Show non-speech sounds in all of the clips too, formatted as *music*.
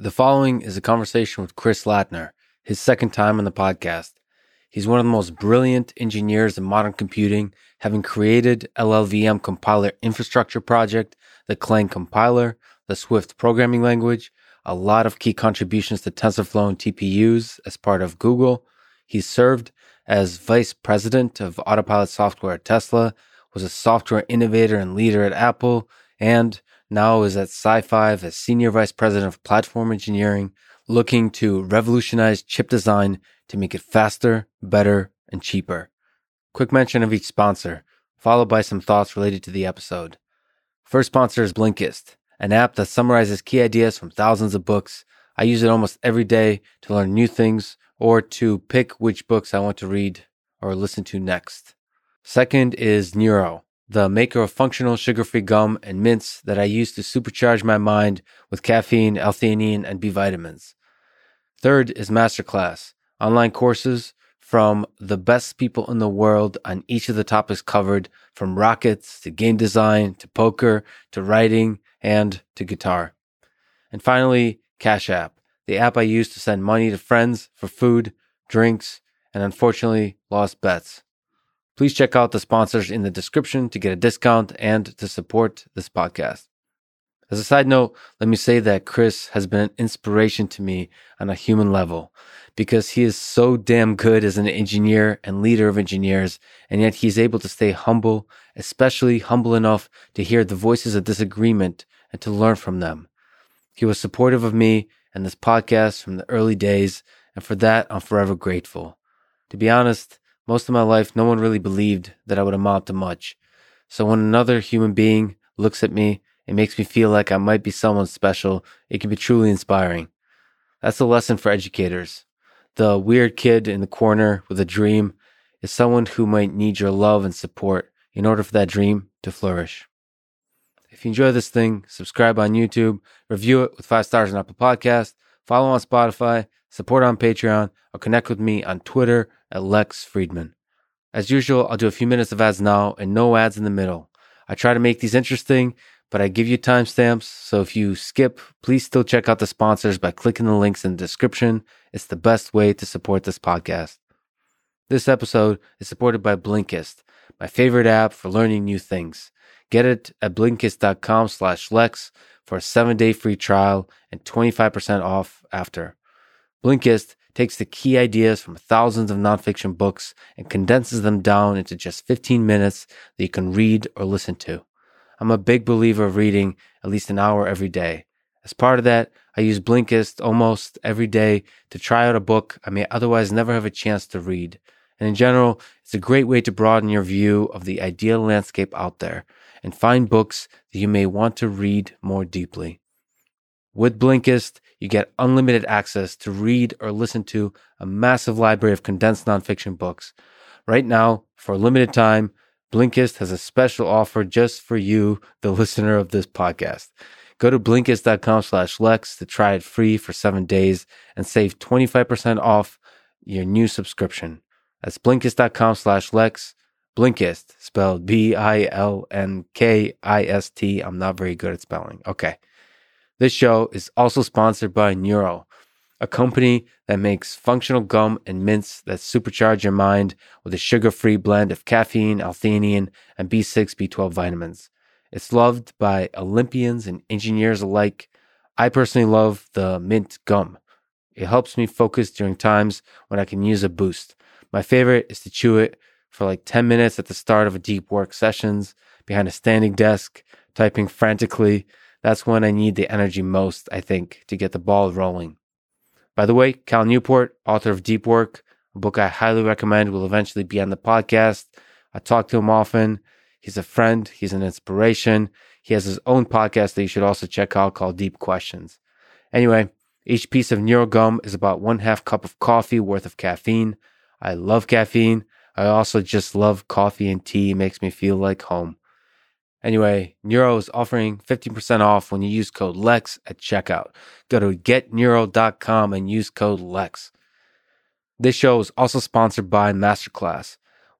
The following is a conversation with Chris Lattner, his second time on the podcast. He's one of the most brilliant engineers in modern computing, having created LLVM compiler infrastructure project, the Clang compiler, the Swift programming language, a lot of key contributions to TensorFlow and TPUs as part of Google. He served as vice president of autopilot software at Tesla, was a software innovator and leader at Apple, and now is at SiFive as Senior Vice President of Platform Engineering, looking to revolutionize chip design to make it faster, better, and cheaper. Quick mention of each sponsor, followed by some thoughts related to the episode. First sponsor is Blinkist, an app that summarizes key ideas from thousands of books. I use it almost every day to learn new things or to pick which books I want to read or listen to next. Second is Neuro, the maker of functional sugar free gum and mints that I use to supercharge my mind with caffeine, L theanine, and B vitamins. Third is Masterclass, online courses from the best people in the world on each of the topics covered, from rockets to game design to poker to writing and to guitar. And finally, Cash App, the app I use to send money to friends for food, drinks, and unfortunately lost bets. Please check out the sponsors in the description to get a discount and to support this podcast. As a side note, let me say that Chris has been an inspiration to me on a human level because he is so damn good as an engineer and leader of engineers, and yet he's able to stay humble, especially humble enough to hear the voices of disagreement and to learn from them. He was supportive of me and this podcast from the early days, and for that, I'm forever grateful. To be honest, most of my life, no one really believed that I would amount to much. So when another human being looks at me, it makes me feel like I might be someone special. It can be truly inspiring. That's a lesson for educators. The weird kid in the corner with a dream is someone who might need your love and support in order for that dream to flourish. If you enjoy this thing, subscribe on YouTube, review it with five stars on Apple Podcast, follow on Spotify, support on Patreon, or connect with me on Twitter at Lex Fridman. As usual, I'll do a few minutes of ads now and no ads in the middle. I try to make these interesting, but I give you timestamps, so if you skip, please still check out the sponsors by clicking the links in the description. It's the best way to support this podcast. This episode is supported by Blinkist, my favorite app for learning new things. Get it at blinkist.com slash Lex for a seven day free trial and 25% off after. Blinkist takes the key ideas from thousands of nonfiction books and condenses them down into just 15 minutes that you can read or listen to. I'm a big believer of reading at least an hour every day. As part of that, I use Blinkist almost every day to try out a book I may otherwise never have a chance to read. And in general, it's a great way to broaden your view of the ideal landscape out there and find books that you may want to read more deeply. With Blinkist, you get unlimited access to read or listen to a massive library of condensed nonfiction books. Right now, for a limited time, Blinkist has a special offer just for you, the *laughs* listener of this podcast. Go to Blinkist.com slash Lex to try it free for seven days and save 25% off your new subscription. That's Blinkist.com slash Lex. Blinkist, spelled B-I-L-N-K-I-S-T. I'm not very good at spelling. Okay. This show is also sponsored by Neuro, a company that makes functional gum and mints that supercharge your mind with a sugar free blend of caffeine, L theanine, and B6, B12 vitamins. It's loved by Olympians and engineers alike. I personally love the mint gum. It helps me focus during times when I can use a boost. My favorite is to chew it for like 10 minutes at the start of a deep work sessions behind a standing desk, typing frantically that's when I need the energy most, I think, to get the ball rolling. By the way, Cal Newport, author of Deep Work, a book I highly recommend, will eventually be on the podcast. I talk to him often. He's a friend, he's an inspiration. He has his own podcast that you should also check out called Deep Questions. Anyway, each piece of NeuroGum is about one half cup of coffee worth of caffeine. I love caffeine. I also just love coffee and tea. It makes me feel like home. Anyway, Neuro is offering 15% off when you use code LEX at checkout. Go to getneuro.com and use code LEX. This show is also sponsored by Masterclass.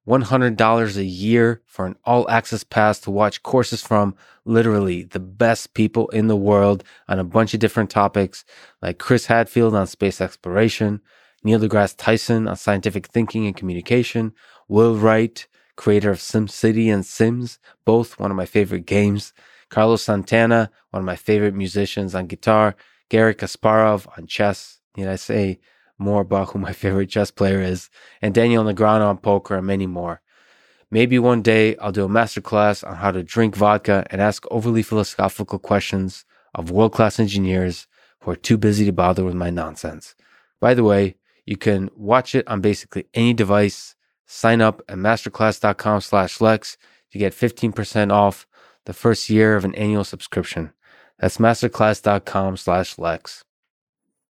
$100 a year for an all access pass to watch courses from literally the best people in the world on a bunch of different topics, like Chris Hadfield on space exploration, Neil deGrasse Tyson on scientific thinking and communication, Will Wright, creator of SimCity and Sims, both one of my favorite games, Carlos Santana, one of my favorite musicians on guitar, Garry Kasparov on chess. Need I say more about who my *laughs* favorite chess player is, and Daniel Negreanu on poker, and many more. Maybe one day I'll do a masterclass on how to drink vodka and ask overly philosophical questions of world class engineers who are too busy to bother with my nonsense. By the way, you can watch it on basically any device. Sign up at masterclass.com slash Lex to get 15% off the first year of an annual subscription. That's masterclass.com slash Lex.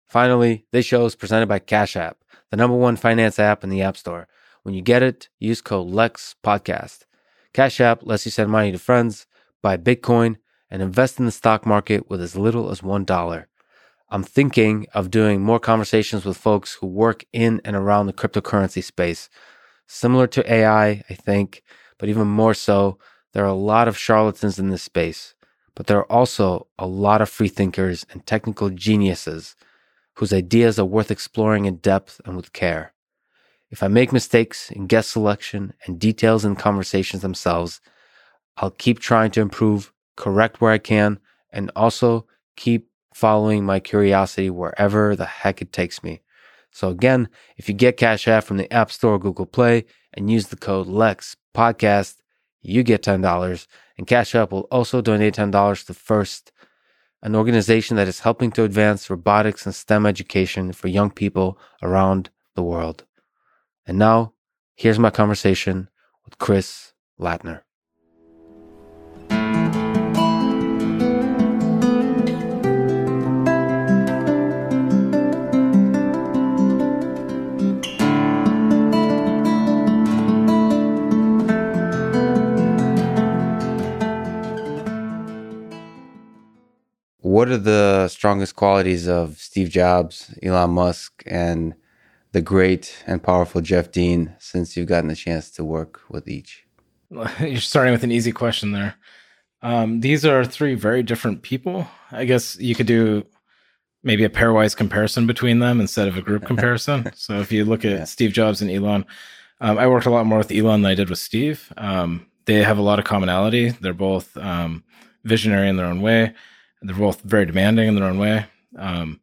Finally, this show is presented by Cash App, the number one finance app in the App Store. When you get it, use code LEX Podcast. Cash App lets you send money to friends, buy Bitcoin, and invest in the stock market with as little as $1. I'm thinking of doing more conversations with folks who work in and around the cryptocurrency space. Similar to AI, I think, but even more so, there are a lot of charlatans in this space, but there are also a lot of free thinkers and technical geniuses whose ideas are worth exploring in depth and with care. If I make mistakes in guest selection and details in conversations themselves, I'll keep trying to improve, correct where I can, and also keep following my curiosity wherever the heck it takes me. So again, if you get Cash App from the App Store or Google Play and use the code LEX podcast, you get $10 and Cash App will also donate $10 to First an organization that is helping to advance robotics and STEM education for young people around the world. And now, here's my conversation with Chris Lattner. What are the strongest qualities of Steve Jobs, Elon Musk, and the great and powerful Jeff Dean since you've gotten the chance to work with each? *laughs* You're starting with an easy question there. Um, these are three very different people. I guess you could do maybe a pairwise comparison between them instead of a group *laughs* comparison. so if you look at yeah. Steve Jobs and Elon, um, I worked a lot more with Elon than I did with Steve. Um, they have a lot of commonality. They're both um, visionary in their own way. They're both very demanding in their own way. Um,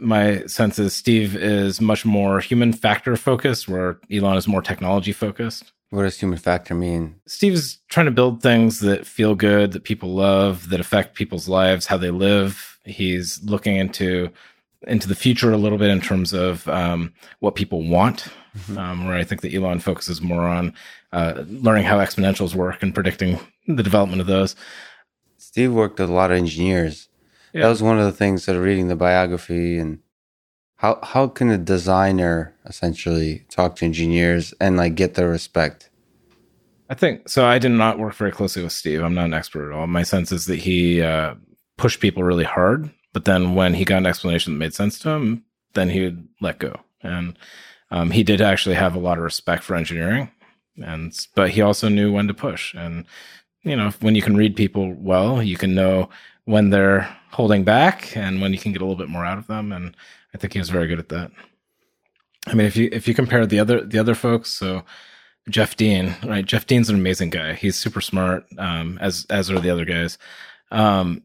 my sense is Steve is much more human factor focused, where Elon is more technology focused. What does human factor mean? Steve's trying to build things that feel good, that people love, that affect people's lives, how they live. He's looking into into the future a little bit in terms of um, what people want. Mm-hmm. Um, where I think that Elon focuses more on uh, learning how exponentials work and predicting the development of those. Steve worked with a lot of engineers. Yeah. That was one of the things that reading the biography and how how can a designer essentially talk to engineers and like get their respect? I think so. I did not work very closely with Steve. I'm not an expert at all. My sense is that he uh, pushed people really hard, but then when he got an explanation that made sense to him, then he would let go. And um, he did actually have a lot of respect for engineering, and but he also knew when to push. And you know, when you can read people well, you can know when they're holding back and when you can get a little bit more out of them. And I think he was very good at that. I mean, if you if you compare the other the other folks, so Jeff Dean, right? Jeff Dean's an amazing guy. He's super smart, um, as as are the other guys. Um,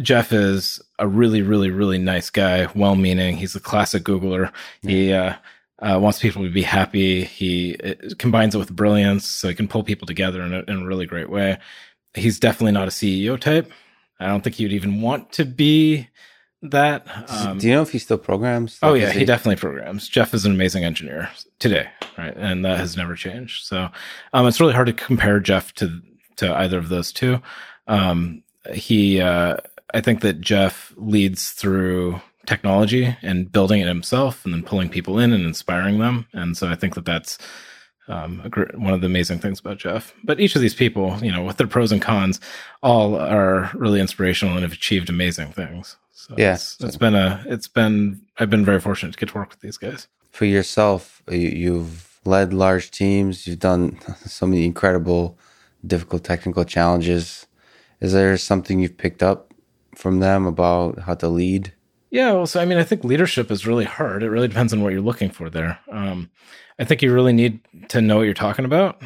Jeff is a really, really, really nice guy, well meaning. He's a classic Googler. He uh, uh, wants people to be happy. He uh, combines it with brilliance, so he can pull people together in a, in a really great way. He's definitely not a CEO type. I don't think he would even want to be that. Um, Do you know if he still programs? oh yeah, he? he? definitely programs. Jeff is an amazing engineer today, right, and that has never changed. So um, it's really hard to compare Jeff to to either of those two. Um, he, uh, I think that Jeff leads through technology and building it himself and then pulling people in and inspiring them. And so I think that that's um, one of the amazing things about Jeff. But each of these people, you know, with their pros and cons, all are really inspirational and have achieved amazing things. So yeah, it's, it's been a, it's been, I've been very fortunate to get to work with these guys. For yourself, you've led large teams. You've done *laughs* so many incredible, difficult technical challenges. Is there something you've picked up from them about how to lead? Yeah, well, so I mean, I think leadership is really hard. It really depends on what you're looking for there. Um, I think you really need to know what you're talking about.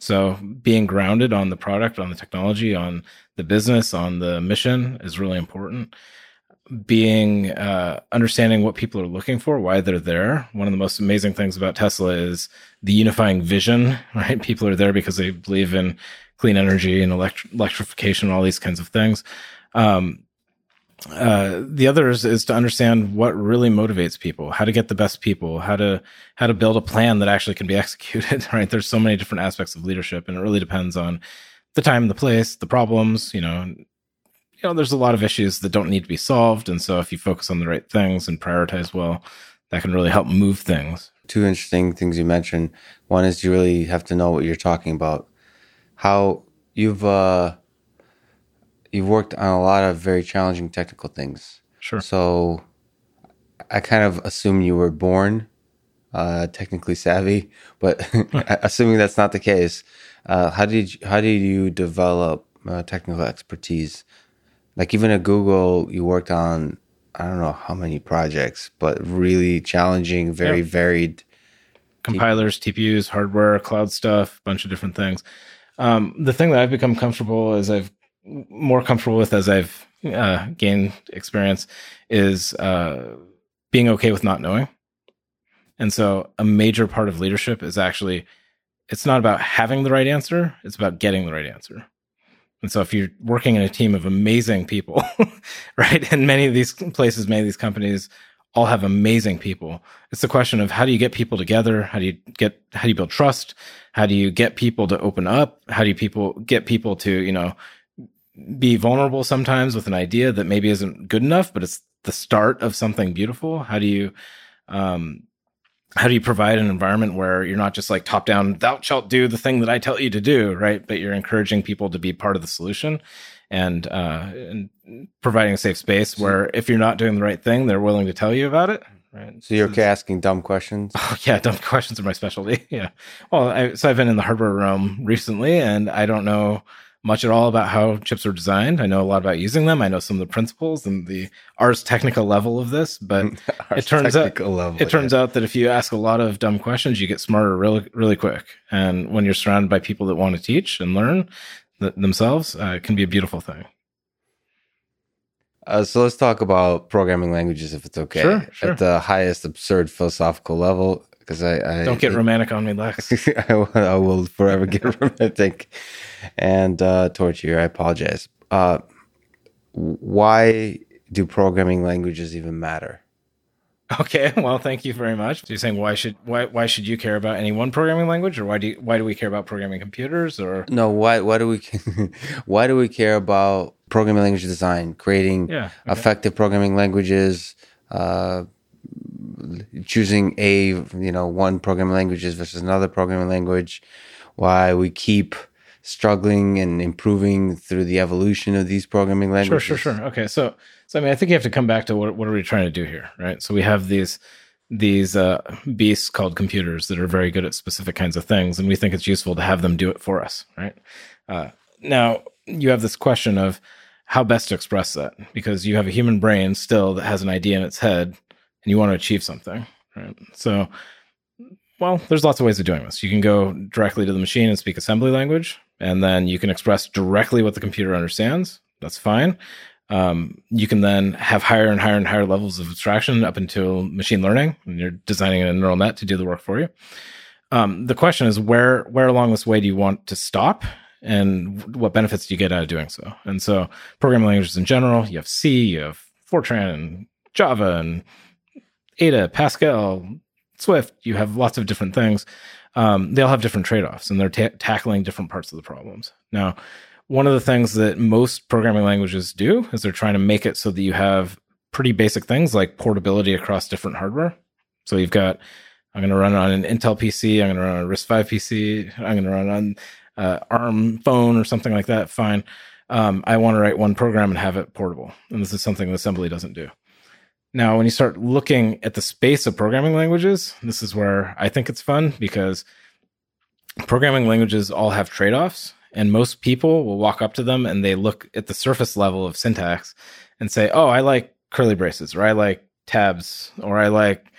So being grounded on the product, on the technology, on the business, on the mission is really important. Being uh, understanding what people are looking for, why they're there. One of the most amazing things about Tesla is the unifying vision. *laughs* Right, people are there because they believe in clean energy and elect- electrification, all these kinds of things. Um, uh, the other is, is to understand what really motivates people, how to get the best people, how to how to build a plan that actually can be *laughs* executed. Right? There's so many different aspects of leadership, and it really depends on the time, the place, the problems. You know, you know, there's a lot of issues that don't need to be solved, and so if you focus on the right things and prioritize well, that can really help move things. Two interesting things you mentioned. One is you really have to know what you're talking about. How you've uh, you've worked on a lot of very challenging technical things. Sure. So I kind of assume you were born uh, technically savvy, *laughs* but *laughs* assuming that's not the case, uh, how did you, how did you develop uh, technical expertise? Like even at Google, you worked on I don't know how many projects, but really challenging, very yeah. varied compilers, TPUs, hardware, cloud stuff, bunch of different things. Um, the thing that I've become comfortable as I've more comfortable with as I've uh, gained experience is uh, being okay with not knowing. And so, a major part of leadership is actually it's not about having the right answer; it's about getting the right answer. And so, if you're working in a team of amazing people, *laughs* right, and many of these places, many of these companies all have amazing people. It's the question of how do you get people together? How do you get how do you build trust? How do you get people to open up? How do you people get people to you know be vulnerable sometimes with an idea that maybe isn't good enough, but it's the start of something beautiful? How do you, um, how do you provide an environment where you're not just like top down, thou shalt do the thing that I tell you to do, right? But you're encouraging people to be part of the solution and, uh, and providing a safe space where if you're not doing the right thing, they're willing to tell you about it. Right. So you're okay asking dumb questions? *laughs* Oh, yeah, dumb questions are my specialty. *laughs* Yeah. Well, I, so I've been in the hardware realm recently, and I don't know much at all about how chips are designed. I know a lot about using them. I know some of the principles and the Ars Technica level of this, but *laughs* it turns out level, it turns yeah. out that if you ask a lot of dumb questions, you get smarter really really quick. And when you're surrounded by people that want to teach and learn th- themselves, uh, it can be a beautiful thing. Uh, so let's talk about programming languages, if it's okay. Sure, sure. At the highest absurd philosophical level, because I, I, don't get romantic on me, Lex. *laughs* I, will, I will forever get *laughs* romantic and uh, torture you. I apologize. Uh, why do programming languages even matter? Okay, *laughs* well, thank you very much. So you're saying why should why why should you care about any one programming language, or why do you, why do we care about programming computers, or no? Why why do we why do we care about programming language design, creating yeah, okay. effective programming languages, uh, choosing a you know one programming languages versus another programming language why we keep struggling and improving through the evolution of these programming languages sure sure sure. Okay so so i mean i think you have to come back to what, what are we trying to do here right? So we have these these uh, beasts called computers that are very good at specific kinds of things and we think it's useful to have them do it for us right? Uh, now you have this question of how best to express that because you have a human brain still that has an idea in its head and you want to achieve something, right? So, well, there's lots of ways of doing this. You can go directly to the machine and speak assembly language, and then you can express directly what the computer understands. That's fine. Um, you can then have higher and higher and higher levels of abstraction up until machine learning, and you're designing a neural net to do the work for you. Um, the question is where where along this way do you want to stop, and what benefits do you get out of doing so? And so, programming languages in general, you have C, you have Fortran, and Java, and Ada, Pascal, Swift, you have lots of different things. Um, they all have different trade offs and they're ta- tackling different parts of the problems. Now, one of the things that most programming languages do is they're trying to make it so that you have pretty basic things like portability across different hardware. So you've got, I'm going to run on an Intel PC, I'm going to run on a RISC V PC, I'm going to run on uh, ARM phone or something like that. Fine. Um, I want to write one program and have it portable. And this is something that assembly doesn't do Now, when you start looking at the space of programming languages, this is where I think it's fun because programming languages all have trade offs, and most people will walk up to them and they look at the surface level of syntax and say, Oh, I like curly braces, or I like tabs, or I like,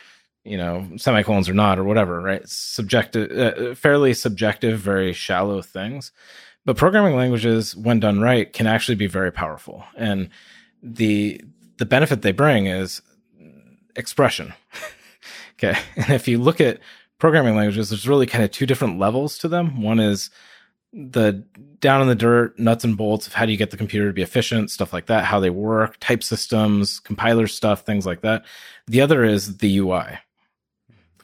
you know, semicolons or not, or whatever, right? Subjective, uh, fairly subjective, very shallow things. But programming languages, when done right, can actually be very powerful. And the the benefit they bring is expression. *laughs* okay. And if you look at programming languages, there's really kind of two different levels to them. One is the down in the dirt, nuts and bolts of how do you get the computer to be efficient, stuff like that, how they work, type systems, compiler stuff, things like that. The other is the UI.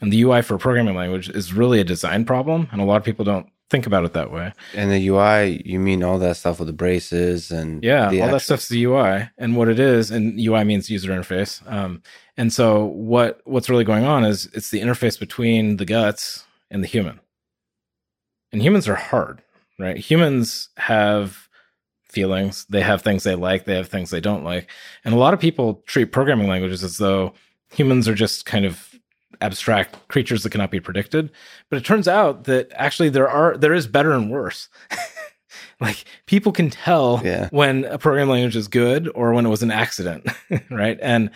And the UI for a programming language is really a design problem. And a lot of people don't think about it that way. And the UI, you mean all that stuff with the braces and yeah, all actual- that stuff's the UI. And what it is, and UI means user interface. Um, and so what what's really going on is it's the interface between the guts and the human. And humans are hard, right? Humans have feelings. They have things they like. They have things they don't like. And a lot of people treat programming languages as though humans are just kind of abstract creatures that cannot be predicted. But it turns out that actually there are there is better and worse. *laughs* like people can tell Yeah. when a programming language is good or when it was an accident, *laughs* right? And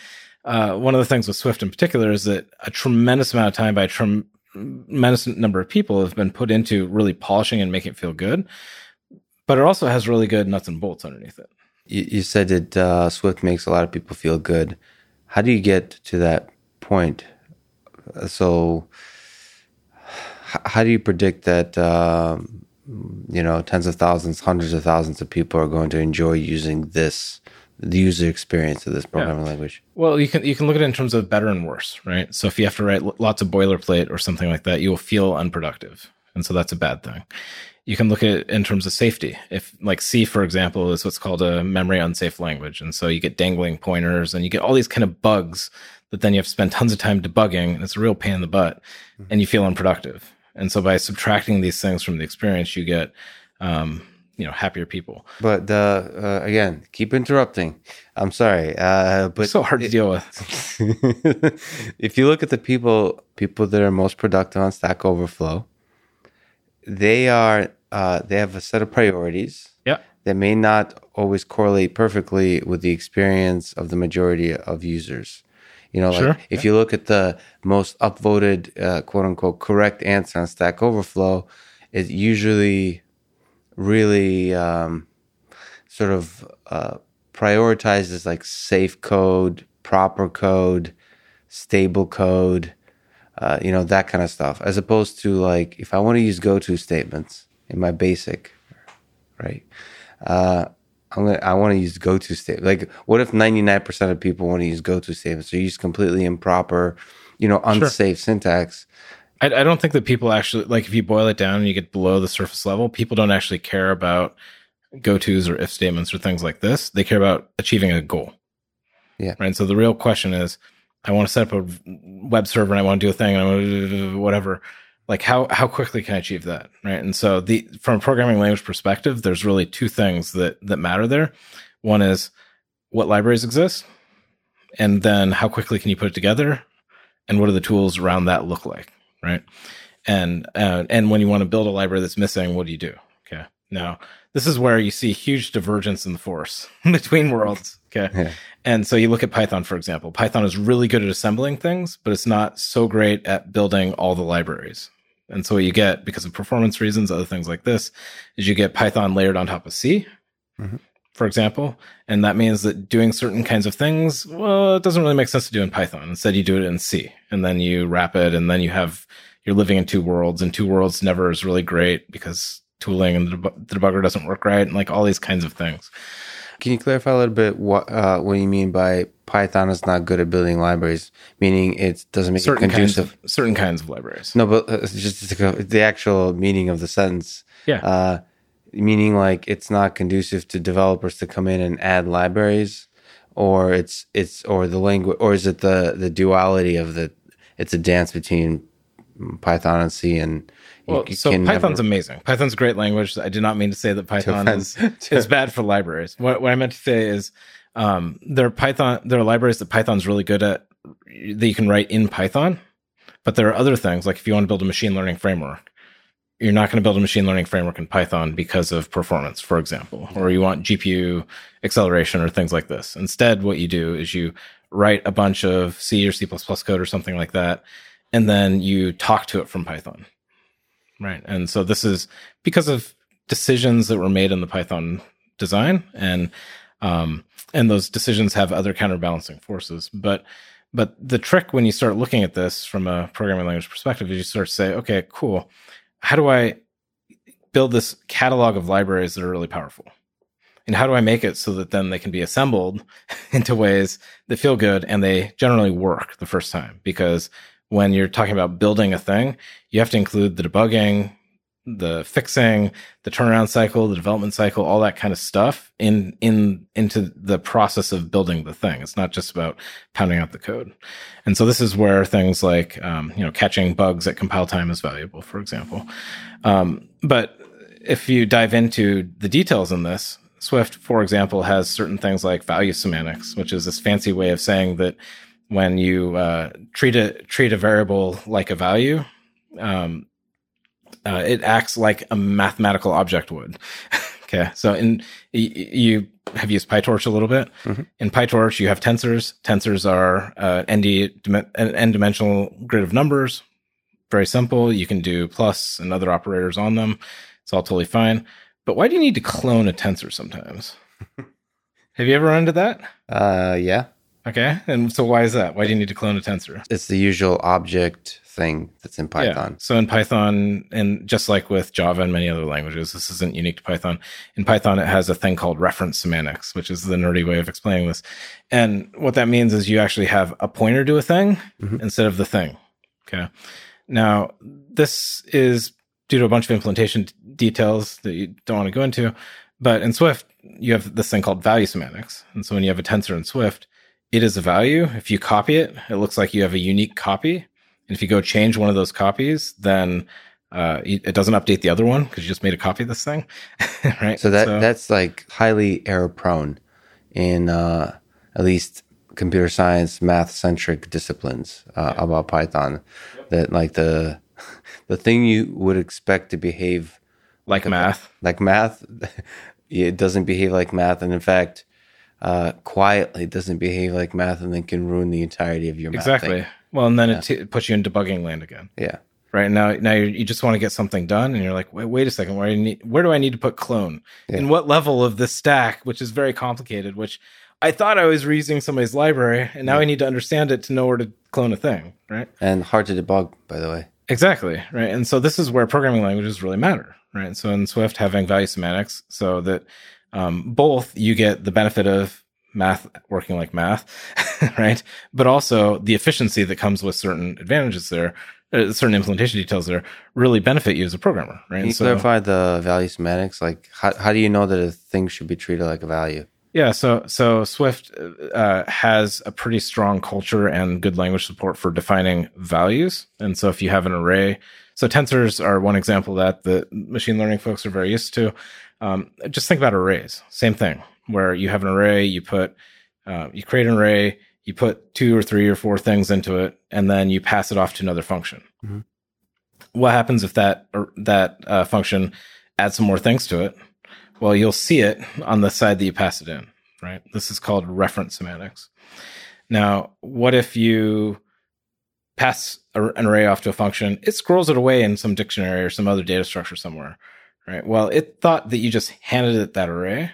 uh, one of the things with Swift in particular is that a tremendous amount of time by a tremendous number of people have been put into really polishing and making it feel good. But it also has really good nuts and bolts underneath it. You, you said that uh, Swift makes a lot of people feel good. How do you get to that point? So, how do you predict that um, you know tens of thousands, hundreds of thousands of people are going to enjoy using this, the user experience of this programming language? Well, you can you can look at it in terms of better and worse, right? So if you have to write lots of boilerplate or something like that, you will feel unproductive, and so that's a bad thing. You can look at it in terms of safety. If like C, for example, is what's called a memory unsafe language, and so you get dangling pointers and you get all these kind of bugs that then you have to spend *laughs* tons of time debugging, and it's a real pain in the butt, and you feel unproductive. And so by subtracting these things from the experience, you get um, you know happier people. But the uh, again, keep interrupting. I'm sorry, uh, but It's so hard to deal with. *laughs* if you look at the people people that are most productive on Stack Overflow, they are uh, they have a set of priorities Yeah. that may not always correlate perfectly with the experience of the majority of users. You know, like Sure, if you look at the most upvoted uh, quote unquote correct answer on Stack Overflow, it usually really um, sort of uh, prioritizes like safe code, proper code, stable code, uh, you know, that kind of stuff, as opposed to like if I want to use go to statements in my basic, right? Uh, I'm gonna, I want to use go to statement. Like, what if 99% of people want to use go to statements? So you use completely improper, you know, unsafe syntax. I, I don't think that people actually like if you boil it down and you get below the surface level, people don't actually care about go tos or if statements or things like this. They care about achieving a goal. Yeah. Right. So the real question is, I want to set up a web server and I want to do a thing and I want to do whatever. Like how how quickly can I achieve that? Right. And so the from a programming language perspective, there's really two things that that matter there. One is what libraries exist, and then how quickly can you put it together, and what do the tools around that look like? right? And uh, and when you want to build a library that's missing, what do you do? Okay, now this is where you see huge divergence in the force *laughs* between worlds. Okay, Yeah. and so you look at Python for example. Python is really good at assembling things, but it's not so great at building all the libraries. And so what you get because of performance reasons, other things like this, is you get Python layered on top of C. Mhm. For example, and that means that doing certain kinds of things, well, it doesn't really make sense to do in Python. Instead, you do it in C, and then you wrap it, and then you have you're living in two worlds, and two worlds never is really great because tooling and the, the debugger doesn't work right, and like all these kinds of things. Can you clarify a little bit what uh, what you mean by Python is not good at building libraries? Meaning it doesn't make Certain it kinds conducive. of certain kinds of libraries. No, but uh, just the actual meaning of the sentence. Yeah. Uh, meaning like it's not conducive to developers to come in and add libraries, or it's it's or the language, or is it the the duality of the? It's a dance between Python and C, and Well, so Python's never- amazing. Python's a great language. I did not mean to say that Python is, is bad for libraries. What, what I meant to say is Um, there are Python, there are libraries that Python's really good at that you can write in Python, but there are other things like if you want to build a machine learning framework, you're not going to build a machine learning framework in Python because of performance, for example, or you want GPU acceleration or things like this. Instead, what you do is you write a bunch of C or C++ code or something like that, and then you talk to it from Python. Right. And so this is because of decisions that were made in the Python design and um, and those decisions have other counterbalancing forces. But but the trick when you start looking at this from a programming language perspective is you start to say, okay, cool. How do I build this catalog of libraries that are really powerful? And how do I make it so that then they can be assembled *laughs* into ways that feel good and they generally work the first time? Because when you're talking about building a thing, you have to include the debugging, the fixing, the turnaround cycle, the development cycle, all that kind of stuff in in into the process of building the thing. It's not just about pounding out the code. And so this is where things like um, you know catching bugs at compile time is valuable, for example. Um, but if you dive into the details in this, Swift, for example, has certain things like value semantics, which is this fancy way of saying that when you uh, treat a treat a variable like a value, um, uh, it acts like a mathematical object would. *laughs* okay, so in you have used PyTorch a little bit. Mm-hmm. In PyTorch, you have tensors. Tensors are uh, n dimensional grid of numbers. Very simple. You can do plus and other operators on them. It's all totally fine. But why do you need to clone a tensor sometimes? *laughs* have you ever run into that? Uh, yeah. Okay. And so why is that? Why do you need to clone a tensor? It's the usual object thing that's in Python. Yeah. So in Python, and just like with Java and many other languages, this isn't unique to Python. In Python, it has a thing called reference semantics, which is the nerdy way of explaining this. And what that means is you actually have a pointer to a thing mm-hmm. instead of the thing. Okay. Now, this is due to a bunch of implementation details that you don't want to go into. But in Swift, you have this thing called value semantics. And so when you have a tensor in Swift, it is a value. If you copy it, it looks like you have a unique copy. And if you go change one of those copies, then uh, it doesn't update the other one because you just made a copy of this thing, *laughs* right? So that so, that's like highly error prone in uh, at least computer science, math centric disciplines uh, yeah. about Python. Yep. That like the *laughs* the thing you would expect to behave like, like math, like math, *laughs* it doesn't behave like math, and in fact, uh, quietly doesn't behave like math and then can ruin the entirety of your math. Exactly. Thing. Well, and then yeah. it, t- puts you in debugging land again. Yeah. Right now, now you just want to get something done, and you're like, wait, wait a second, where do, need, where do I need to put clone? Yeah. In what level of this stack, which is very complicated, which I thought I was reusing somebody's library, and now yeah. I need to understand it to know where to clone a thing, right? And hard to debug, by the way. Exactly, right? And so this is where programming languages really matter, right? So in Swift, having value semantics, so that um, both you get the benefit of math working like math, *laughs* right? But also the efficiency that comes with certain advantages there, uh, certain implementation details there really benefit you as a programmer, right? Can you so, clarify the value semantics? Like, how, how do you know that a thing should be treated like a value? Yeah, so so Swift uh, has a pretty strong culture and good language support for defining values. And so if you have an array, so tensors are one example that the machine learning folks are very used to. Um, just think about arrays. Same thing where you have an array, you put, uh, you create an array, you put two or three or four things into it, and then you pass it off to another function. Mm-hmm. What happens if that that uh, function adds some more things to it? Well, you'll see it on the side that you pass it in, right? This is called reference semantics. Now, what if you pass an array off to a function? It scrolls it away in some dictionary or some other data structure somewhere, right? Well, it thought that you just handed it that array,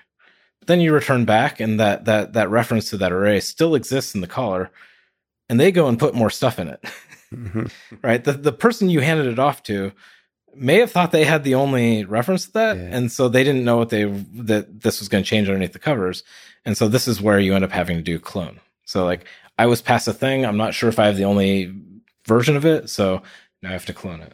but then you return back and that that that reference to that array still exists in the caller and they go and put more stuff in it mm-hmm. *laughs* right the, the person you handed it off to may have thought they had the only reference to that yeah. and so they didn't know what they that this was going to change underneath the covers and so this is where you end up having to do clone so like i was past a thing i'm not sure if i have the only version of it so now i have to clone it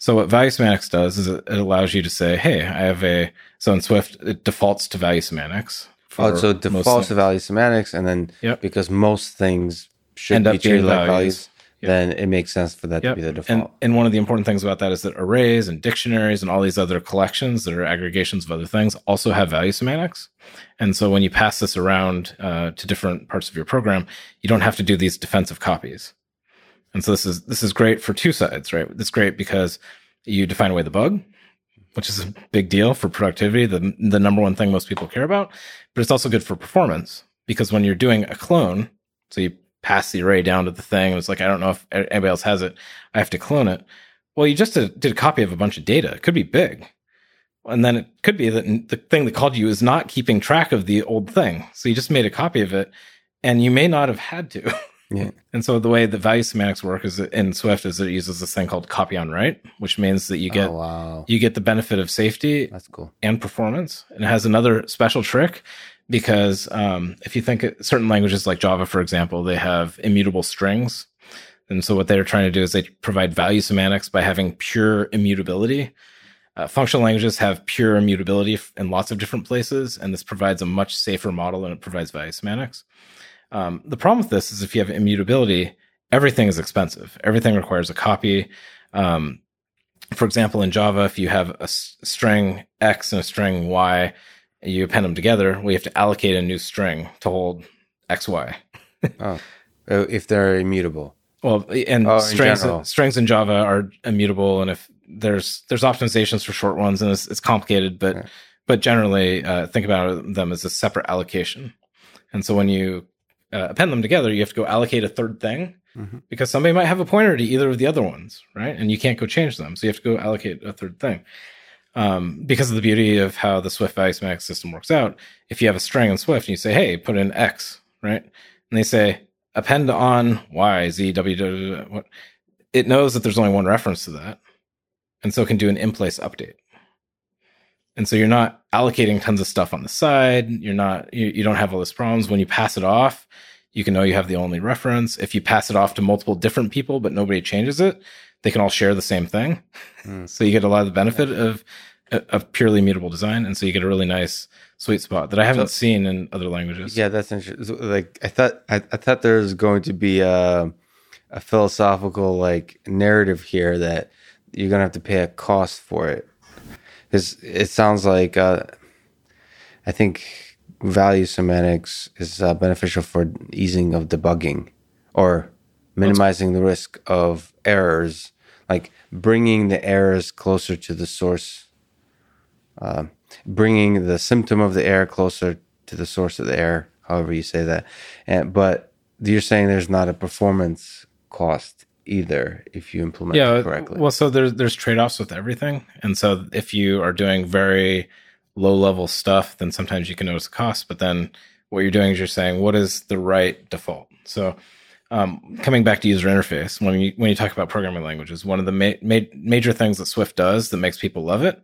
so what value semantics does is it allows you to say, hey, I have a so in Swift it defaults to value semantics. Oh, so it defaults to value semantics, and then yep. because most things should End be treated like values. values, Yep. then it makes sense for that Yep. to be the And, default. and one of the important things about that is that arrays and dictionaries and all these other collections that are aggregations of other things also have value semantics. And so when you pass this around uh, to different parts of your program, you don't have to do these defensive copies. And so this is this is great for two sides, right? It's great because you define away the bug, which is a big deal for productivity, the the number one thing most people care about. But it's also good for performance because when you're doing a clone, so you pass the array down to the thing, and it's like I don't know if anybody else has it, I have to clone it. Well, you just did a copy of a bunch of data. It could be big. And then it could be that the thing that called you is not keeping track of the old thing. So you just made a copy of it and you may not have had to. *laughs* Yeah. And so the way the value semantics work is in Swift is it uses this thing called copy on write, which means that you get oh, wow. you get the benefit of safety That's cool. and performance. And it has another special trick because um, if you think certain languages like Java, for example, they have immutable strings. And so what they're trying to do is they provide value semantics by having pure immutability. Uh, functional languages have pure immutability in lots of different places, and this provides a much safer model and it provides value semantics. Um, the problem with this is if you have immutability, everything is expensive. Everything requires a copy. Um, for example, in Java, if you have a s- string X and a string Y, you append them together, we have to allocate a new string to hold XY. *laughs* Oh, Uh, if they're immutable. Well, and Oh, strings general. strings in Java are immutable, and if there's there's optimizations for short ones, and it's, it's complicated, but Right. but generally uh, think about them as a separate allocation. And so when you uh, append them together, you have to go allocate a third thing Mhm. because somebody might have a pointer to either of the other ones, right? And you can't go change them, so you have to go allocate a third thing. Um, because of the beauty of how the Swift value semantic system works out, if you have a string in Swift and you say, "Hey, put in X," right, and they say append on Y, Z, W, W, W, what, it knows that there's only one reference to that, and so it can do an in place update. And so you're not allocating tons of stuff on the side. You're not, you, you don't have all these problems. When you pass it off, you can know you have the only reference. If you pass it off to multiple different people, but nobody changes it, they can all share the same thing. Mm. So you get a lot of the benefit of, of purely mutable design. And so you get a really nice sweet spot that I haven't So- seen in other languages. Yeah, that's interesting. Like I thought, I, I thought there was going to be a, a philosophical like narrative here that you're gonna have to pay a cost for it. Because it sounds like uh, I think value semantics is uh, beneficial for easing of debugging or minimizing the risk of errors, like bringing the errors closer to the source uh, bringing the symptom of the error closer to the source of the error, however you say that. And but you're saying there's not a performance cost either if you implement yeah it correctly. well so there's there's trade-offs with everything. And so if you are doing very low level stuff then sometimes you can notice the cost. But then what you're doing is you're saying what is the right default? So um, coming back to user interface when you when you talk about programming languages one of the ma- ma- major things that swift does that makes people love it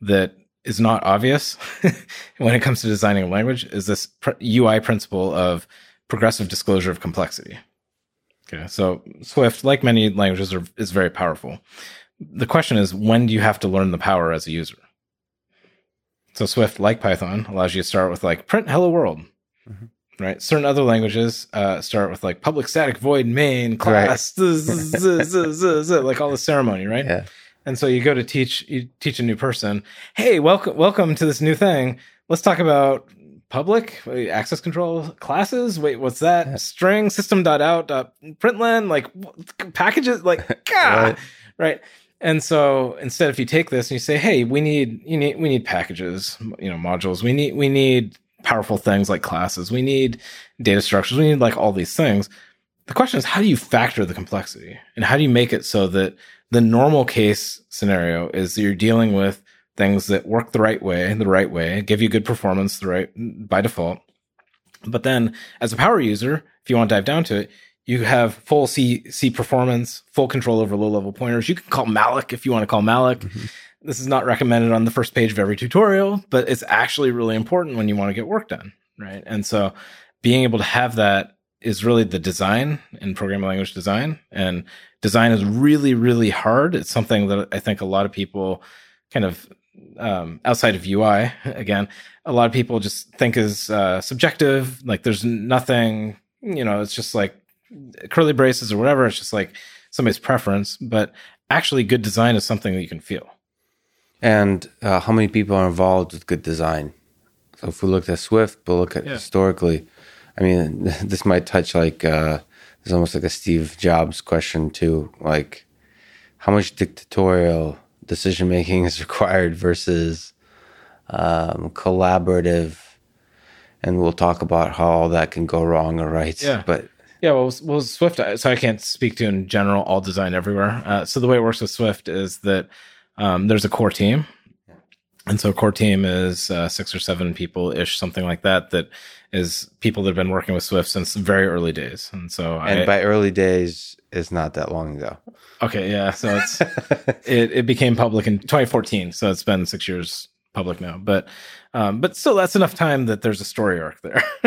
that is not obvious *laughs* when it comes to designing a language is this pr- ui principle of progressive disclosure of complexity Okay, so Swift, like many languages, are, is very powerful. The question is, when do you have to learn the power as a user? So Swift, like Python, allows you to start with like print hello world, Mhm. right? Certain other languages uh, start with like public static void main class, z- z- z- z- like all the ceremony, right? yeah. And so you go to teach you teach a new person, hey, welcome welcome to this new thing. Let's talk about public access control classes. Wait, what's that? String system.out uh, println like packages like *laughs* God, Right. right. And so instead, if you take this and you say, hey, we need you need we need packages, you know, modules. We need we need powerful things like classes. We need data structures. We need like all these things. The question is, how do you factor the complexity and how do you make it so that the normal case scenario is that you're dealing with things that work the right way, the right way, give you good performance the right by default. But then as a power user, if you want to dive down to it, you have full C C performance, full control over low level pointers. You can call malloc if you want to call malloc. Mhm. This is not recommended on the first page of every tutorial, but it's actually really important when you want to get work done, right? And so being able to have that is really the design in programming language design. And design is really, really hard. It's something that I think a lot of people kind of um, outside of UI, again, a lot of people just think is uh, subjective. Like there's nothing, you know, it's just like curly braces or whatever. It's just like somebody's preference, but actually, good design is something that you can feel. And uh, how many people are involved with good design? So if we look at Swift, but look at Yeah. historically, I mean, *laughs* this might touch like uh, it's almost like a Steve Jobs question too. Like, how much dictatorial decision making is *laughs* required versus um, collaborative? And we'll talk about how all that can go wrong or right. Yeah. But Yeah, well, well, Swift. uh, So I can't speak to in general all design everywhere. Uh, so the way it works with Swift is that um, there's a core team, and so a core team is uh, six or seven people ish, something like that. That is people that have been working with Swift since very early days. And so, and I, by early days is not that long ago. okay, yeah. So it's *laughs* it, it became public in 2014, so it's been six years public now. But um, but still, that's enough time that there's a story arc there. *laughs*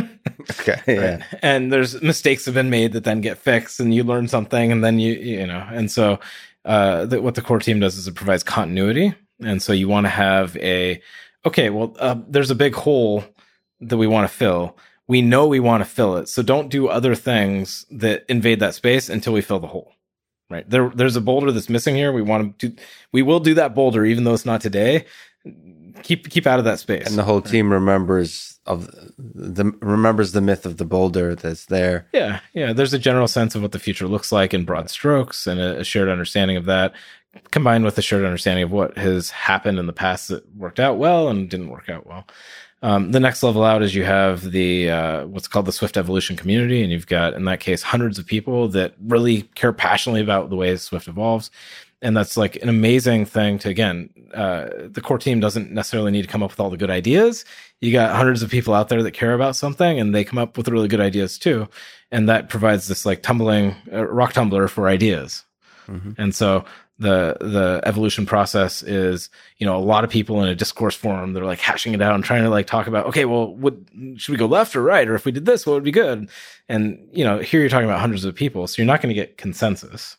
okay. Yeah. Right. And there's mistakes have been made that then get fixed, and you learn something, and then you you know, and so uh, the, what the core team does is it provides continuity, and so you want to have a okay, well, uh, there's a big hole that we want to fill. We know we want to fill it, so don't do other things that invade that space until we fill the hole. Right there, there's a boulder that's missing here. We want to do, we will do that boulder even though it's not today. Keep keep out of that space. and the whole team remembers of the remembers the myth of the boulder that's there. Yeah, yeah. There's a general sense of what the future looks like in broad strokes, and a, a shared understanding of that, combined with a shared understanding of what has happened in the past that worked out well and didn't work out well. Um, the next level out is you have the uh, what's called the Swift Evolution community, and you've got in that case hundreds of people that really care passionately about the way Swift evolves, and that's like an amazing thing to again. Uh, the core team doesn't necessarily need to come up with all the good ideas. You got hundreds of people out there that care about something, and they come up with really good ideas too, and that provides this like tumbling uh, rock tumbler for ideas. Mhm. And so the the evolution process is you know a lot of people in a discourse forum they're like hashing it out and trying to like talk about okay well what should we go left or right? Or if we did this what would be good? And you know here you're talking about hundreds of people so you're not going to get consensus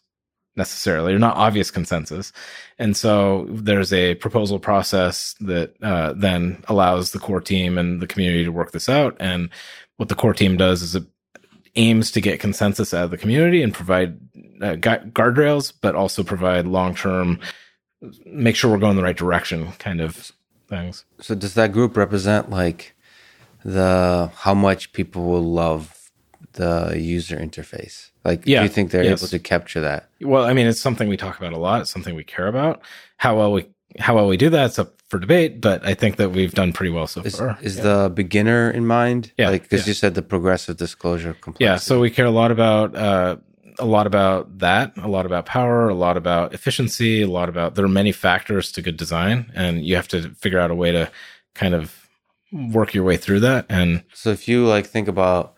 necessarily or not obvious consensus. And so there's a proposal process that uh, then allows the core team and the community to work this out. And what the core team does is it aims to get consensus out of the community and provide uh, gu- guardrails, but also provide long term, make sure we're going the right direction kind of things. So does that group represent like the how much people will love the user interface? Like, Yeah, do you think they're yes. able to capture that? Well, I mean, it's something we talk about a lot. It's something we care about. How well we how well we do that's up for debate, but I think that we've done pretty well so Is, far. is the beginner in mind? Yeah, like because yeah. you said the progressive disclosure complexity. yeah so we care a lot about uh, a lot about that a lot about power a lot about efficiency a lot about there are many factors to good design and you have to figure out a way to kind of work your way through that and So if you like think about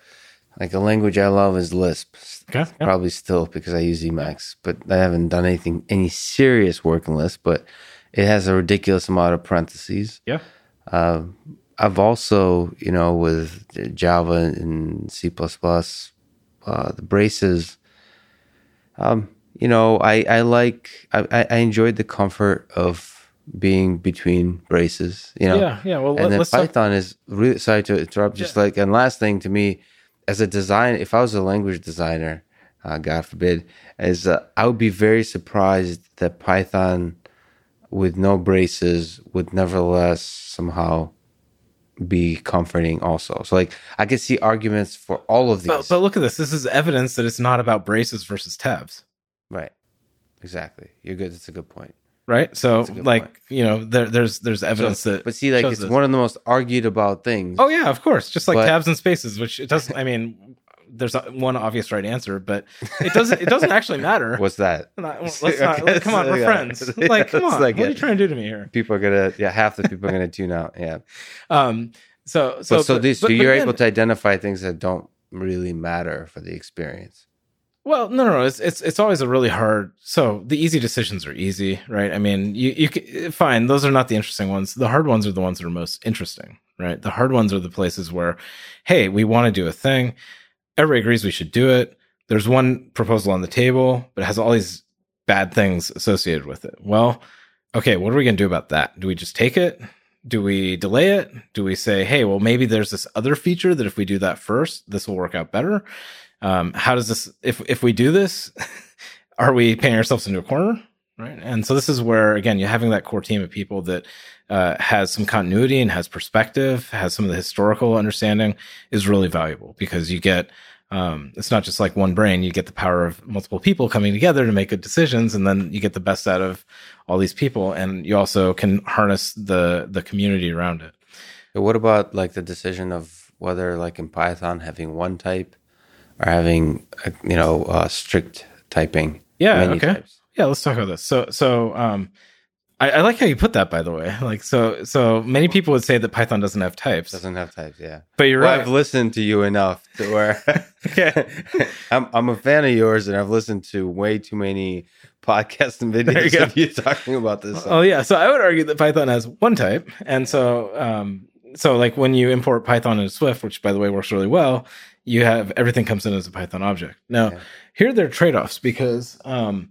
like a language I love is Lisp. okay yeah. Probably still because I use Emacs, but I haven't done anything any serious work in Lisp. But it has a ridiculous amount of parentheses. yeah Uh, I've also, you know, with Java and C++, uh, the braces. Um, you know, I I like I I- enjoyed the comfort of being between braces. You know, yeah yeah well and let, then us talk Python is really sorry to interrupt. Just like and last thing to me, as a design, if I was a language designer, uh, God forbid, is uh, I would be very surprised that Python, with no braces, would nevertheless somehow be comforting. Also, so like I could see arguments for all of these. but, but look at this this is evidence that it's not about braces versus tabs right, exactly. You're good. That's a good point. right so That's a good like point. you know there, there's there's evidence So- that but see, like it's this. one of the most argued about things. Oh yeah, of course. Just like But- tabs and spaces, which it doesn't. I mean, there's one obvious right answer, but it doesn't. It doesn't actually matter. *laughs* What's that? Not- let's not, come on, we're friends. *laughs* Like, come on, like what are you trying to do to me here? People are gonna, yeah, half the people are gonna tune out. Yeah. Um. So so So, so, but- this, but- so you're again- able to identify things that don't really matter for the experience. Well, no, no, no. It's it's it's always a really hard. So the easy decisions are easy, right? I mean, you you c- fine. Those are not the interesting ones. The hard ones are the ones that are most interesting, right? The hard ones are the places where, hey, we want to do a thing. Everybody agrees we should do it. There's one proposal on the table, but it has all these bad things associated with it. Well, okay, what are we going to do about that? Do we just take it? Do we delay it? Do we say, hey, well, maybe there's this other feature that if we do that first, this will work out better? um, how does this if if we do this *laughs* are we painting ourselves into a corner right and so this is where again you're having that core team of people that uh, has some continuity and has perspective has some of the historical understanding is really valuable because you get um, it's not just like one brain you get the power of multiple people coming together to make good decisions and then you get the best out of all these people and you also can harness the the community around it. What about like the decision of whether like in python having one type or having uh, you know uh, strict typing yeah okay. types? yeah let's talk about this. So so um I, I, like how you put that, by the way. *laughs* Like, so, so many people would say that Python doesn't have types. Doesn't have types, yeah. But you're well, right. I've listened to you enough to where *laughs* *laughs* I'm, I'm a fan of yours, and I've listened to way too many podcasts and videos you of you talking about this. Oh yeah, so I would argue that Python has one type, and so, um, so like when you import Python into Swift, which by the way works really well, you have everything comes in as a Python object. Now, yeah. here are trade offs because. Um,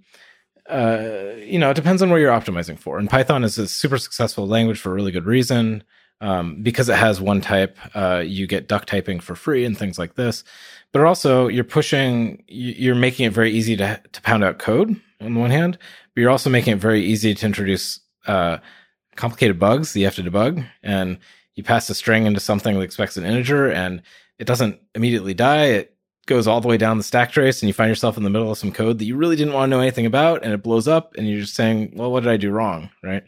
uh, you know, it depends on where you're optimizing for. And Python is a super successful language for a really good reason. Um, because it has one type, uh, you get duck typing for free and things like this. But also, you're pushing, you're making it very easy to to pound out code on the one hand, but you're also making it very easy to introduce uh, complicated bugs that you have to debug. And you pass a string into something that expects an integer, and it doesn't immediately die. It goes all the way down the stack trace and you find yourself in the middle of some code that you really didn't want to know anything about and it blows up and you're just saying, well, what did I do wrong? Right.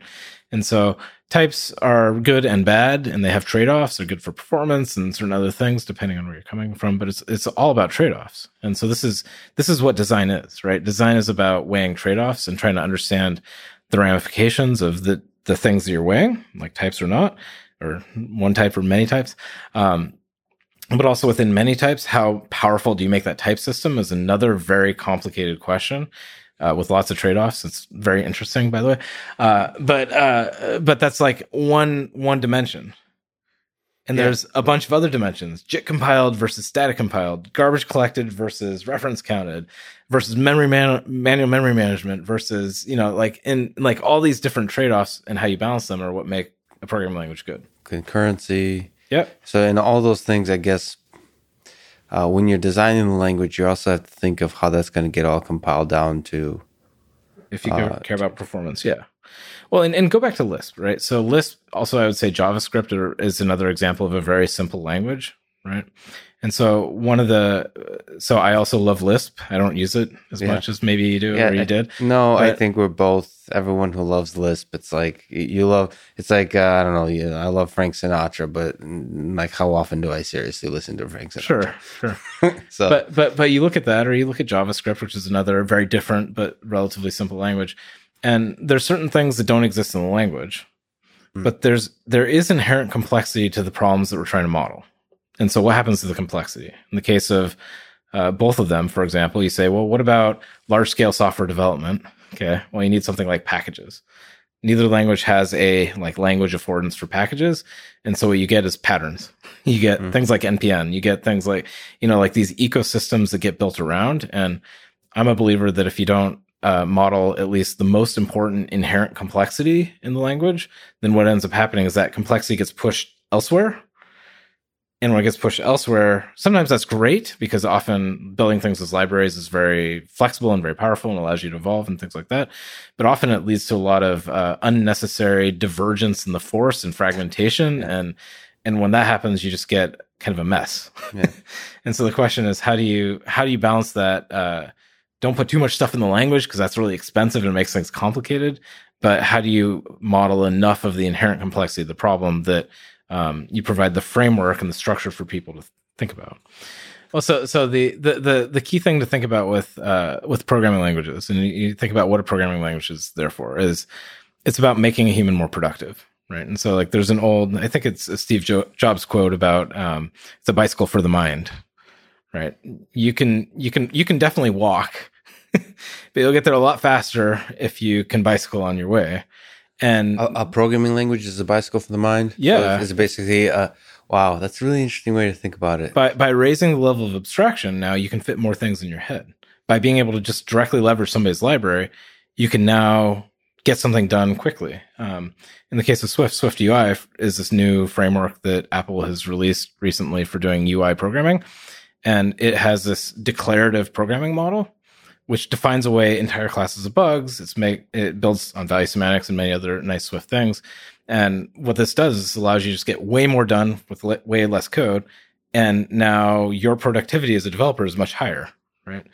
And so types are good and bad and they have trade-offs. They're good for performance and certain other things depending on where you're coming from, but it's it's all about trade-offs. And so this is this is what design is, right? Design is about weighing trade-offs and trying to understand the ramifications of the the things that you're weighing, like types or not, or one type or many types. Um, but also within many types, how powerful do you make that type system is another very complicated question. Uh, with lots of trade-offs. It's very interesting, by the way. Uh, but uh, but that's like one one dimension, and yeah. there's a bunch of other dimensions: JIT compiled versus static compiled, garbage collected versus reference counted, versus memory man- manual memory management versus you know like in like all these different trade-offs and how you balance them are what make a programming language good. Concurrency, Yep. So in all those things, I guess uh, when you're designing the language, you also have to think of how that's going to get all compiled down to. If you uh, care about performance, yeah. Well, and, and go back to Lisp, right? So Lisp, also I would say JavaScript is another example of a very simple language, right? And so one of the, so I also love Lisp. I don't use it as yeah. much as maybe you do yeah, or you did. No, but, I think we're both, everyone who loves Lisp, it's like, you love, it's like, uh, I don't know, you know, I love Frank Sinatra, but like how often do I seriously listen to Frank Sinatra? Sure, sure. *laughs* so, but, but, but you look at that or you look at JavaScript, which is another very different, but relatively simple language. And there's certain things that don't exist in the language, mm. but there's, there is inherent complexity to the problems that we're trying to model and so what happens to the complexity? In the case of uh, both of them, for example, you say, well, what about large scale software development? Okay. Well, you need something like packages. Neither language has a like language affordance for packages. And so what you get is patterns. *laughs* You get mm. things like NPM. You get things like, you know, like these ecosystems that get built around. And I'm a believer that if you don't uh, model at least the most important inherent complexity in the language, then what ends up happening is that complexity gets pushed elsewhere and when it gets pushed elsewhere, sometimes that's great because often building things as libraries is very flexible and very powerful and allows you to evolve and things like that. But often it leads to a lot of uh, unnecessary divergence in the force and fragmentation. Yeah. And and when that happens, you just get kind of a mess. Yeah. *laughs* and so the question is, how do you how do you balance that? Uh, don't put too much stuff in the language because that's really expensive and makes things complicated. But how do you model enough of the inherent complexity of the problem that um, you provide the framework and the structure for people to think about. Well, so so the the the, the key thing to think about with uh, with programming languages, and you think about what a programming language is there for, is it's about making a human more productive, right? And so like there's an old, I think it's a Steve jo- Jobs quote about um, it's a bicycle for the mind, right? You can you can you can definitely walk, *laughs* but you'll get there a lot faster if you can bicycle on your way. And a, a, programming language is a bicycle for the mind. Yeah, so it's basically uh, wow. That's a really interesting way to think about it. By by raising the level of abstraction, now you can fit more things in your head. By being able to just directly leverage somebody's library, you can now get something done quickly. Um, in the case of Swift, Swift UI is this new framework that Apple has released recently for doing UI programming. and it has this declarative programming model which defines away entire classes of bugs. It's make it builds on value semantics and many other nice Swift things. And what this does is allows you to just get way more done with le- way less code. And now your productivity as a developer is much higher, right?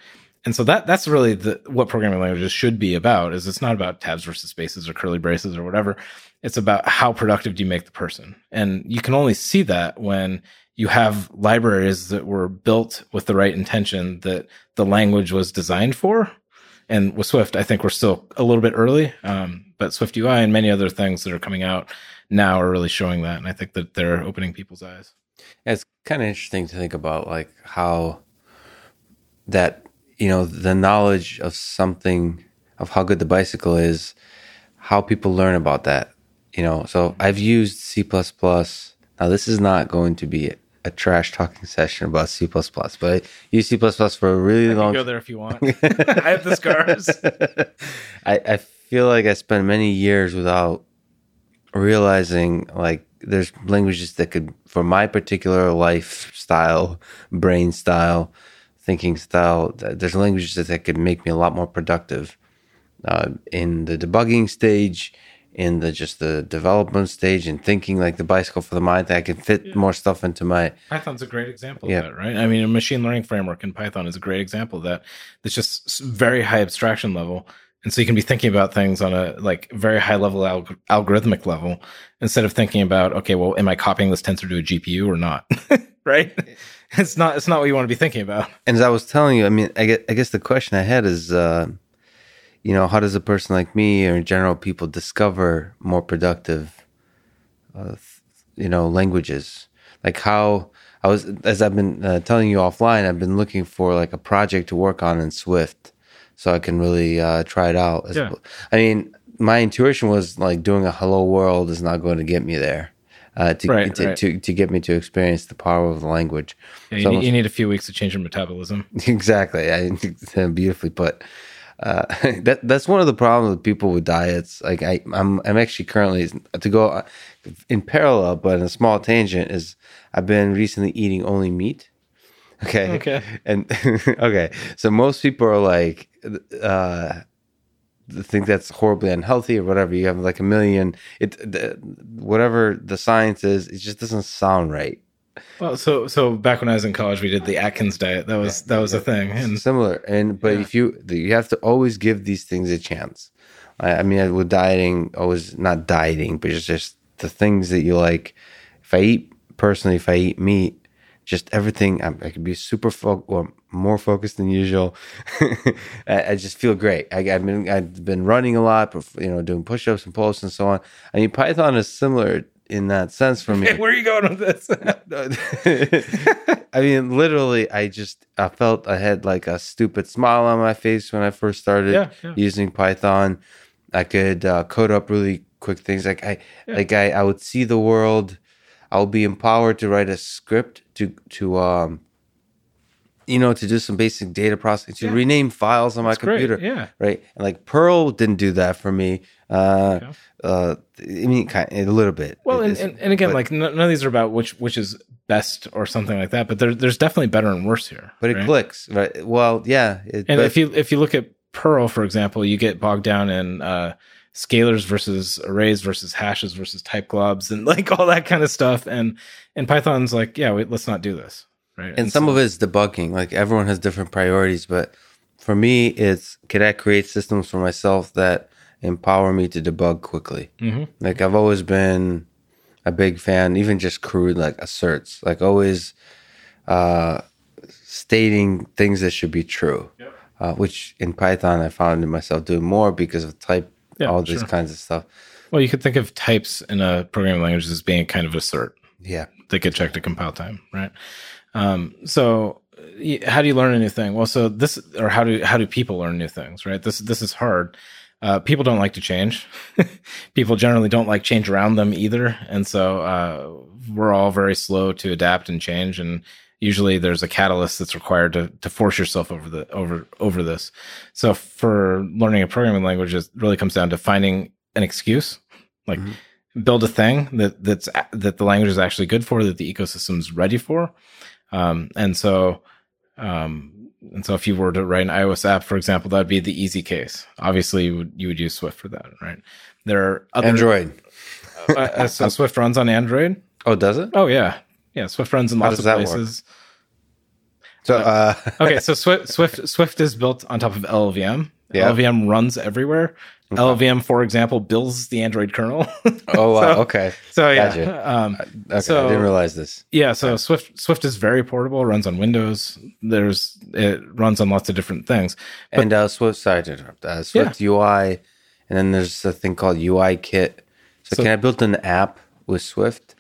And so that that's really the what programming languages should be about. Is it's not about tabs versus spaces or curly braces or whatever. It's about how productive do you make the person, and you can only see that when you have libraries that were built with the right intention that the language was designed for. And with Swift, I think we're still a little bit early, um, but Swift UI and many other things that are coming out now are really showing that. And I think that they're opening people's eyes. It's kind of interesting to think about, like how that you know the knowledge of something of how good the bicycle is, how people learn about that. You know, so I've used C now, this is not going to be a trash talking session about C++, but I use C++ for a really I long. Go there if you want. *laughs* *laughs* I have the scars. I, I feel like I spent many years without realizing like there's languages that could, for my particular lifestyle, brain style, thinking style, there's languages that, that could make me a lot more productive uh, in the debugging stage in the just the development stage and thinking like the bicycle for the mind that I can fit yeah. more stuff into my Python's a great example yeah. of that, right? I mean, a machine learning framework in Python is a great example of that. It's just very high abstraction level. And so you can be thinking about things on a like very high level alg- algorithmic level instead of thinking about, okay, well, am I copying this tensor to a GPU or not? *laughs* right? It's not, it's not what you want to be thinking about. And as I was telling you, I mean, I guess, I guess the question I had is, uh, you know, how does a person like me or in general people discover more productive, uh, you know, languages? Like how I was, as I've been uh, telling you offline, I've been looking for like a project to work on in Swift, so I can really uh, try it out. Yeah. I mean, my intuition was like doing a hello world is not going to get me there. Uh, to, right, to, right. to, to get me to experience the power of the language. Yeah, you, so need, you, need, a few weeks to change your metabolism. *laughs* Exactly, I *laughs* beautifully put. Uh, *laughs* that that's one of the problems with people with diets. Like I, I'm I'm actually currently to go uh, in parallel, but in a small tangent is I've been recently eating only meat. *laughs* Okay. Okay. And *laughs* okay, so most people are like, uh, think that's horribly unhealthy or whatever. You have like a million. It the, whatever the science is, it just doesn't sound right. Well, so so back when I was in college, we did the Atkins diet. That was that was a thing, and similar. And but yeah. if you you have to always give these things a chance. I, I mean, with dieting, always not dieting, but it's just the things that you like. If I eat personally, if I eat meat, just everything, I, I could be super fo- or more focused than usual. *laughs* I, I, just feel great. I, have been I've been running a lot, you know, doing push-ups and pull-ups and so on. I mean, Python is similar in that sense for me. *laughs* Where are you going with this? *laughs* I mean, literally, I just I felt I had like a stupid smile on my face when I first started yeah, yeah. using Python. I could uh, code up really quick things. Like I, yeah. like I, I would see the world. I would be empowered to write a script to to um, you know, to do some basic data processing, to rename files on my That's computer. Great. Yeah. Right. And like Perl didn't do that for me. Uh, okay. uh, I mean, kind of, a little bit. Well, and, and, and, again, but, like none of these are about which which is best or something like that. But there, there's definitely better and worse here. But right? it clicks, right? Well, yeah. It, and but, if you if you look at Perl, for example, you get bogged down in uh, scalars versus arrays versus hashes versus type globs and like *laughs* all that kind of stuff. And and Python's like, yeah, wait, let's not do this. Right. And, and some so, of it's debugging. Like everyone has different priorities, but for me, it's can I create systems for myself that empower me to debug quickly. Mm-hmm. Like I've always been a big fan, even just crude like asserts, like always uh, stating things that should be true. Yep. Uh, which in Python I found myself doing more because of type, yeah, all these sure. kinds of stuff. Well, you could think of types in a programming language as being kind of assert. Yeah, they get checked at compile time, right? Um, so how do you learn a new thing? Well, so this, or how do how do people learn new things? Right. This this is hard. Uh, people don't like to change. *laughs* people generally don't like change around them either, and so uh, we're all very slow to adapt and change. And usually, there's a catalyst that's required to to force yourself over the over over this. So, for learning a programming language, it really comes down to finding an excuse, like. Mm-hmm build a thing that that's that the language is actually good for that the ecosystem's ready for um, and so Um, and so if you were to write an iOS app, for example, that'd be the easy case. Obviously, you would, you would use Swift for that, right? There are other, Android. uh, uh, so *laughs* Swift runs on Android. Oh, does it? Oh yeah, yeah. Swift runs in How lots of that work? So, uh, *laughs* okay, so Swift, Swift Swift is built on top of LLVM. Yeah. LLVM runs everywhere. LLVM, for example, builds the Android kernel. *laughs* oh, wow. So- okay. so yeah, Gotcha. um, Okay. So- I didn't realize this. yeah. So Swift Swift is very portable. Runs on Windows. There's it runs on lots of different things. But- and uh, Swift, sorry to interrupt. Uh, Swift UI, and then there's a thing called UI Kit. So, So- can I build an app with Swift?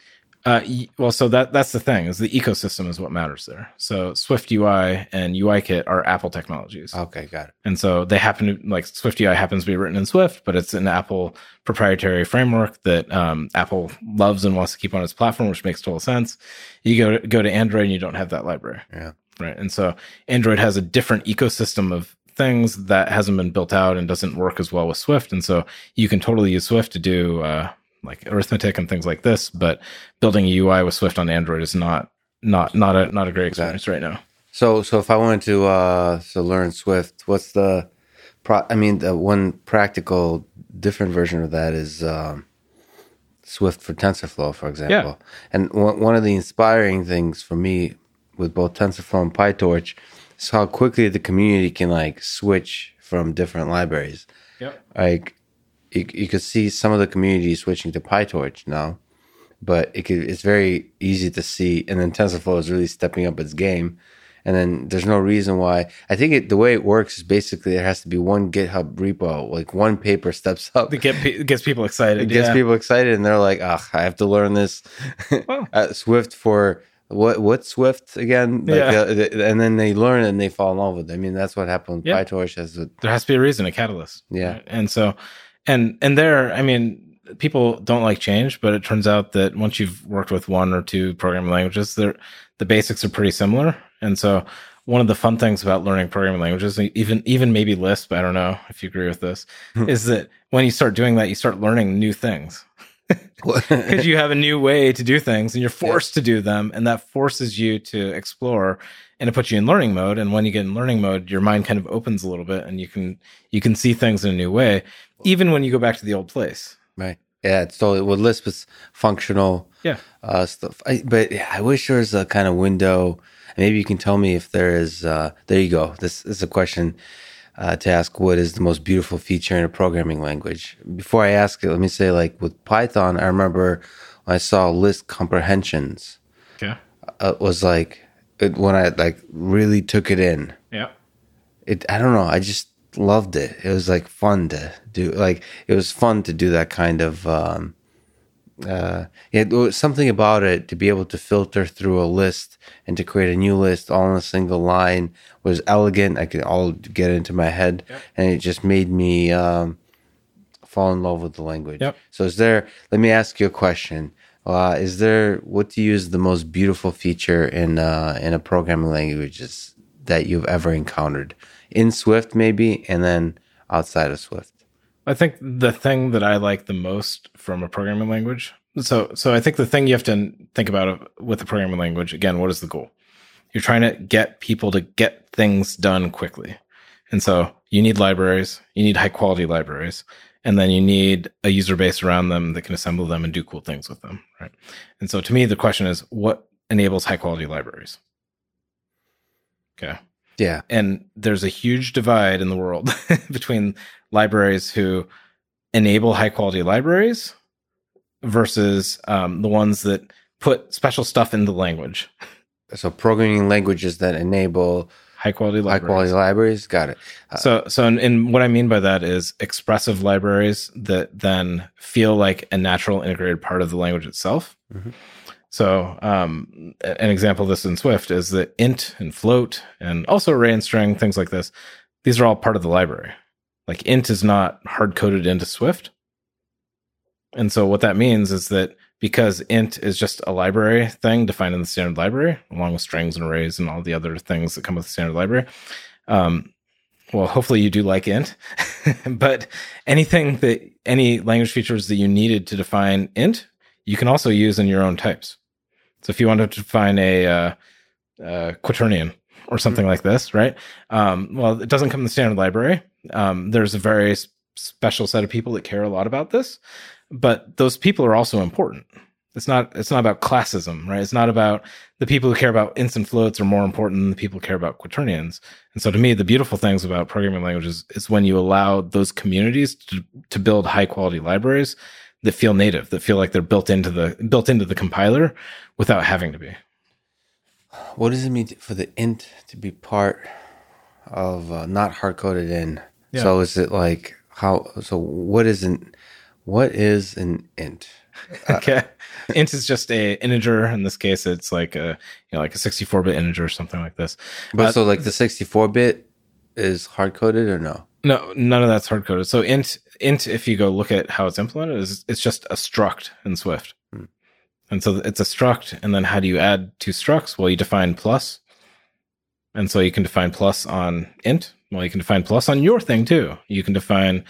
Uh, well, so that that's the thing is the ecosystem is what matters there. So Swift UI and UIKit are Apple technologies. Okay, got it. And so they happen to like Swift UI happens to be written in Swift, but it's an Apple proprietary framework that um, Apple loves and wants to keep on its platform, which makes total sense. You go to, go to Android and you don't have that library. Yeah. Right. And so Android has a different ecosystem of things that hasn't been built out and doesn't work as well with Swift. And so you can totally use Swift to do uh, like arithmetic and things like this, but building a UI with Swift on Android is not not not a not a great experience right now. So, so if I wanted to uh, to learn Swift, what's the pro? I mean, the one practical different version of that is um, Swift for TensorFlow, for example. Yeah. And one one of the inspiring things for me with both TensorFlow and PyTorch is how quickly the community can like switch from different libraries. Yep. like you, you could see some of the community switching to PyTorch now, but it could, it's very easy to see. And then TensorFlow is really stepping up its game. And then there's no reason why. I think it, the way it works is basically there has to be one GitHub repo, like one paper steps up. It, get, it gets people excited. It gets yeah. people excited, and they're like, "Ah, I have to learn this *laughs* Wow. uh, Swift for what? What Swift again?" Like, Yeah. uh, and then they learn and they fall in love with it. I mean, that's what happened with Yeah. PyTorch. As a, there has to be a reason, a catalyst. Yeah. And so, and and there, I mean, people don't like change, but it turns out that once you've worked with one or two programming languages, they're the basics are pretty similar. And so, one of the fun things about learning programming languages, even even maybe Lisp, I don't know if you agree with this, hmm. is that when you start doing that, you start learning new things. *laughs* Because you have a new way to do things and you're forced to do them and that forces you to explore and it puts you in learning mode. And when you get in learning mode your mind kind of opens a little bit and you can you can see things in a new way even when you go back to the old place Right. Yeah, it's totally. Well, Lisp is functional yeah uh, stuff. I, but yeah, I wish there was a kind of window. Maybe you can tell me if there is. Uh, there you go. This, this is a question uh, to ask. What is the most beautiful feature in a programming language? Before I ask it, let me say, like with Python, I remember when I saw list comprehensions. okay Uh, it was like it, when I like really took it in. yeah it i don't know i just loved it. It was like fun to do like it was fun to do that kind of um uh yeah there was something about it to be able to filter through a list and to create a new list all in a single line was elegant. I could all get into my head Yep. and it just made me um fall in love with the language. Yep. so is there let me ask you a question. Uh, is there what do you use the most beautiful feature in uh, in a programming language that you've ever encountered in Swift maybe and then outside of Swift? i think the thing that i like the most from a programming language so so i think the thing you have to think about with a programming language again what is the goal? You're trying to get people to get things done quickly. And so you need libraries you need high quality libraries and then you need a user base around them that can assemble them and do cool things with them right? And so to me the question is what enables high quality libraries? Okay Yeah. and there's a huge divide in the world *laughs* between libraries who enable high quality libraries versus um, the ones that put special stuff in the language So programming languages that enable high quality high libraries quality libraries. Got it. Uh, so so and, and what i mean by that is expressive libraries that then feel like a natural integrated part of the language itself Mhm. So um, an example of this in swift is that int and float and also array and string things like this these are all part of the library. Like int is not hard coded into swift. And so what that means is that because int is just a library thing defined in the standard library along with strings and arrays and all the other things that come with the standard library um, well hopefully you do like int. *laughs* But anything that any language features that you needed to define int you can also use in your own types so if you wanted to define a uh, uh, quaternion or something like this, right? Um, well, it doesn't come in the standard library. Um, there's a very s- special set of people that care a lot about this, but those people are also important. It's not it's not about classism, right? It's not about the people who care about ints and floats are more important than the people who care about quaternions. And so to me, the beautiful things about programming languages is when you allow those communities to, to build high quality libraries that feel native, that feel like they're built into the built into the compiler without having to be. What does it mean for the int to be part of uh, not hard coded in? Yeah. So is it like how? So what is an what is an int? *laughs* okay. int is just a integer. In this case, it's like a you know like a 64 bit integer or something like this. But Uh, so like the sixty four bit is hard coded or no? No, none of that's hard coded. So int int, if you go look at how it's implemented, is it's just a struct in Swift. Hmm. And so it's a struct, and then how do you add two structs? Well, you define plus, and so you can define plus on int. Well, you can define plus on your thing too. You can define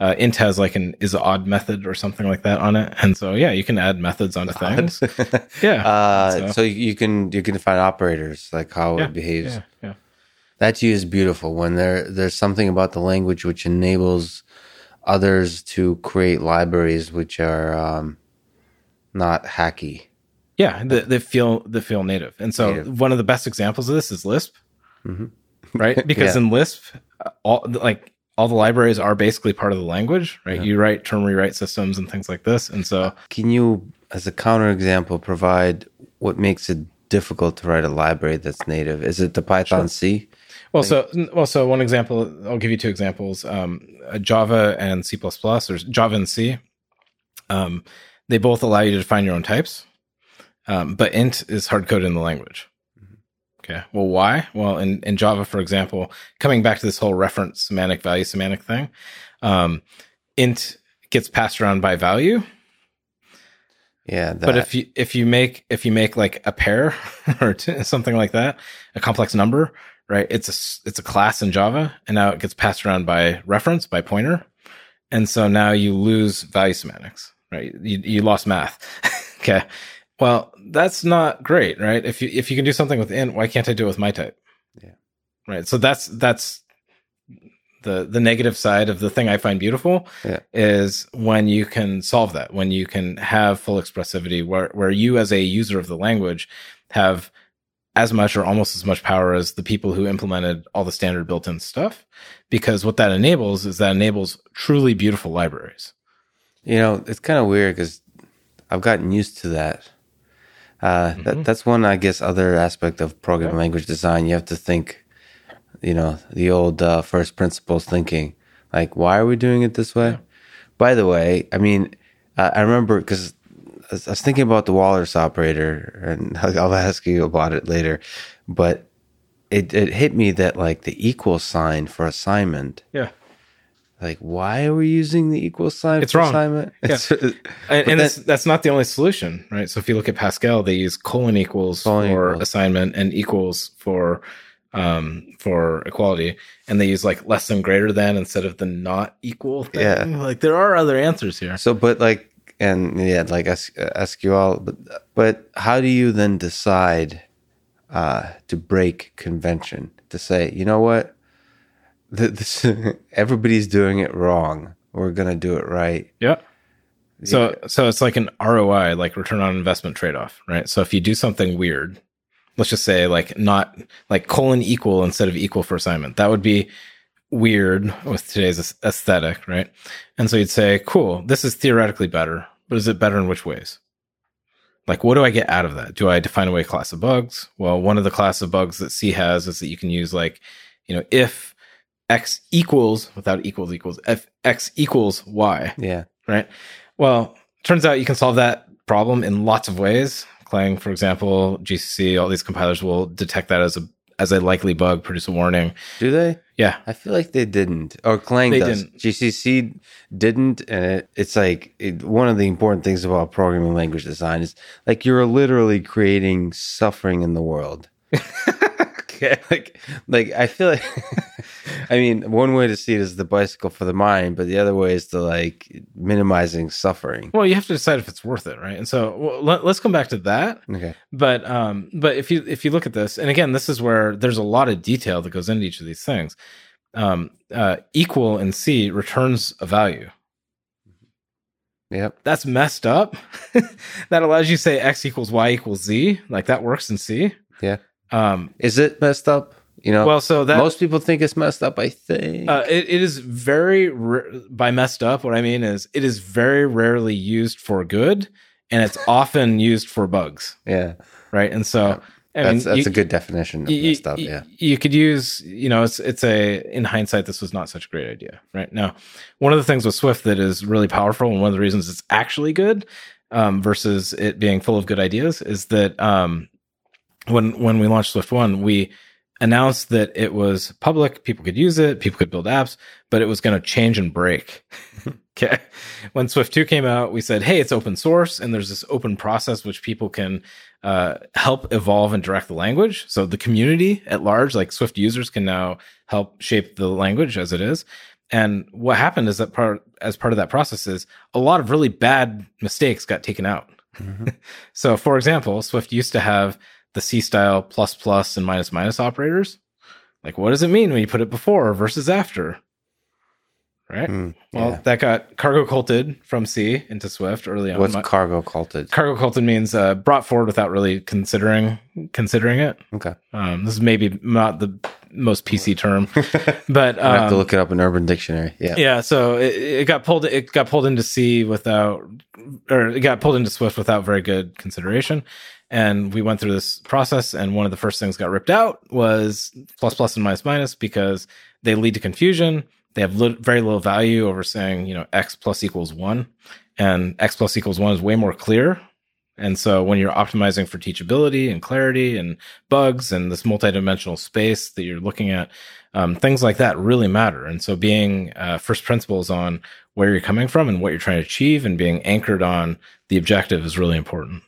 uh, int has like an is odd method or something like that on it, and so yeah, you can add methods onto things. *laughs* Yeah, uh, So- so you can you can define operators like how Yeah, it behaves. yeah, yeah. That to you is beautiful when there there's something about the language which enables others to create libraries which are um, not hacky. Yeah, they, they feel they feel native, and so Native. one of the best examples of this is Lisp, Mhm. *laughs* right? *laughs* Because Yeah. in Lisp, all like all the libraries are basically part of the language, right? Yeah. You write term rewrite systems and things like this, and so Can you, as a counterexample, provide what makes it difficult to write a library that's native? Is it the Python C? Well, so well, so one example, I'll give you two examples: um, uh, Java and C or Java and C. Um, they both allow you to define your own types, um, but int is hard coded in the language. Okay. Well, why? Well, in, in Java, for example, coming back to this whole reference semantic value semantic thing, um, int gets passed around by value. Yeah, that, But if you if you make if you make like a pair *laughs* or t- something like that, a complex number, right? It's a it's a class in Java, and now it gets passed around by reference by pointer, and so now you lose value semantics, right? You you lost math. *laughs* okay. Well, that's not great, right? If you if you can do something with int, why can't I do it with my type? Yeah. Right. So that's that's the the negative side of the thing I find beautiful Yeah. is when you can solve that, when you can have full expressivity, where where you as a user of the language have as much or almost as much power as the people who implemented all the standard built-in stuff, because what that enables is that enables truly beautiful libraries. you know, it's kind of weird because I've gotten used to that. Uh, Mhm. that that's one, I guess, other aspect of programming language design. You have to think, you know, the old uh, first principles thinking. Like, why are we doing it this way? Yeah. By the way, I mean, uh, I remember because I was thinking about the Walrus operator, and *laughs* I'll ask you about it later. But it it hit me that like the equal sign for assignment. Yeah. Like, why are we using the equal sign It's for wrong. assignment? Yeah. It's- *laughs* And, and that- that's not the only solution, right? So if you look at Pascal, they use colon equals Colon for equals. assignment and equals for um for equality and they use like less than greater than instead of the not equal thing. Yeah. like there are other answers here So, but like, and yeah, like S- uh, SQL, but but how do you then decide uh, to break convention? To say, you know what, Th- this *laughs* everybody's doing it wrong. We're gonna do it right. yeah so so it's like an roi like return on investment trade-off right so if you do something weird let's just say like not like colon equal instead of equal for assignment that would be weird with today's aesthetic right? And so you'd say cool this is theoretically better but is it better in which ways? Like what do i get out of that? Do i define away a class of bugs? Well one of the class of bugs that c has is that you can use like you know if x equals without equals equals if x equals y Yeah, right? Well, turns out you can solve that problem in lots of ways. Clang, for example, GCC, all these compilers will detect that as a as a likely bug, produce a warning. do they? Yeah, I feel like they didn't, oh, or Clang They does. didn't. GCC didn't, and it, it's like it, one of the important things about programming language design is like you're literally creating suffering in the world. *laughs* *laughs* okay. like, like I feel like *laughs* I mean, one way to see it is the bicycle for the mind, but the other way is to like minimizing suffering. Well, you have to decide if it's worth it, right? And so well, let, us come back to that. Okay. But um, but if you if you look at this, and again, this is where there's a lot of detail that goes into each of these things. Um, uh, equal in C returns a value. Yep. That's messed up. *laughs* that allows you to say x equals y equals z. Like that works in C. Yeah. Um, is it messed up? You know, well, so that most people think it's messed up. I think uh, it, it is very by messed up. What I mean is, it is very rarely used for good, and it's *laughs* often used for bugs. Yeah, right. And so, yeah. That's mean, that's you, a good definition of you, messed up. Yeah, you could use, you know, it's it's a in hindsight, this was not such a great idea. Right now, one of the things with Swift that is really powerful, and one of the reasons it's actually good um, versus it being full of good ideas, is that um, when when we launched Swift One, we announced that it was public, people could use it, people could build apps, but it was going to change and break. *laughs* okay. When Swift 2 came out, we said, hey, it's open source and there's this open process which people can uh, help evolve and direct the language. So the community at large, like Swift users, can now help shape the language as it is. And what happened is that part, as part of that process is a lot of really bad mistakes got taken out. Mm-hmm. *laughs* so, for example, Swift used to have the C style plus plus and minus minus operators. Like, what does it mean when you put it before versus after? Right. Mm, yeah. Well, that got cargo culted from C into Swift early on. What's cargo culted? Cargo culted means uh, brought forward without really considering considering it. Okay. Um, this is maybe not the most PC term, *laughs* but um, I have to look it up in Urban Dictionary. Yeah. Yeah. So it, it got pulled. It got pulled into C without, or it got pulled into Swift without very good consideration. And we went through this process, and one of the first things got ripped out was plus plus and minus minus because they lead to confusion. They have li- very little value over saying, you know, x plus equals one, and x plus equals one is way more clear. And so when you're optimizing for teachability and clarity and bugs and this multidimensional space that you're looking at, um, things like that really matter. And so being uh, first principles on where you're coming from and what you're trying to achieve and being anchored on the objective is really important.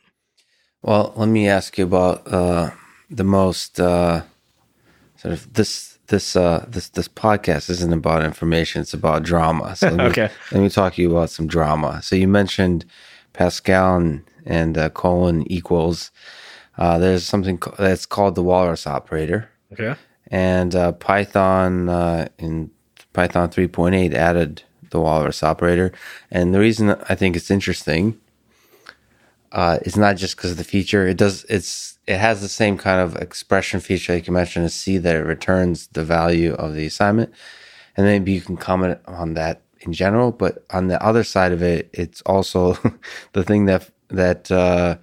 Well, let me ask you about uh, the most uh, sort of this this uh, this this podcast isn't about information; it's about drama. So let me, *laughs* okay, let me talk to you about some drama. So you mentioned Pascal and, and uh, colon equals. Uh, there's something that's called the Walrus operator. Okay, and uh, Python uh, in Python 3.8 added the Walrus operator, and the reason I think it's interesting uh, it's not just because of the feature. It does. It's it has the same kind of expression feature like you mentioned. To see that it returns the value of the assignment, and maybe you can comment on that in general. But on the other side of it, it's also *laughs* the thing that that uh,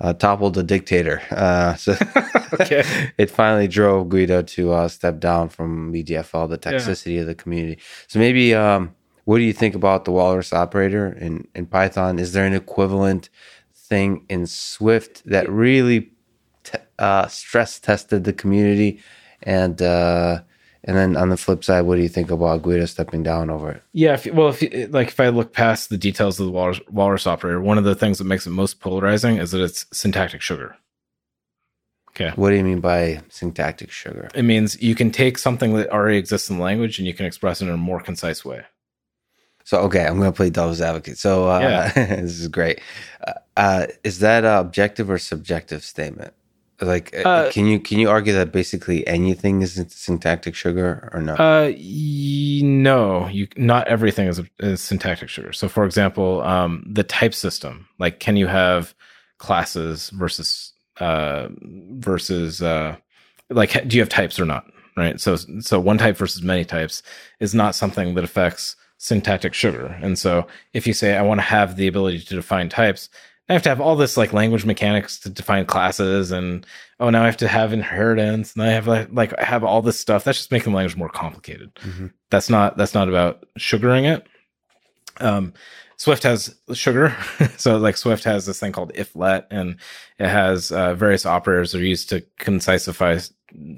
uh, toppled the dictator. Uh, so *laughs* okay. *laughs* it finally drove Guido to uh, step down from BDFL, the toxicity yeah. of the community. So maybe. Um, what do you think about the Walrus operator in, in Python? Is there an equivalent thing in Swift that really t- uh, stress tested the community, and uh, and then on the flip side, what do you think about Guido stepping down over it? Yeah, if, well, if you, like if I look past the details of the walrus, walrus operator, one of the things that makes it most polarizing is that it's syntactic sugar. Okay. What do you mean by syntactic sugar? It means you can take something that already exists in the language and you can express it in a more concise way. So okay, I'm going to play devil's advocate. So uh, yeah. *laughs* this is great. Uh, uh, is that an objective or subjective statement? Like, uh, uh, can you can you argue that basically anything is syntactic sugar or not? Uh, y- no, you not everything is, is syntactic sugar. So, for example, um, the type system, like, can you have classes versus uh, versus uh, like, do you have types or not? Right. So, so one type versus many types is not something that affects syntactic sugar. And so if you say, I want to have the ability to define types, I have to have all this like language mechanics to define classes and oh now I have to have inheritance and I have like, like I have all this stuff. That's just making the language more complicated. Mm-hmm. That's not that's not about sugaring it. Um, Swift has sugar. *laughs* so like Swift has this thing called if let and it has uh, various operators that are used to concisify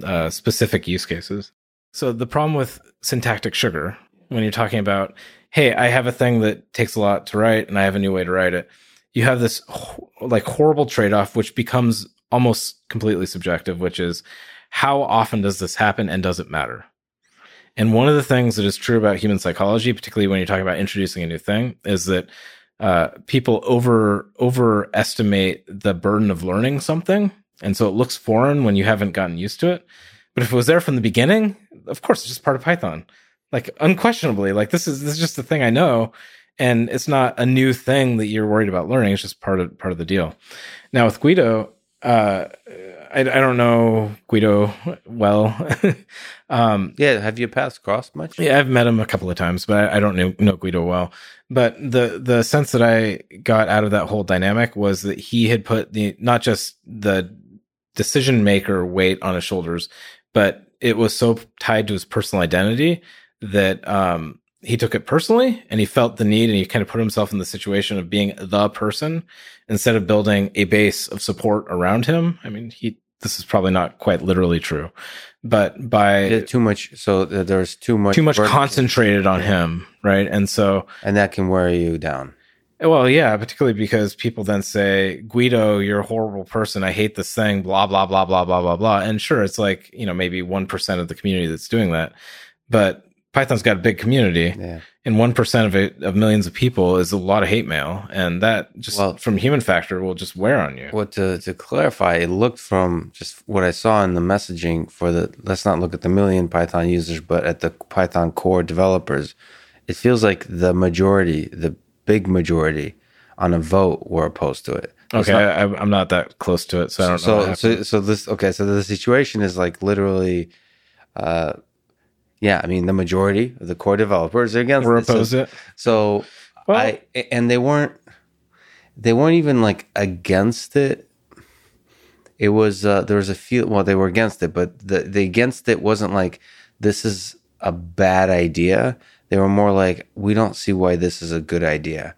uh, specific use cases. So the problem with syntactic sugar when you're talking about, hey, I have a thing that takes a lot to write and I have a new way to write it. You have this like horrible trade off, which becomes almost completely subjective, which is how often does this happen and does it matter? And one of the things that is true about human psychology, particularly when you're talking about introducing a new thing, is that uh, people over overestimate the burden of learning something, and so it looks foreign when you haven't gotten used to it. But if it was there from the beginning, of course, it's just part of Python. Like unquestionably, like this is this is just the thing I know, and it's not a new thing that you're worried about learning. It's just part of part of the deal. Now with Guido, uh, I, I don't know Guido well. *laughs* um, yeah, have you passed across much? Yeah, I've met him a couple of times, but I, I don't know, know Guido well. But the the sense that I got out of that whole dynamic was that he had put the not just the decision maker weight on his shoulders, but it was so tied to his personal identity that um, he took it personally and he felt the need and he kind of put himself in the situation of being the person instead of building a base of support around him. I mean, he this is probably not quite literally true, but by too much, so there's too much too much concentrated on him, right? And so and that can wear you down. Well, yeah, particularly because people then say, Guido, you're a horrible person. I hate this thing, blah, blah, blah, blah, blah, blah, blah. And sure, it's like, you know, maybe 1% of the community that's doing that. But Python's got a big community, yeah. and one percent of it of millions of people is a lot of hate mail, and that just well, from human factor will just wear on you. Well, to to clarify, it looked from just what I saw in the messaging for the. Let's not look at the million Python users, but at the Python core developers. It feels like the majority, the big majority, on a vote were opposed to it. It's okay, not, I, am not that close to it, so I don't so, know. So, so this okay. So the situation is like literally. Uh, yeah, I mean the majority of the core developers are against We're opposed so, it. So well, I and they weren't they weren't even like against it. It was uh, there was a few well they were against it, but the the against it wasn't like this is a bad idea. They were more like we don't see why this is a good idea.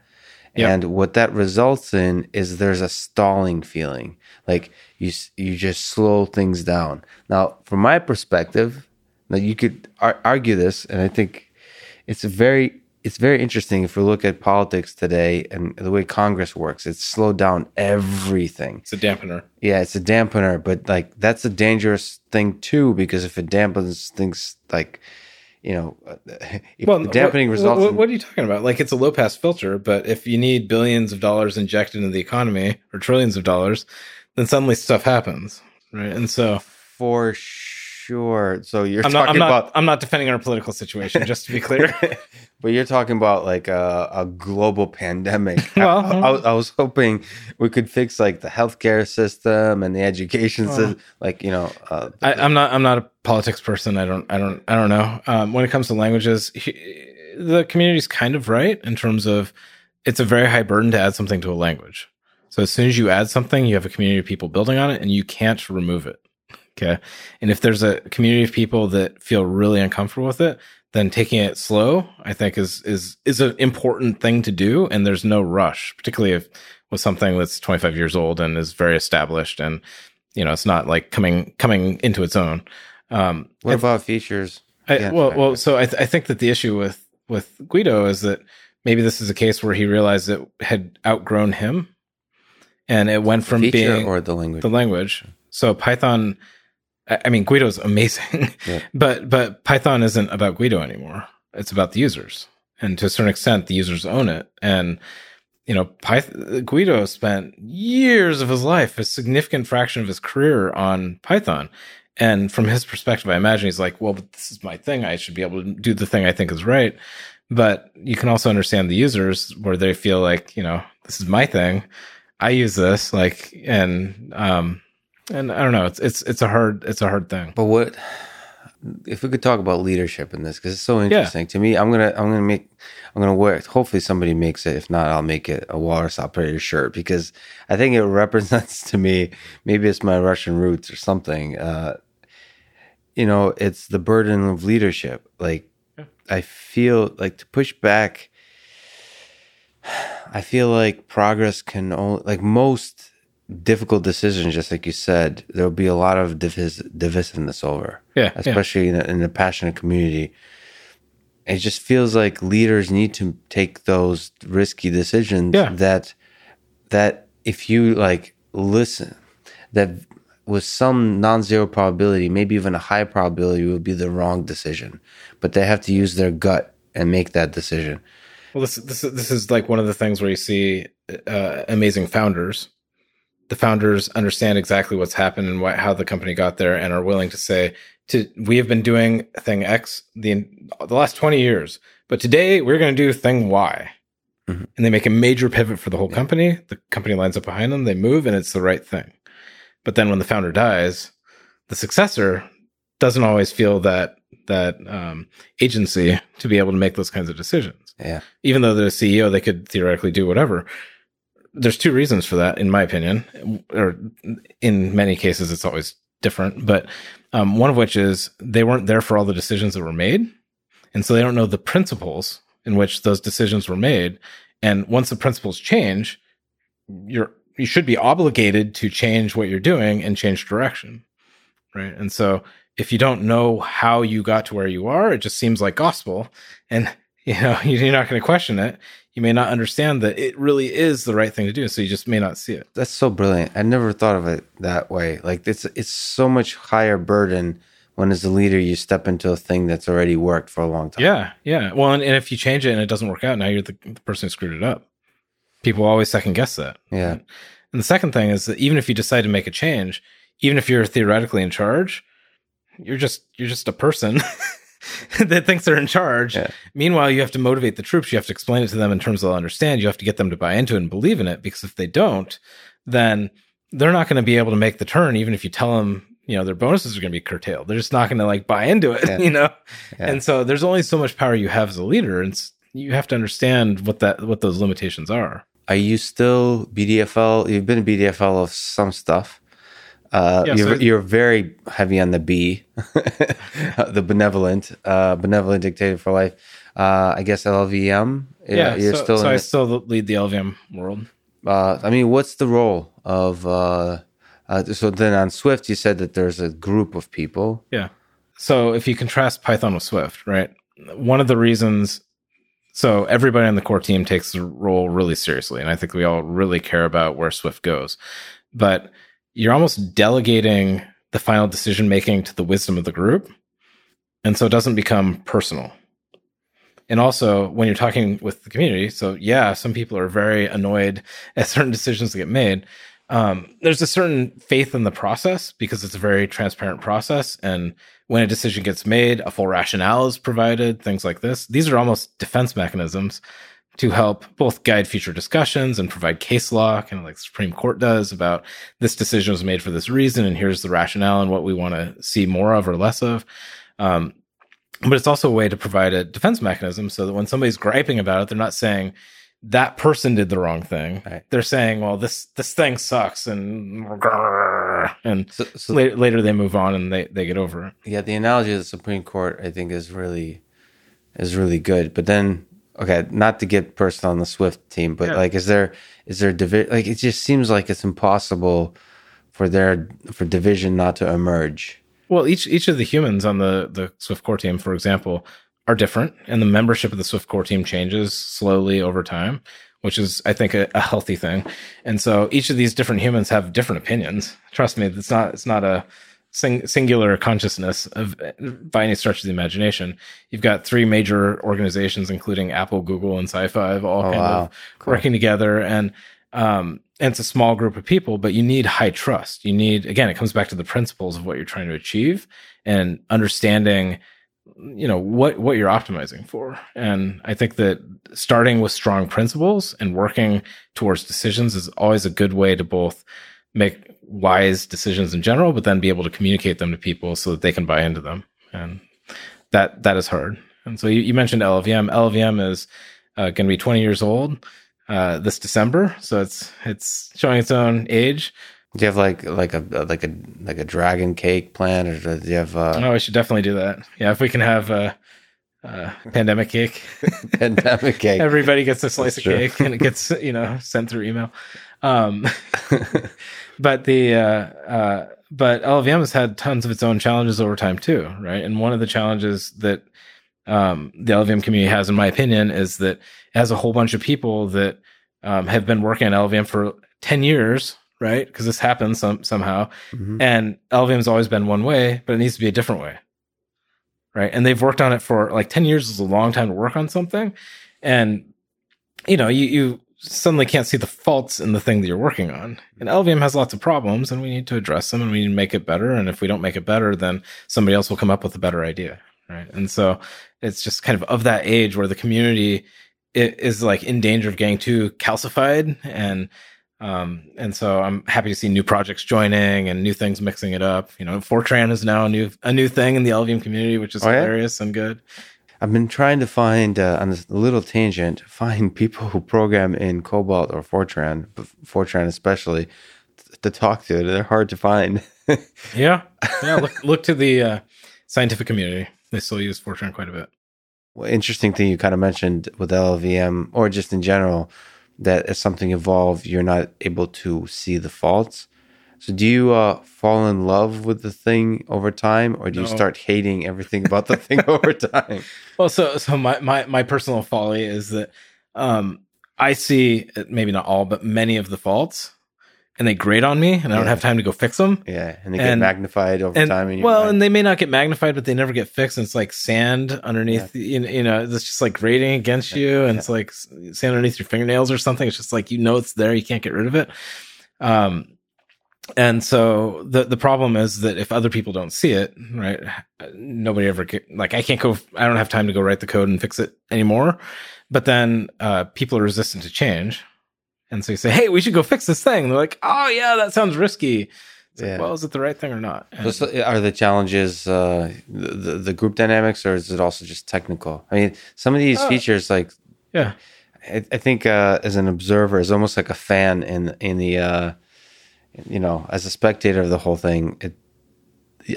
Yep. And what that results in is there's a stalling feeling. Like you you just slow things down. Now, from my perspective, now you could ar- argue this, and I think it's very it's very interesting if we look at politics today and the way Congress works. It's slowed down everything. It's a dampener. Yeah, it's a dampener, but like that's a dangerous thing too because if it dampens things like you know, uh, *laughs* if well, dampening what, results. What, what, are you talking about? Like it's a low pass filter, but if you need billions of dollars injected into the economy or trillions of dollars, then suddenly stuff happens, right? And so for sure sure. So you're I'm talking not, I'm not, about I'm not defending our political situation, just to be clear. *laughs* but you're talking about like a, a global pandemic. *laughs* well, I, I, I, was hoping we could fix like the healthcare system and the education well, system. Like you know, uh, I, am not I'm not a politics person. I don't I don't I don't know. Um, when it comes to languages, he, the community is kind of right in terms of it's a very high burden to add something to a language. So as soon as you add something, you have a community of people building on it, and you can't remove it. Okay. And if there's a community of people that feel really uncomfortable with it, then taking it slow, I think is is is an important thing to do. And there's no rush, particularly if with something that's 25 years old and is very established, and you know it's not like coming coming into its own. Um, what about features? I, yeah, well, well, so I, th- I think that the issue with with Guido is that maybe this is a case where he realized it had outgrown him, and it went from being or the language. The language. So Python I mean, Guido's amazing, yeah. *laughs* but but Python isn't about Guido anymore. It's about the users, and to a certain extent, the users own it. And you know, Python, Guido spent years of his life, a significant fraction of his career on Python. And from his perspective, I imagine he's like, well, but this is my thing. I should be able to do the thing I think is right. But you can also understand the users where they feel like, you know, this is my thing. I use this, like, and um, and I don't know. It's it's it's a hard it's a hard thing. But what if we could talk about leadership in this because it's so interesting yeah. to me. I'm gonna I'm gonna make I'm gonna wear. Hopefully somebody makes it. If not, I'll make it a Walrus operator shirt because I think it *laughs* represents to me. Maybe it's my Russian roots or something. Uh, you know, it's the burden of leadership. Like yeah. I feel like to push back. *sighs* I feel like progress can only like most difficult decisions, just like you said, there'll be a lot of divis- divisiveness over. Yeah. Especially yeah. In, a, in a passionate community. It just feels like leaders need to take those risky decisions yeah. that that if you like listen that with some non-zero probability, maybe even a high probability, would be the wrong decision. But they have to use their gut and make that decision. Well, this this this is like one of the things where you see uh, amazing founders. The founders understand exactly what's happened and what, how the company got there, and are willing to say, "To we have been doing thing X the the last twenty years, but today we're going to do thing Y." Mm-hmm. And they make a major pivot for the whole company. The company lines up behind them. They move, and it's the right thing. But then when the founder dies, the successor doesn't always feel that that um, agency to be able to make those kinds of decisions. Yeah. Even though they're CEO, they could theoretically do whatever. There's two reasons for that, in my opinion, or in many cases, it's always different. But um, one of which is they weren't there for all the decisions that were made. And so they don't know the principles in which those decisions were made. And once the principles change, you're, you should be obligated to change what you're doing and change direction. Right. And so if you don't know how you got to where you are, it just seems like gospel. And, *laughs* you know, you're not going to question it. You may not understand that it really is the right thing to do. So you just may not see it. That's so brilliant. I never thought of it that way. Like it's, it's so much higher burden when as a leader you step into a thing that's already worked for a long time. Yeah. Yeah. Well, and, and if you change it and it doesn't work out, now you're the, the person who screwed it up. People always second guess that. Yeah. And the second thing is that even if you decide to make a change, even if you're theoretically in charge, you're just you're just a person *laughs* *laughs* that thinks they're in charge. Yeah. Meanwhile, you have to motivate the troops. You have to explain it to them in terms they'll understand. You have to get them to buy into it and believe in it. Because if they don't, then they're not going to be able to make the turn, even if you tell them, you know, their bonuses are going to be curtailed. They're just not going to like buy into it, yeah. *laughs* you know? Yeah. And so there's only so much power you have as a leader. And you have to understand what that, what those limitations are. Are you still BDFL? You've been BDFL of some stuff. Uh, yeah, you're, so you're, very heavy on the B, *laughs* the benevolent, uh, benevolent dictator for life. Uh, I guess LLVM. Yeah, you're so, still. So I the, still lead the LLVM world. Uh, I mean, what's the role of? Uh, uh, so then on Swift, you said that there's a group of people. Yeah. So if you contrast Python with Swift, right? One of the reasons. So everybody on the core team takes the role really seriously, and I think we all really care about where Swift goes, but you're almost delegating the final decision making to the wisdom of the group. And so it doesn't become personal. And also, when you're talking with the community, so yeah, some people are very annoyed *laughs* at certain decisions that get made. Um, there's a certain faith in the process because it's a very transparent process. And when a decision gets made, a full rationale is provided, things like this. These are almost defense mechanisms to help both guide future discussions and provide case law, kind of like the Supreme Court does about this decision was made for this reason, and here's the rationale and what we want to see more of or less of. Um, but it's also a way to provide a defense mechanism so that when somebody's griping about it, they're not saying that person did the wrong thing. Right. They're saying, "Well, this this thing sucks," and and so, so later, later they move on and they they get over it. Yeah, the analogy of the Supreme Court, I think, is really is really good. But then okay, not to get personal on the Swift team, but yeah. like, is there is there division? Like, it just seems like it's impossible for their for division not to emerge. Well, each each of the humans on the the Swift core team, for example, are different, and the membership of the Swift core team changes slowly over time, which is, I think, a, a healthy thing. And so each of these different humans have different opinions. Trust me, it's not it's not a sing- singular consciousness of by any stretch of the imagination. You've got three major organizations, including Apple, Google, and SiFive, all oh, kind wow. of cool. working together, and um, and it's a small group of people, but you need high trust. You need again, it comes back to the principles of what you're trying to achieve and understanding you know what what you're optimizing for and i think that starting with strong principles and working towards decisions is always a good way to both make wise decisions in general, but then be able to communicate them to people so that they can buy into them. And that that is hard. And so you, you mentioned LLVM. LLVM is uh, going to be 20 years old uh, this December, so it's it's showing its own age. Do you have like like a like a like a dragon cake plan, or do you have? Uh... Oh, we should definitely do that. Yeah, if we can have a, a pandemic cake, *laughs* pandemic cake, everybody gets a slice That's of true. cake, and it gets you know sent through email. Um, *laughs* but the uh, uh, but LLVM has had tons of its own challenges over time too, right? And one of the challenges that um, the LLVM community has, in my opinion, is that it has a whole bunch of people that um, have been working on LLVM for ten years, right? Because this happens some somehow, Mhm. and LLVM's always been one way, but it needs to be a different way, right? And they've worked on it for like ten years is a long time to work on something, and you know, you you suddenly can't see the faults in the thing that you're working on. And LLVM has lots of problems, and we need to address them, and we need to make it better. And if we don't make it better, then somebody else will come up with a better idea, right? And so it's just kind of of that age where the community is like in danger of getting too calcified and um and so i'm happy to see new projects joining and new things mixing it up you know fortran is now a new a new thing in the LLVM community which is Oh, yeah? hilarious and good I've been trying to find uh, on this little tangent, *laughs* find people who program in COBOL or Fortran, Fortran especially, t- to talk to. They're hard to find. *laughs* yeah yeah look look to the uh scientific community they still use fortran quite a bit Well, interesting thing you kind of mentioned with LLVM or just in general that as something evolved, you're not able to see the faults. So do you uh, fall in love with the thing over time, or do you start hating everything about the thing *laughs* over time? Well, so so my my my personal folly is that um I see uh, maybe not all, but many of the faults, and they grate on me, and I don't Yeah. have time to go fix them. Yeah, and they get magnified over And time. Well, mind. and they may not get magnified, but they never get fixed. And it's like sand underneath, you know, you know, it's just like grating against you, and it's like sand underneath your fingernails or something. It's just like you know it's there, you can't get rid of it. Um, and so the the problem is that if other people don't see it, right, nobody ever get, like I can't go. I don't have time to go write the code and fix it anymore. But then uh, people are resistant to change, and so you say, "Hey, we should go fix this thing." And they're like, "Oh yeah, that sounds risky." It's like, Yeah. well, is it the right thing or not? So, so are the challenges uh, the, the the group dynamics, or is it also just technical? I mean, some of these Uh, features, like yeah, I, I think, uh, as an observer, is almost like a fan in in the, uh, you know, as a spectator of the whole thing. It,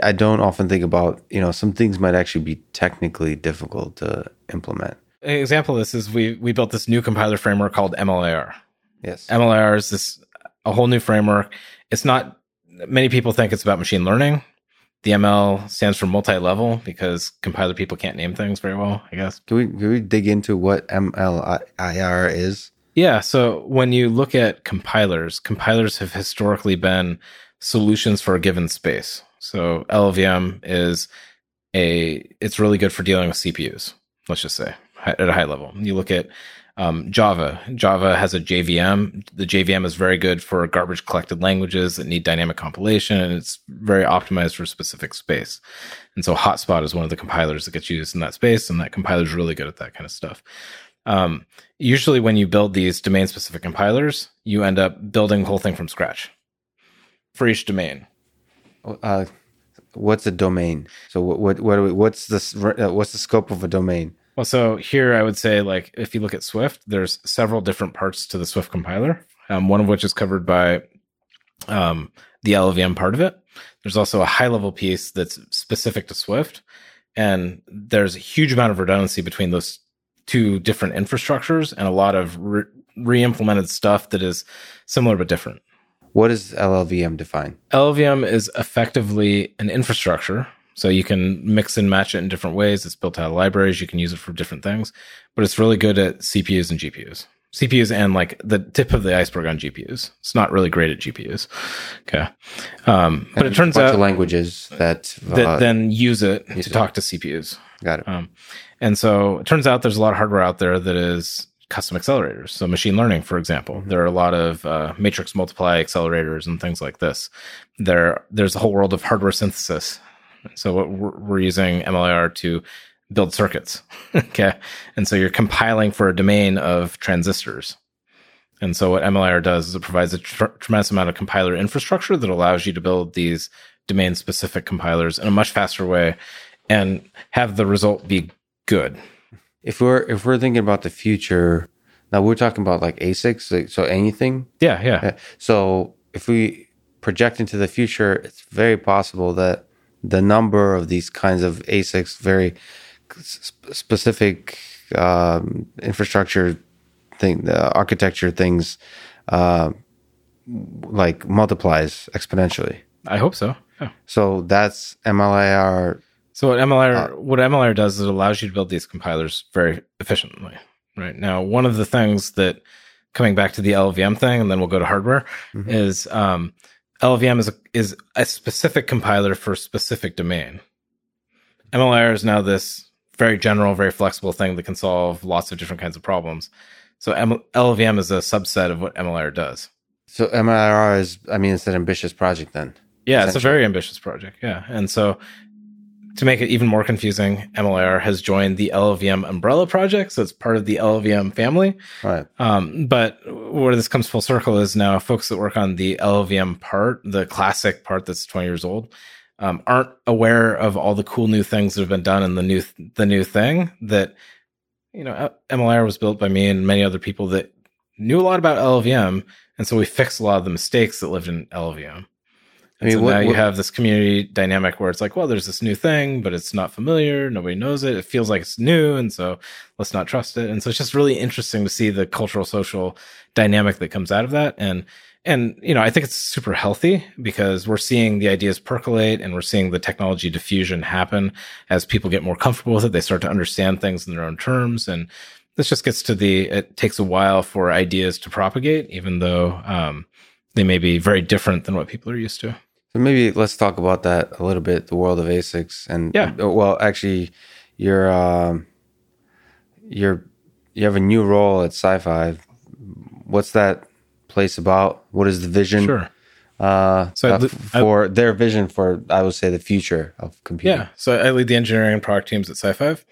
I don't often think about, you know, some things might actually be technically difficult to implement. an example of this is we we built this new compiler framework called MLIR. Yes. MLIR is this a whole new framework. It's not many people think it's about machine learning. The ML stands for multi-level because compiler people can't name things very well, I guess. Can we can we dig into what MLIR is? Yeah, so when you look at compilers, compilers have historically been solutions for a given space. So LLVM is a it's really good for dealing with CPUs. Let's just say at a high level. You look at um, Java. Java has a JVM. The JVM is very good for garbage collected languages that need dynamic compilation, and it's very optimized for specific space. And so Hotspot is one of the compilers that gets used in that space, and that compiler is really good at that kind of stuff. Um, usually, when you build these domain specific compilers, you end up building the whole thing from scratch for each domain. Uh, what's a domain? So what what what are we, what's this? Uh, what's the scope of a domain? Well, so here I would say, like, if you look at Swift, there's several different parts to the Swift compiler. Um, one of which is covered by um, the LLVM part of it. There's also a high level piece that's specific to Swift, and there's a huge amount of redundancy between those two different infrastructures, and a lot of re- re-implemented stuff that is similar but different. What does LLVM define? LLVM is effectively an infrastructure. So you can mix and match it in different ways. It's built out of libraries. You can use it for different things, but it's really good at CPUs and GPUs. CPUs and like the tip of the iceberg on GPUs. It's not really great at GPUs. Okay. Um, but it turns a bunch out of languages that, that uh, then use it use to it. talk to CPUs. got it. Um, and so it turns out there's a lot of hardware out there that is custom accelerators. So machine learning, for example, Mhm. there are a lot of uh, matrix multiply accelerators and things like this. There, there's a whole world of hardware synthesis. So what we're, we're using MLIR to build circuits. *laughs* okay, and so you're compiling for a domain of transistors. And so what MLIR does is it provides a tr- tremendous amount of compiler infrastructure that allows you to build these domain specific compilers in a much faster way and have the result be good. If we're if we're thinking about the future, now we're talking about like ASICs, like, so anything. Yeah, yeah. So if we project into the future, it's very possible that the number of these kinds of ASICs, very sp- specific um, infrastructure thing, the architecture things, uh, like multiplies exponentially. I hope so. Yeah. So that's MLIR. So what MLIR Uh, what MLIR does is it allows you to build these compilers very efficiently. Right now, one of the things that coming back to the LLVM thing, and then we'll go to hardware. Mhm. Is um, LLVM is a, is a specific compiler for a specific domain. MLIR is now this very general, very flexible thing that can solve lots of different kinds of problems. So M- LLVM is a subset of what MLIR does. So MLIR is, I mean, it's an ambitious project then. Yeah, it's a very ambitious project. Yeah. And so to make it even more confusing, MLIR has joined the LLVM umbrella project. So it's part of the LLVM family. Right. Um, but where this comes full circle is now folks that work on the LLVM part, the classic part that's 20 years old, um, aren't aware of all the cool new things that have been done in the new the new thing that you know MLIR was built by me and many other people that knew a lot about LLVM, and so we fixed a lot of the mistakes that lived in LLVM. I mean, so what- now you what- have this community dynamic where it's like, well, there's this new thing, but it's not familiar. Nobody knows it. It feels like it's new. And so let's not trust it. And so it's just really interesting to see the cultural social dynamic that comes out of that. And, and, you know, I think it's super healthy because we're seeing the ideas percolate and we're seeing the technology diffusion happen as people get more comfortable with it. They start to understand things in their own terms. And this just gets to the, it takes a while for ideas to propagate, even though, um, they may be very different than what people are used to. So maybe let's talk about that a little bit, the world of ASICs. And Yeah. well, actually, you're, um, you're, you have a new role at SiFive. What's that place about? What is the vision? Sure. Uh, So uh, li- for their vision for, I would say, the future of computing. Yeah. So I lead the engineering and product teams at SiFive.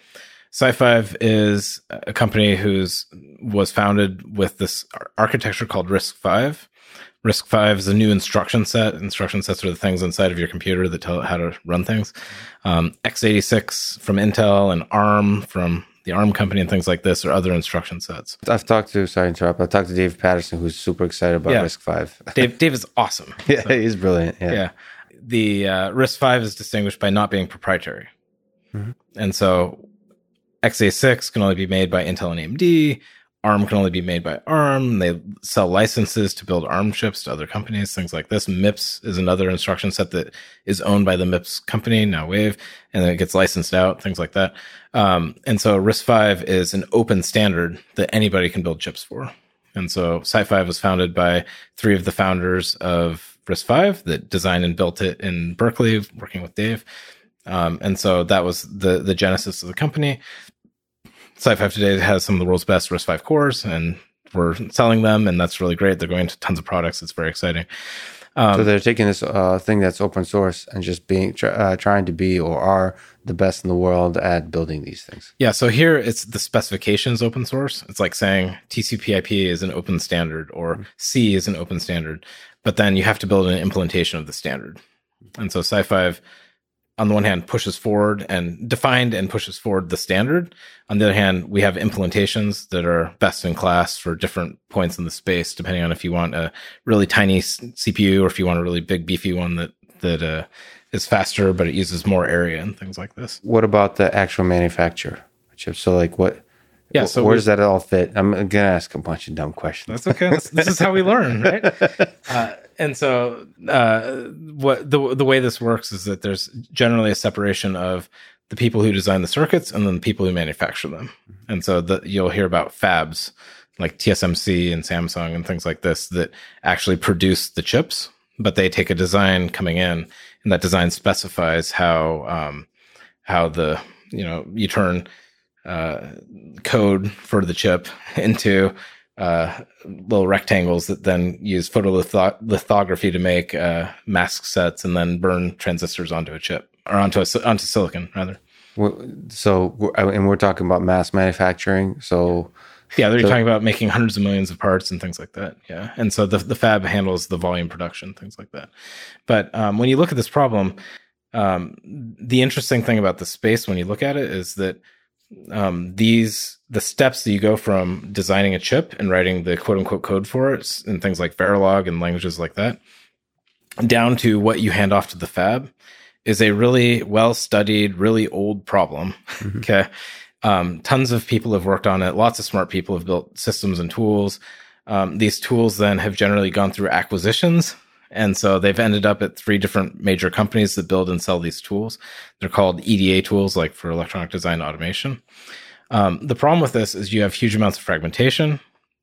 SiFive is a company who's was founded with this architecture called RISC-V. RISC-V is a new instruction set. Instruction sets are the things inside of your computer that tell it how to run things. Um, x86 from Intel and ARM from the ARM company and things like this are other instruction sets. I've talked to, sorry to interrupt, I've talked to Dave Patterson, who's super excited about Yeah. RISC-V. *laughs* Dave, Dave is awesome. *laughs* yeah, he's brilliant. Yeah. Yeah. The uh, RISC-V is distinguished by not being proprietary. Mhm. And so x86 can only be made by Intel and AMD. ARM can only be made by ARM. They sell licenses to build ARM chips to other companies, things like this. MIPS is another instruction set that is owned by the MIPS company, now Wave, and then it gets licensed out, things like that. Um, and so RISC-V is an open standard that anybody can build chips for. And so SiFive was founded by three of the founders of RISC-V that designed and built it in Berkeley, working with Dave. Um, and so that was the the genesis of the company. SiFive today has some of the world's best RISC-V cores, and we're selling them, and that's really great. They're going to tons of products. It's very exciting. Um, So they're taking this uh, thing that's open source and just being tr- uh, trying to be or are the best in the world at building these things. Yeah, so here it's the specifications open source. It's like saying TCP/IP is an open standard or C is an open standard, but then you have to build an implementation of the standard. And so SiFive on the one hand pushes forward and defined and pushes forward the standard. On the other hand, we have implementations that are best in class for different points in the space, depending on if you want a really tiny CPU or if you want a really big beefy one that that uh, is faster but it uses more area and things like this. What about the actual manufacture? So like what? Yeah, so where does that all fit? I'm gonna ask a bunch of dumb questions. That's okay. This, this is how we learn, *laughs* right? Uh, and so, uh, what the the way this works is that there's generally a separation of the people who design the circuits and then the people who manufacture them. And so, the, you'll hear about fabs like TSMC and Samsung and things like this that actually produce the chips, but they take a design coming in, and that design specifies how um, how the you know you turn uh, code for the chip into uh, little rectangles that then use photolithography to make uh, mask sets and then burn transistors onto a chip or onto a, onto silicon rather. So and we're talking about mass manufacturing. So Yeah, they're So- talking about making hundreds of millions of parts and things like that. Yeah, and so the the fab handles the volume production, things like that. But um, when you look at this problem, um, the interesting thing about the space when you look at it is that um, these the steps that you go from designing a chip and writing the quote unquote code for it and things like Verilog and languages like that, down to what you hand off to the fab, is a really well studied, really old problem. Mhm. *laughs* Okay. Um, tons of people have worked on it. Lots of smart people have built systems and tools. Um, these tools then have generally gone through acquisitions. And so they've ended up at three different major companies that build and sell these tools. They're called EDA tools, like for electronic design automation. Um, the problem with this is you have huge amounts of fragmentation.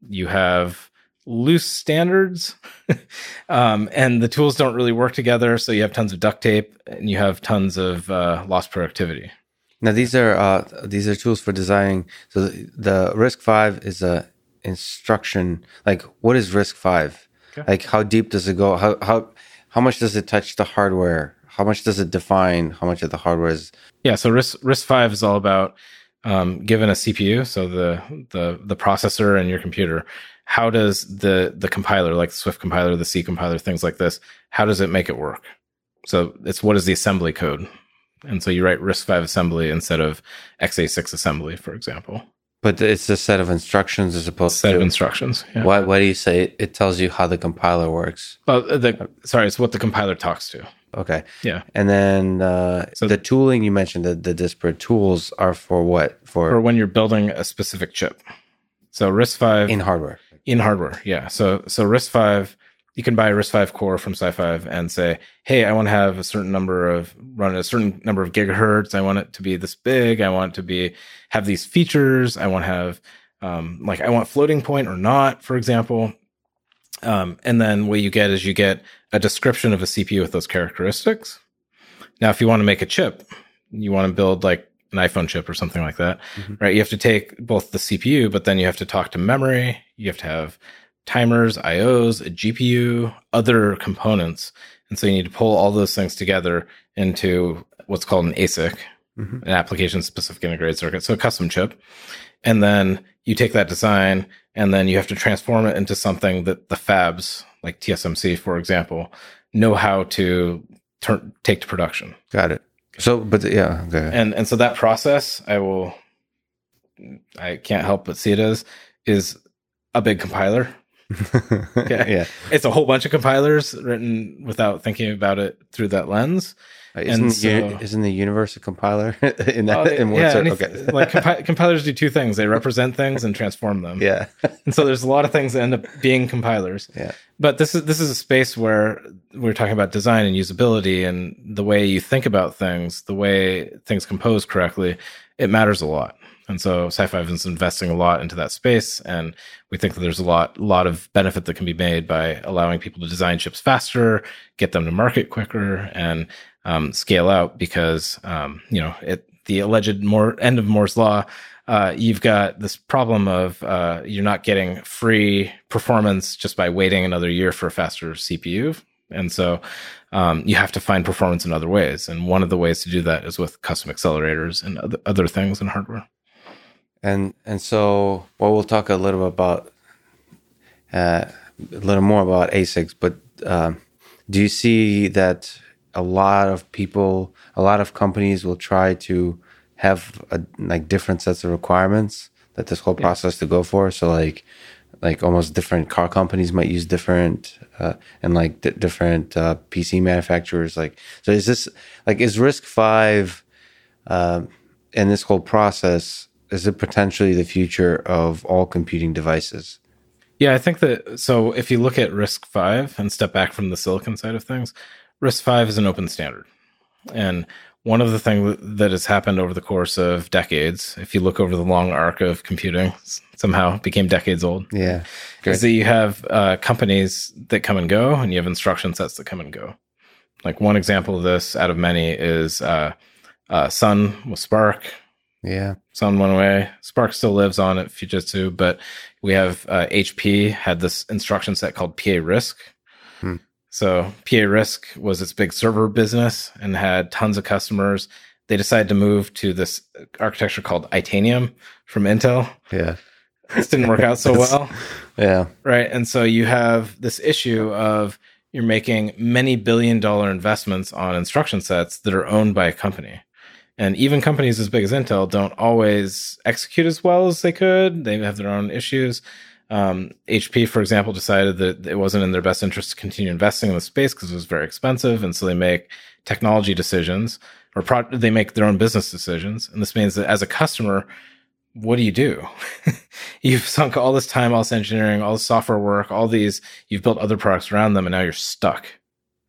you have loose standards, *laughs* um, and the tools don't really work together. So you have tons of duct tape and you have tons of uh, lost productivity. Now these are uh, these are tools for designing. So the, the RISC-V is a instruction. Like, what is RISC-V? Okay. Like, how deep does it go? How how how much does it touch the hardware? How much does it define how much of the hardware is? Yeah, so RISC RISC-V is all about um, given a CPU, so the the the processor and your computer. How does the the compiler, like the Swift compiler, the C compiler, things like this, how does it make it work? So it's what is the assembly code, and so you write RISC-V assembly instead of x86 assembly, for example. But it's a set of instructions as opposed set to of instructions. Yeah. Why, why do you say it tells you how the compiler works? Well, the sorry, it's what the compiler talks to. Okay. Yeah. And then uh, so the tooling you mentioned, the, the disparate tools are for what? For for when you're building a specific chip. So RISC-V in hardware. In hardware, yeah. So so RISC-V you can buy a RISC-V core from SiFive and say, hey, I want to have a certain number of run a certain number of gigahertz. I want it to be this big. I want it to be have these features. I want to have um, like I want floating point or not, for example. Um, and then what you get is you get a description of a CPU with those characteristics. Now, if you want to make a chip, you want to build like an iPhone chip or something like that, mm-hmm. right? You have to take both the CPU, but then you have to talk to memory. You have to have timers, IOs, a GPU, other components. And so you need to pull all those things together into what's called an ASIC, mm-hmm. an application specific integrated circuit. So a custom chip. And then you take that design and then you have to transform it into something that the fabs, like TSMC, for example, know how to turn, take to production. Got it. So, but yeah, okay. And, and so that process, I will, I can't help but see it as, is a big compiler. *laughs* Yeah. It's a whole bunch of compilers written without thinking about it through that lens. Uh, isn't, so, isn't the universe a compiler *laughs* in that? in yeah, okay. *laughs* like compi- compilers do two things: they represent things and transform them. Yeah, and so there's a lot of things that end up being compilers. Yeah, but this is this is a space where we're talking about design and usability, and the way you think about things, the way things compose correctly, it matters a lot. And so SiFive is investing a lot into that space. And we think that there's a lot, lot of benefit that can be made by allowing people to design chips faster, get them to market quicker and um, scale out because, um, you know, it, the alleged more end of Moore's law, uh, you've got this problem of uh, you're not getting free performance just by waiting another year for a faster CPU. And so um, you have to find performance in other ways. And one of the ways to do that is with custom accelerators and other, other things in hardware and and so well we'll talk a little bit about uh, a little more about ASICs, but um, do you see that a lot of people, a lot of companies will try to have a, like different sets of requirements that this whole process yeah. to go for? So like like almost different car companies might use different uh, and like d- different uh, PC manufacturers. Like so, is this like is RISC-V uh, in this whole process? Is it potentially the future of all computing devices? Yeah, I think that so if you look at RISC-V and step back from the silicon side of things, RISC-V is an open standard. And one of the things that has happened over the course of decades, if you look over the long arc of computing, somehow became decades old. Yeah. Great. Is that you have uh, companies that come and go and you have instruction sets that come and go. Like one example of this out of many is uh, uh, Sun with SPARC, yeah. Sun went away. SPARC still lives on at Fujitsu, but we have uh, HP had this instruction set called PA RISC. Hmm. So PA RISC was its big server business and had tons of customers. They decided to move to this architecture called Itanium from Intel. Yeah. This didn't work out so *laughs* well. Yeah. Right. And so you have this issue of you're making many billion dollar investments on instruction sets that are owned by a company. And even companies as big as Intel don't always execute as well as they could. They have their own issues. Um, HP, for example, decided that it wasn't in their best interest to continue investing in the space because it was very expensive. And so they make technology decisions or pro- they make their own business decisions. And this means that as a customer, what do you do? *laughs* you've sunk all this time, all this engineering, all this software work, all these, you've built other products around them, and now you're stuck.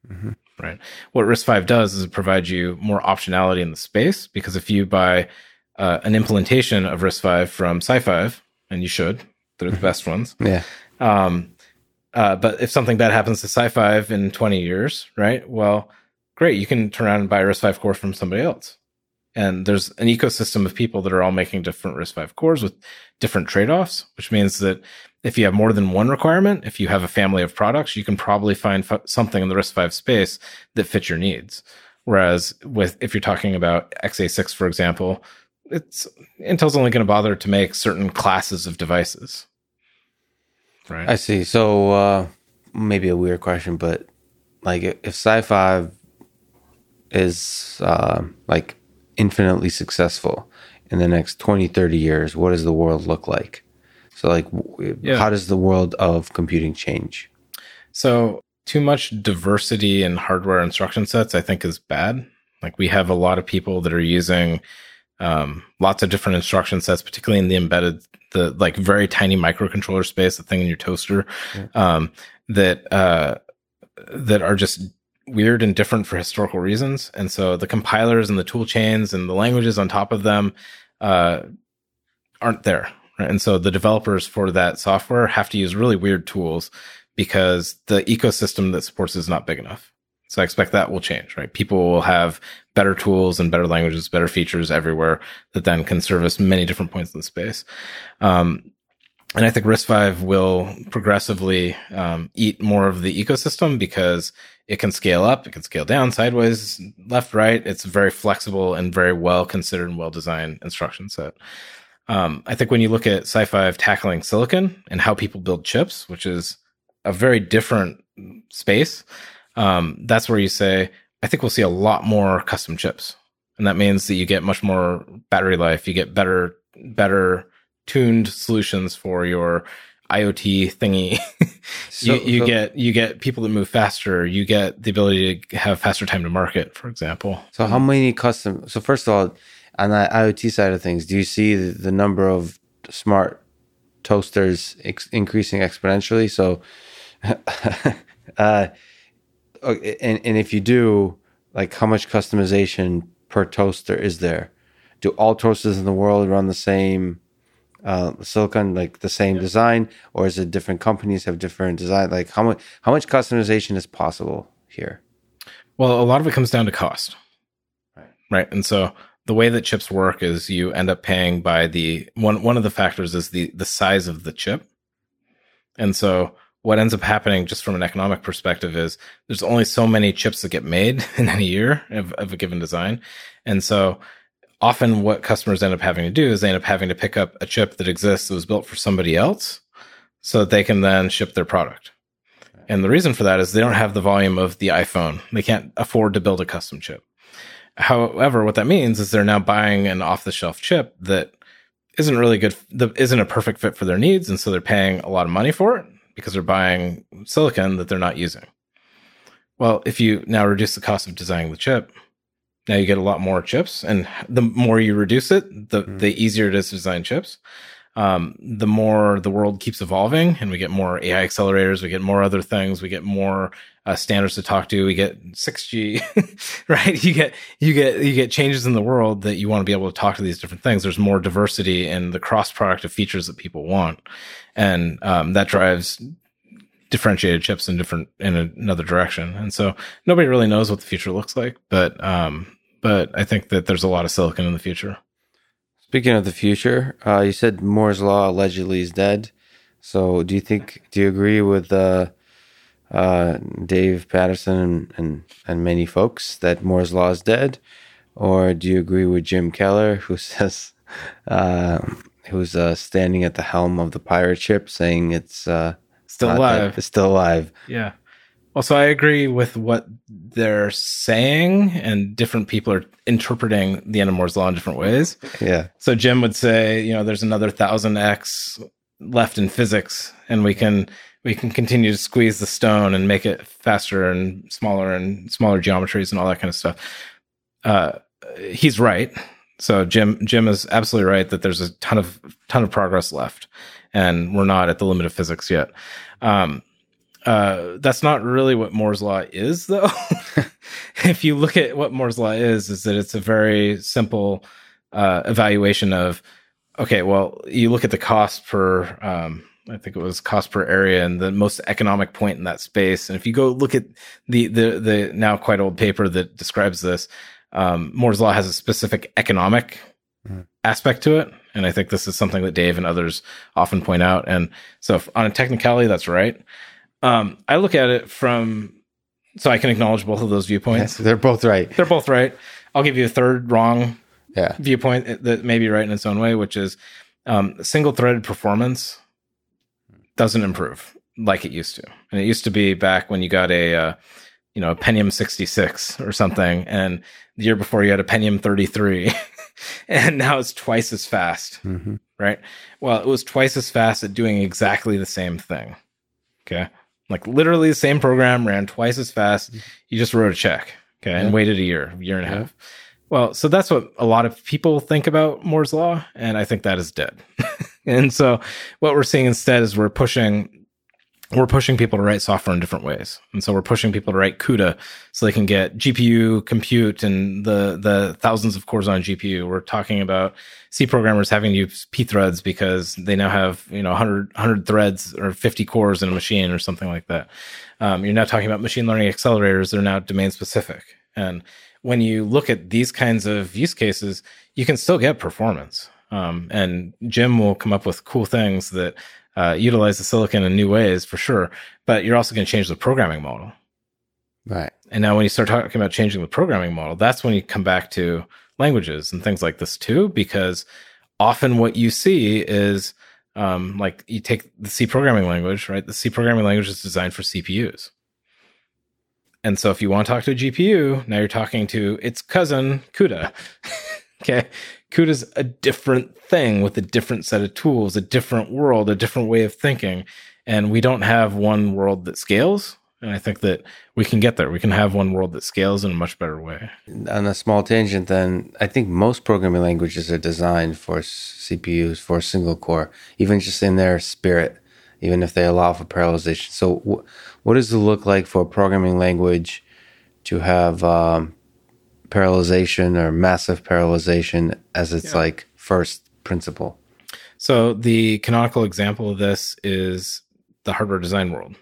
Mm-hmm right? What RISC-V does is it provides you more optionality in the space because if you buy uh, an implementation of RISC-V from SiFive, and you should, They're the best ones. Yeah. Um, uh, but if something bad happens to SiFive in 20 years, right? Well, great. You can turn around and buy a RISC-V core from somebody else. And there's an ecosystem of people that are all making different RISC-V cores with different trade-offs, which means that if you have more than one requirement, if you have a family of products, you can probably find f- something in the RISC-V space that fits your needs. Whereas with if you're talking about x86 for example, it's Intel's only going to bother to make certain classes of devices. Right. I see. So uh, maybe a weird question, but like if SiFive is uh, like infinitely successful in the next 20, 30 years, what does the world look like? So like yeah. how does the world of computing change? So too much diversity in hardware instruction sets, I think, is bad. Like we have a lot of people that are using um, lots of different instruction sets, particularly in the embedded, the like very tiny microcontroller space, the thing in your toaster, yeah. um, that uh, that are just weird and different for historical reasons. And so the compilers and the tool chains and the languages on top of them uh, aren't there. Right? And so the developers for that software have to use really weird tools because the ecosystem that supports is not big enough. So I expect that will change, right? People will have better tools and better languages, better features everywhere that then can service many different points in the space. Um, and I think RISC-V will progressively um, eat more of the ecosystem because it can scale up, it can scale down, sideways, left, right. It's very flexible and very well considered and well designed instruction set. Um, I think when you look at SiFive tackling silicon and how people build chips, which is a very different space, um, that's where you say, I think we'll see a lot more custom chips. And that means that you get much more battery life, you get better, better tuned solutions for your IoT thingy. *laughs* so, you, you so, get you get people that move faster. You get the ability to have faster time to market, for example. So how many custom? So first of all, on the IoT side of things, do you see the, number of smart toasters ex- increasing exponentially? So, *laughs* uh, and and if you do, like, how much customization per toaster is there? Do all toasters in the world run the same uh, silicon, like the same yeah. design, or is it different companies have different design? Like, how much how much customization is possible here? Well, a lot of it comes down to cost, right? Right, and so the way that chips work is you end up paying by the one one of the factors is the the size of the chip. And so what ends up happening just from an economic perspective is there's only so many chips that get made *laughs* in any year of, of a given design. And so often what customers end up having to do is they end up having to pick up a chip that exists that was built for somebody else so that they can then ship their product. And the reason for that is they don't have the volume of the iPhone. They can't afford to build a custom chip. However, what that means is they're now buying an off the shelf chip that isn't really good, isn't a perfect fit for their needs. And so they're paying a lot of money for it because they're buying silicon that they're not using. Well, if you now reduce the cost of designing the chip, now you get a lot more chips. And the more you reduce it, the, mm. the easier it is to design chips um, the more the world keeps evolving and we get more AI accelerators, we get more other things, we get more uh, standards to talk to, we get 6G, *laughs* right? You get, you get, you get changes in the world that you want to be able to talk to these different things. There's more diversity in the cross product of features that people want. And, um, that drives differentiated chips in different, in another direction. And so nobody really knows what the future looks like, but, um, but I think that there's a lot of silicon in the future. Speaking of the future, uh, you said Moore's law allegedly is dead. So, do you think? Do you agree with uh, uh, Dave Patterson and, and, and many folks that Moore's law is dead, or do you agree with Jim Keller, who *laughs* says uh, who's uh, standing at the helm of the pirate ship, saying it's uh, still alive? It's still alive. Yeah. Well, so I agree with what they're saying, and different people are interpreting the end of Moore's law in different ways. Yeah. So Jim would say, you know, there's another thousand x left in physics, and we can we can continue to squeeze the stone and make it faster and smaller and smaller geometries and all that kind of stuff. Uh, he's right. So Jim Jim is absolutely right that there's a ton of ton of progress left, and we're not at the limit of physics yet. Um, uh, that's not really what Moore's law is, though. *laughs* if you look at what Moore's law is, is that it's a very simple uh, evaluation of Okay, well, you look at the cost per, um, I think it was cost per area and the most economic point in that space. And if you go look at the, the, the now quite old paper that describes this, um, Moore's law has a specific economic mm-hmm. aspect to it. And I think this is something that Dave and others often point out. And so if, on a technicality, that's right. Um, I look at it from, so I can acknowledge both of those viewpoints. Yes, they're both right. They're both right. I'll give you a third wrong yeah. viewpoint that may be right in its own way, which is um, single threaded performance doesn't improve like it used to. And it used to be back when you got a, uh, you know, a Pentium 66 or something, and the year before you had a Pentium 33, *laughs* and now it's twice as fast, mm-hmm. right? Well, it was twice as fast at doing exactly the same thing. Okay. Like literally the same program ran twice as fast. Mm-hmm. You just wrote a check. Okay. Yeah. And waited a year, year and a yeah. half. Well, so that's what a lot of people think about Moore's Law. And I think that is dead. *laughs* and so what we're seeing instead is we're pushing we're pushing people to write software in different ways. And so we're pushing people to write CUDA so they can get GPU compute and the, the thousands of cores on GPU. We're talking about C programmers having to use P threads because they now have, you know, 100, 100 threads or 50 cores in a machine or something like that. Um, you're now talking about machine learning accelerators. that are now domain specific. And when you look at these kinds of use cases, you can still get performance. Um, and Jim will come up with cool things that uh, utilize the silicon in new ways for sure, but you're also going to change the programming model. Right. And now when you start talking about changing the programming model, that's when you come back to languages and things like this too, because often what you see is um, like you take the C programming language, right? The C programming language is designed for CPUs. And so if you want to talk to a GPU, now you're talking to its cousin, CUDA. *laughs* okay. CUDA's a different thing with a different set of tools, a different world, a different way of thinking. And we don't have one world that scales. And I think that we can get there. We can have one world that scales in a much better way. On a small tangent, then, I think most programming languages are designed for CPUs, for single core, even just in their spirit, even if they allow for parallelization. So, wh- what does it look like for a programming language to have um, parallelization or massive parallelization as its yeah. like first principle. So the canonical example of this is the hardware design world.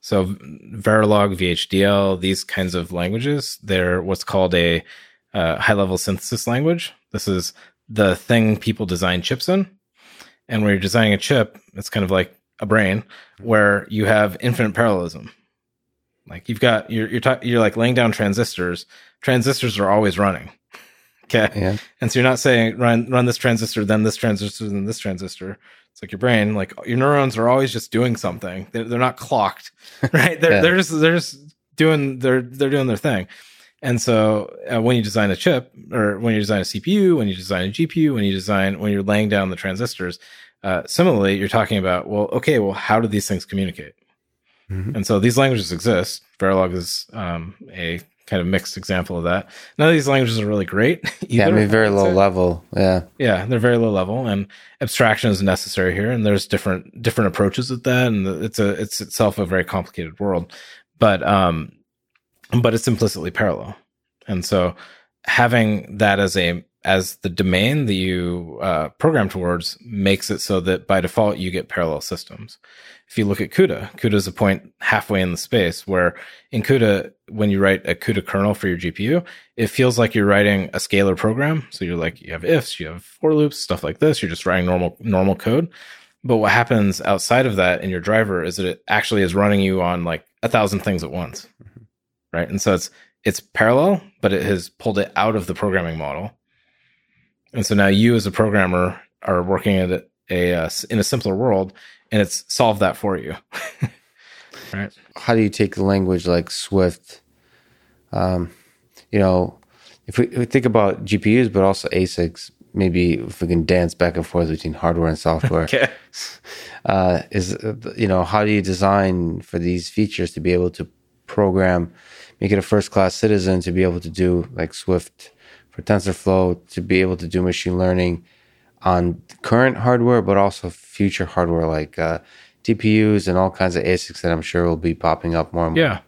So Verilog, VHDL, these kinds of languages, they're what's called a uh, high level synthesis language. This is the thing people design chips in. And when you're designing a chip, it's kind of like a brain where you have infinite parallelism. Like you've got you're you're ta- you're like laying down transistors. Transistors are always running. Okay. Yeah. And so you're not saying run run this transistor, then this transistor, then this transistor. It's like your brain, like your neurons are always just doing something. They're, they're not clocked, *laughs* right? They're yeah. they're just they're just doing they're they're doing their thing. And so uh, when you design a chip, or when you design a CPU, when you design a GPU, when you design when you're laying down the transistors, uh, similarly, you're talking about well, okay, well, how do these things communicate? Mm-hmm. And so these languages exist. Verilog is um, a kind of mixed example of that. None of these languages are really great. Either, *laughs* yeah, I mean, very low level. Yeah, yeah, they're very low level, and abstraction is necessary here. And there's different different approaches at that, and it's a it's itself a very complicated world, but um, but it's implicitly parallel, and so having that as a as the domain that you uh, program towards makes it so that by default you get parallel systems. If you look at CUDA, CUDA is a point halfway in the space where in CUDA, when you write a CUDA kernel for your GPU, it feels like you're writing a scalar program. So you're like, you have ifs, you have for loops, stuff like this. You're just writing normal, normal code. But what happens outside of that in your driver is that it actually is running you on like a thousand things at once. Mm-hmm. Right. And so it's, it's parallel, but it has pulled it out of the programming model and so now you as a programmer are working at a, uh, in a simpler world and it's solved that for you. *laughs* right. How do you take a language like Swift? Um, you know, if we, if we, think about GPUs, but also ASICs, maybe if we can dance back and forth between hardware and software, *laughs* okay. uh, is, you know, how do you design for these features to be able to program, make it a first class citizen to be able to do like Swift for TensorFlow to be able to do machine learning on current hardware, but also future hardware like uh, TPUs and all kinds of ASICs that I'm sure will be popping up more and more. Yeah.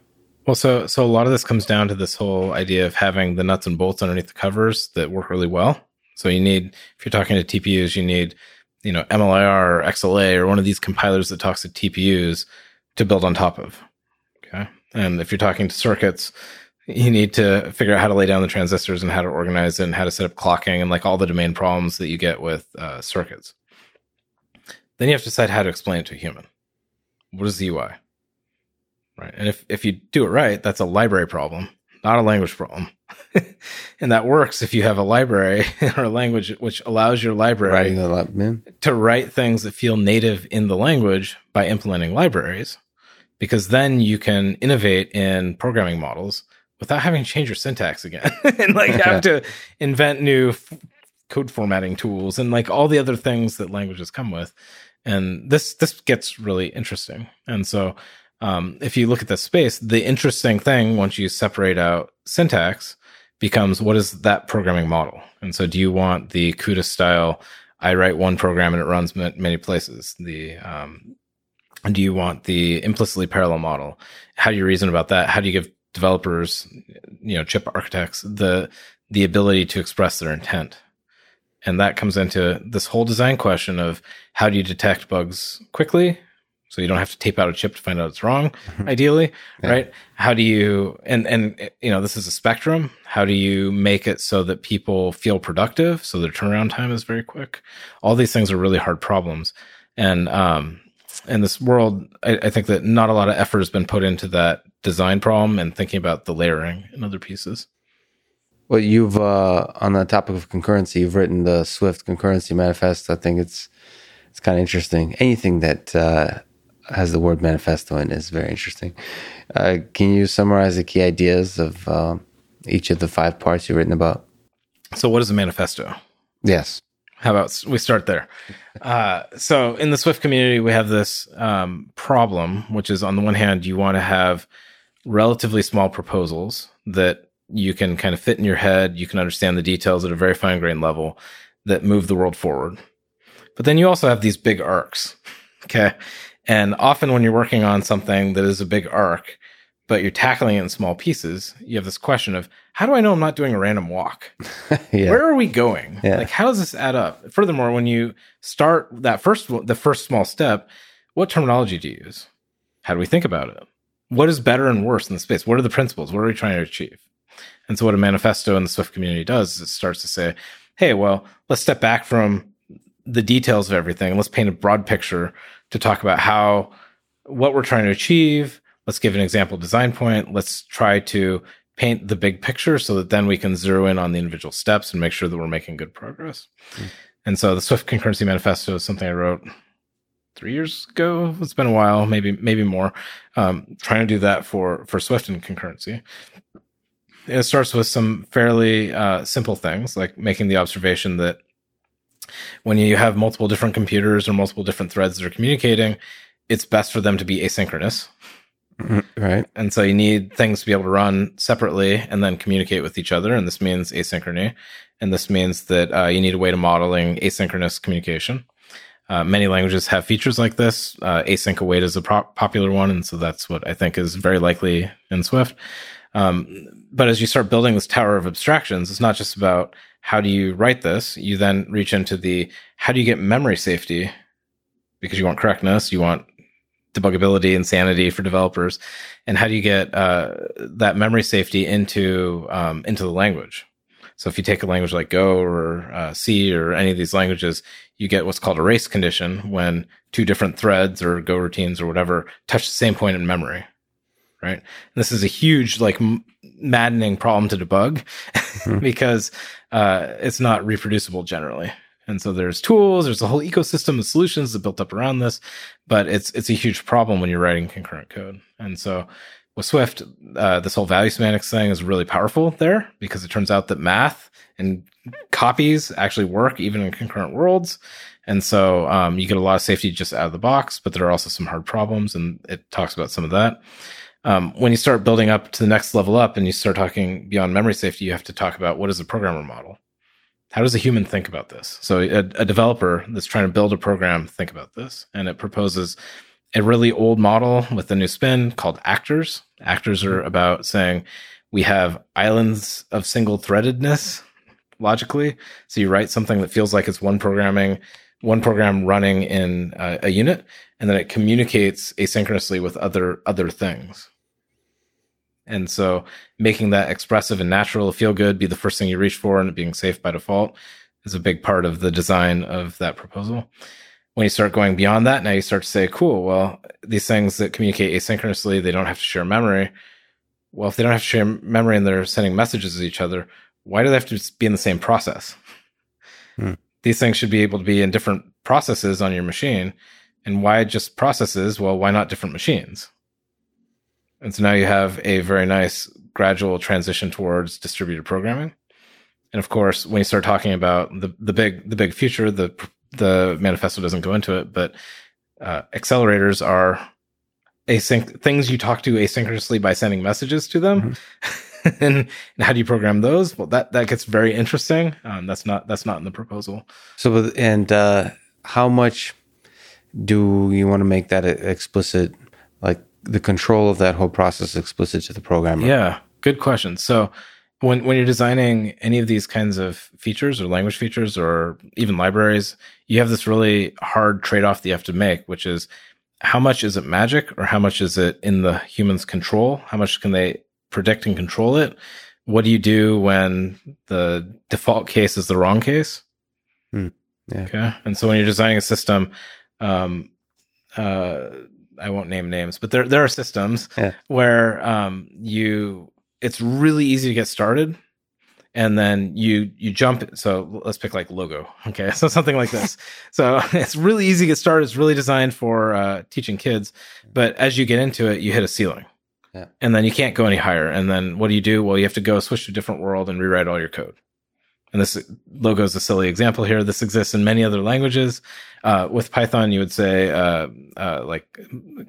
Well, so so a lot of this comes down to this whole idea of having the nuts and bolts underneath the covers that work really well. So you need, if you're talking to TPUs, you need, you know, MLIR or XLA or one of these compilers that talks to TPUs to build on top of. Okay. And if you're talking to circuits, you need to figure out how to lay down the transistors and how to organize it and how to set up clocking and like all the domain problems that you get with uh, circuits. Then you have to decide how to explain it to a human. What is the UI? Right. And if, if you do it right, that's a library problem, not a language problem. *laughs* and that works if you have a library *laughs* or a language which allows your library to write things that feel native in the language by implementing libraries, because then you can innovate in programming models without having to change your syntax again *laughs* and like have *laughs* to invent new f- code formatting tools and like all the other things that languages come with. And this this gets really interesting. And so um, if you look at the space, the interesting thing once you separate out syntax becomes what is that programming model? And so do you want the CUDA style? I write one program and it runs many places. The um, do you want the implicitly parallel model? How do you reason about that? How do you give developers, you know, chip architects, the the ability to express their intent. And that comes into this whole design question of how do you detect bugs quickly? So you don't have to tape out a chip to find out it's wrong, mm-hmm. ideally, yeah. right? How do you and and you know, this is a spectrum. How do you make it so that people feel productive so their turnaround time is very quick? All these things are really hard problems. And um in this world, I, I think that not a lot of effort has been put into that design problem and thinking about the layering and other pieces. Well, you've uh, on the topic of concurrency, you've written the Swift concurrency manifest. I think it's it's kind of interesting. Anything that uh, has the word manifesto in is very interesting. Uh, can you summarize the key ideas of uh, each of the five parts you've written about? So, what is a manifesto? Yes. How about we start there? Uh, so, in the Swift community, we have this um, problem, which is on the one hand, you want to have relatively small proposals that you can kind of fit in your head. You can understand the details at a very fine grained level that move the world forward. But then you also have these big arcs. Okay. And often when you're working on something that is a big arc, but you're tackling it in small pieces, you have this question of how do I know I'm not doing a random walk? *laughs* yeah. Where are we going? Yeah. Like, how does this add up? Furthermore, when you start that first, the first small step, what terminology do you use? How do we think about it? what is better and worse in the space? What are the principles? What are we trying to achieve? And so what a manifesto in the Swift community does is it starts to say, hey, well, let's step back from the details of everything. and Let's paint a broad picture to talk about how what we're trying to achieve. Let's give an example design point. Let's try to paint the big picture so that then we can zero in on the individual steps and make sure that we're making good progress. Mm-hmm. And so the Swift concurrency manifesto is something I wrote three years ago. It's been a while, maybe maybe more. Um, trying to do that for for Swift and concurrency. It starts with some fairly uh, simple things, like making the observation that when you have multiple different computers or multiple different threads that are communicating, it's best for them to be asynchronous. Right. And so you need things to be able to run separately and then communicate with each other. And this means asynchrony. And this means that uh, you need a way to modeling asynchronous communication. Uh, many languages have features like this. Uh, async await is a pro- popular one, and so that's what I think is very likely in Swift. Um, but as you start building this tower of abstractions, it's not just about how do you write this. You then reach into the how do you get memory safety because you want correctness, you want debugability and sanity for developers, and how do you get uh, that memory safety into um, into the language? So if you take a language like Go or uh, C or any of these languages, you get what's called a race condition when two different threads or Go routines or whatever touch the same point in memory. Right. And this is a huge, like, m- maddening problem to debug mm-hmm. *laughs* because uh, it's not reproducible generally. And so there's tools, there's a whole ecosystem of solutions that built up around this, but it's it's a huge problem when you're writing concurrent code. And so with Swift, uh, this whole value semantics thing is really powerful there because it turns out that math and copies actually work even in concurrent worlds. And so um, you get a lot of safety just out of the box, but there are also some hard problems, and it talks about some of that. Um, when you start building up to the next level up and you start talking beyond memory safety, you have to talk about what is the programmer model? How does a human think about this? So a, a developer that's trying to build a program think about this, and it proposes a really old model with a new spin called actors. Actors are mm-hmm. about saying we have islands of single threadedness logically. So you write something that feels like it's one programming, one program running in a, a unit, and then it communicates asynchronously with other other things. And so making that expressive and natural feel good be the first thing you reach for and being safe by default is a big part of the design of that proposal. When you start going beyond that, now you start to say, cool, well, these things that communicate asynchronously, they don't have to share memory. Well, if they don't have to share memory and they're sending messages to each other, why do they have to be in the same process? Hmm. These things should be able to be in different processes on your machine. And why just processes? Well, why not different machines? And so now you have a very nice gradual transition towards distributed programming. And of course, when you start talking about the, the big the big future, the the manifesto doesn't go into it, but uh, accelerators are async things you talk to asynchronously by sending messages to them. Mm-hmm. and, *laughs* and, how do you program those? Well, that that gets very interesting. Um, that's not that's not in the proposal. So, and uh, how much do you want to make that explicit? Like the control of that whole process explicit to the programmer? Yeah, good question. So when when you're designing any of these kinds of features or language features or even libraries, you have this really hard trade-off that you have to make, which is how much is it magic or how much is it in the human's control? How much can they predict and control it? What do you do when the default case is the wrong case? Hmm. Yeah. Okay. And so when you're designing a system, um, uh, I won't name names, but there there are systems yeah. where um, you it's really easy to get started, and then you you jump. So let's pick like Logo, *laughs* okay? So something like this. *laughs* so *laughs* it's really easy to get started. It's really designed for uh, teaching kids, but as you get into it, you hit a ceiling. Yeah. And then you can't go any higher. And then what do you do? Well, you have to go switch to a different world and rewrite all your code and this Logo is a silly example here. This exists in many other languages. Uh, with Python, you would say uh, uh, like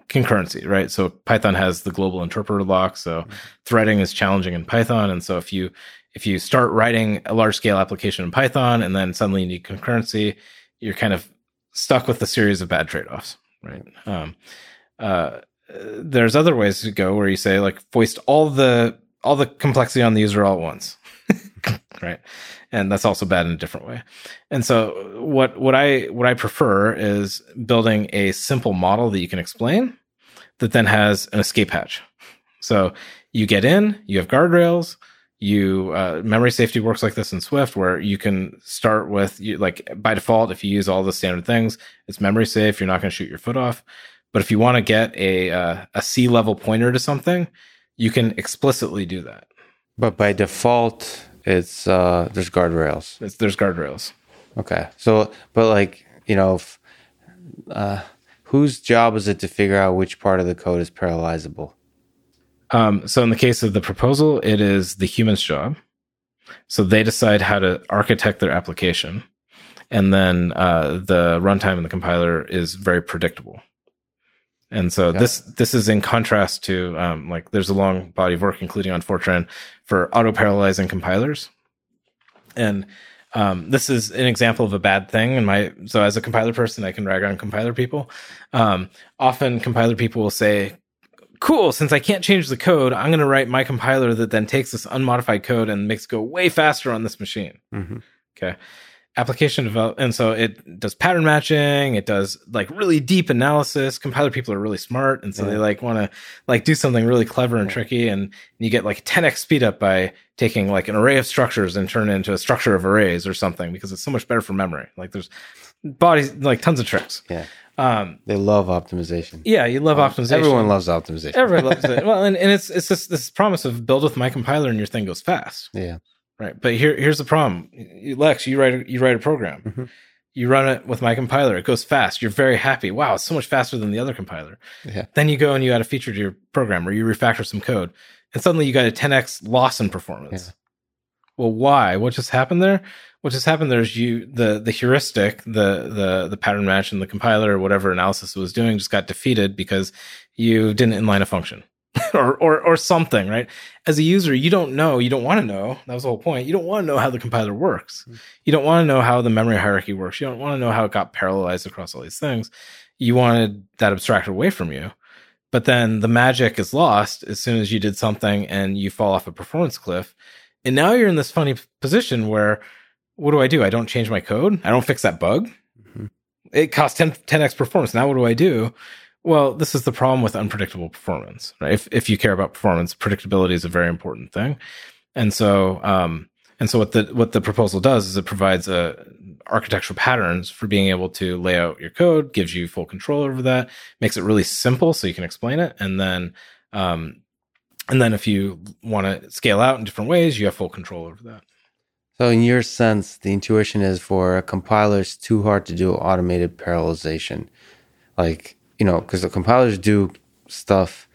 concurrency, right? So Python has the global interpreter lock. So mm-hmm. threading is challenging in Python, and so if you if you start writing a large scale application in Python and then suddenly you need concurrency, you're kind of stuck with a series of bad trade offs, right? Um, uh, there's other ways to go where you say like foist all the all the complexity on the user all at once, *laughs* right? And that's also bad in a different way. And so what what I what I prefer is building a simple model that you can explain that then has an escape hatch. So you get in, you have guardrails, you uh, memory safety works like this in Swift, where you can start with you, like by default, if you use all the standard things, it's memory safe. You're not going to shoot your foot off. But if you want to get a uh, a C level pointer to something, you can explicitly do that. But by default, it's uh there's guardrails. It's, there's guardrails. Okay. So, but like you know, if, uh, whose job is it to figure out which part of the code is parallelizable? Um, so in the case of the proposal, it is the human's job. So they decide how to architect their application, and then uh, the runtime in the compiler is very predictable. And so okay. this this is in contrast to um, like there's a long body of work, including on Fortran, for auto parallelizing compilers. And um, this is an example of a bad thing. And my so as a compiler person, I can rag on compiler people. Um, often compiler people will say, "Cool, since I can't change the code, I'm going to write my compiler that then takes this unmodified code and makes it go way faster on this machine." Mm-hmm. Okay application develop and so it does pattern matching it does like really deep analysis compiler people are really smart and so yeah. they like want to like do something really clever and tricky and you get like 10x speed up by taking like an array of structures and turn it into a structure of arrays or something because it's so much better for memory like there's bodies like tons of tricks yeah um, they love optimization. Yeah, you love um, optimization. Everyone loves optimization. Everyone loves it. *laughs* Well, and, and it's it's this this promise of build with my compiler and your thing goes fast. Yeah. Right. But here, here's the problem. Lex, you write, a, you write a program. Mm-hmm. You run it with my compiler. It goes fast. You're very happy. Wow, it's so much faster than the other compiler. Yeah. Then you go and you add a feature to your program or you refactor some code and suddenly you got a 10x loss in performance. Yeah. Well, why? What just happened there? What just happened there is you the the heuristic, the the the pattern match and the compiler or whatever analysis it was doing just got defeated because you didn't inline a function. *laughs* or, or or something, right? As a user, you don't know, you don't want to know. That was the whole point. You don't want to know how the compiler works. Hmm. You don't want to know how the memory hierarchy works. You don't want to know how it got parallelized across all these things. You wanted that abstracted away from you. But then the magic is lost as soon as you did something and you fall off a performance cliff. And now you're in this funny position where what do I do? I don't change my code. I don't fix that bug. Mm-hmm. It costs 10, 10x performance. Now what do I do? Well, this is the problem with unpredictable performance, right? If, if you care about performance, predictability is a very important thing. And so, um, and so what the, what the proposal does is it provides a architectural patterns for being able to lay out your code, gives you full control over that, makes it really simple so you can explain it. And then, um, and then if you want to scale out in different ways, you have full control over that. So, in your sense, the intuition is for a compiler, it's too hard to do automated parallelization. Like, you know, because the compilers do stuff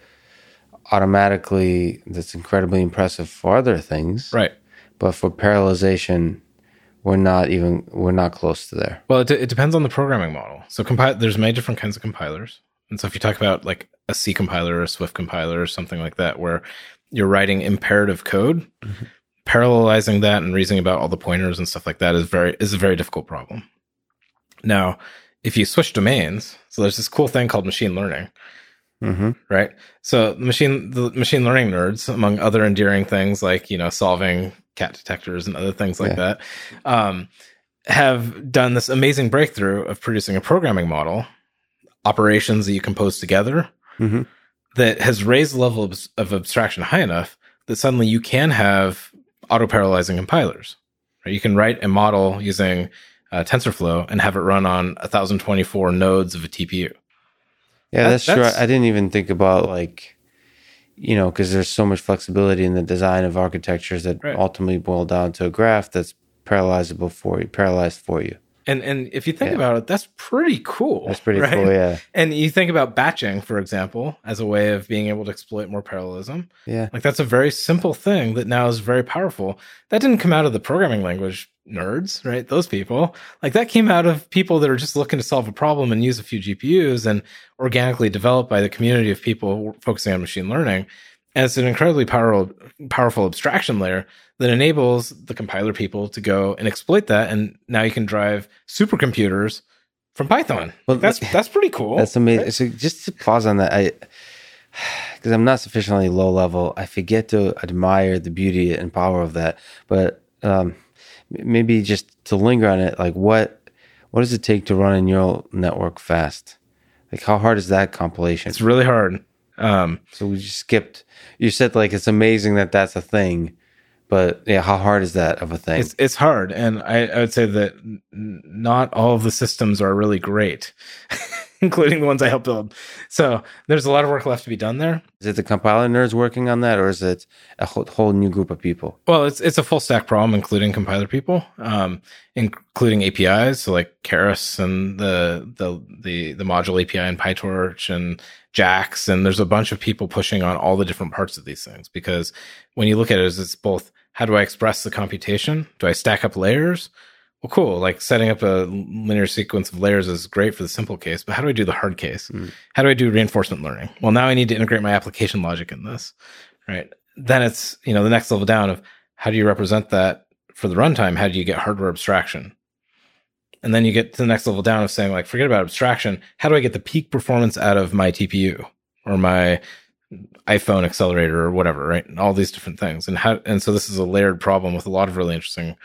automatically that's incredibly impressive for other things. Right. But for parallelization, we're not even we're not close to there. Well, it, it depends on the programming model. So compile there's many different kinds of compilers. And so if you talk about like a C compiler or a Swift compiler or something like that where you're writing imperative code, mm-hmm parallelizing that and reasoning about all the pointers and stuff like that is very is a very difficult problem. Now, if you switch domains, so there's this cool thing called machine learning, mm-hmm. right? So the machine the machine learning nerds, among other endearing things like you know solving cat detectors and other things like yeah. that, um, have done this amazing breakthrough of producing a programming model, operations that you compose together, mm-hmm. that has raised the level of, of abstraction high enough that suddenly you can have auto parallelizing compilers. Right? You can write a model using uh, TensorFlow and have it run on 1024 nodes of a TPU. Yeah, that, that's, true. I didn't even think about like, you know, because there's so much flexibility in the design of architectures that right. ultimately boil down to a graph that's parallelizable for you, parallelized for you. And and if you think yeah. about it, that's pretty cool. That's pretty right? cool, yeah. And you think about batching, for example, as a way of being able to exploit more parallelism. Yeah. Like that's a very simple thing that now is very powerful. That didn't come out of the programming language nerds, right? Those people. Like that came out of people that are just looking to solve a problem and use a few GPUs and organically developed by the community of people focusing on machine learning. And it's an incredibly powerful powerful abstraction layer that enables the compiler people to go and exploit that. And now you can drive supercomputers from Python. Well, that's that's pretty cool. That's amazing. Right? So just to pause on that, I because I'm not sufficiently low level, I forget to admire the beauty and power of that. But um, maybe just to linger on it, like what what does it take to run a neural network fast? Like how hard is that compilation? It's really hard. Um, so we just skipped. You said like it's amazing that that's a thing, but yeah, how hard is that of a thing? It's it's hard, and I, I would say that n- not all of the systems are really great, *laughs* including the ones I helped build. So there's a lot of work left to be done there. Is it the compiler nerds working on that, or is it a whole, whole new group of people? Well, it's it's a full stack problem, including compiler people, um, including APIs, so like Keras and the the the the module API in PyTorch and JAX, and there's a bunch of people pushing on all the different parts of these things because when you look at it, it's both how do I express the computation? Do I stack up layers? Well, cool. Like setting up a linear sequence of layers is great for the simple case, but how do I do the hard case? Mm. How do I do reinforcement learning? Well, now I need to integrate my application logic in this, right? Then it's, you know, the next level down of how do you represent that for the runtime? How do you get hardware abstraction? And then you get to the next level down of saying, like, forget about abstraction. How do I get the peak performance out of my TPU or my iPhone accelerator or whatever, right? And all these different things. And how, and so this is a layered problem with a lot of really interesting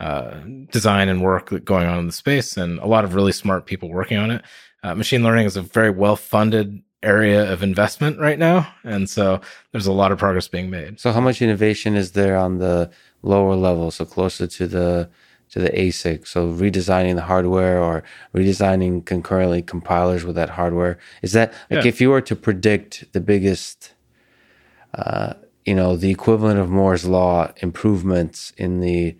uh, design and work going on in the space and a lot of really smart people working on it. Uh, machine learning is a very well funded area of investment right now. And so there's a lot of progress being made. So how much innovation is there on the lower level? So closer to the, to the ASIC. So redesigning the hardware or redesigning concurrently compilers with that hardware. Is that like yeah. if you were to predict the biggest, uh, you know, the equivalent of Moore's law improvements in the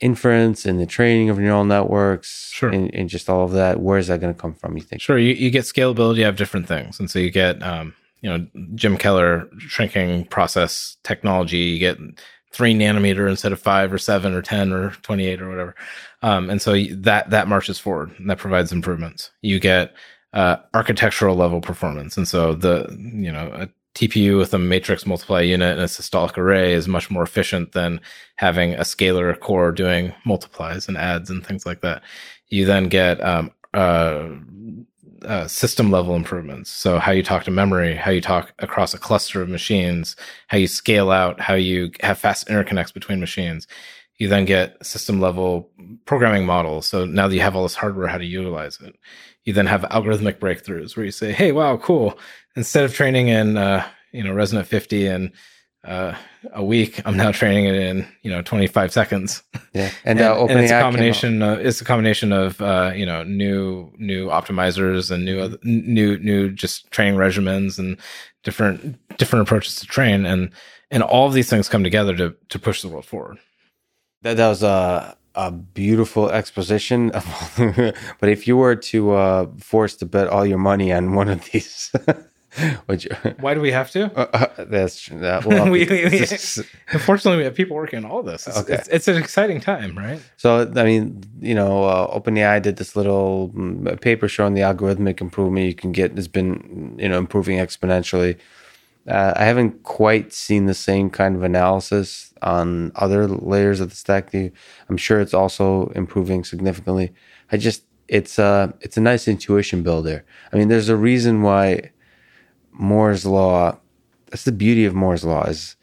inference and the training of neural networks sure. and, and just all of that, where is that going to come from? You think? Sure. You, you get scalability of different things. And so you get, um, you know, Jim Keller shrinking process technology, you get three nanometer instead of five or seven or 10 or 28 or whatever. Um, and so that, that marches forward and that provides improvements. You get, uh, architectural level performance. And so the, you know, a TPU with a matrix multiply unit and a systolic array is much more efficient than having a scalar core doing multiplies and adds and things like that. You then get, um, uh, uh, system level improvements. So how you talk to memory, how you talk across a cluster of machines, how you scale out, how you have fast interconnects between machines. You then get system level programming models. So now that you have all this hardware, how to utilize it. You then have algorithmic breakthroughs where you say, "Hey, wow, cool! Instead of training in uh, you know ResNet 50 and uh, a week. I'm now training it in you know 25 seconds. Yeah, and, uh, and, and it's a combination. Of, it's a combination of uh, you know new new optimizers and new new new just training regimens and different different approaches to train and and all of these things come together to to push the world forward. That that was a a beautiful exposition. *laughs* but if you were to uh, force to bet all your money on one of these. *laughs* *laughs* Which, *laughs* Why do we have to? Uh, uh, that's true. That, *laughs* well, we, we, we, unfortunately, we have people working on all this. It's, okay. it's, it's, an exciting time, right? So, I mean, you know, uh, OpenAI did this little mm, paper showing the algorithmic improvement you can get has been, you know, improving exponentially. Uh, I haven't quite seen the same kind of analysis on other layers of the stack. I'm sure it's also improving significantly. I just, it's a, uh, it's a nice intuition builder. I mean, there's a reason why Moore's law. That's the beauty of Moore's law is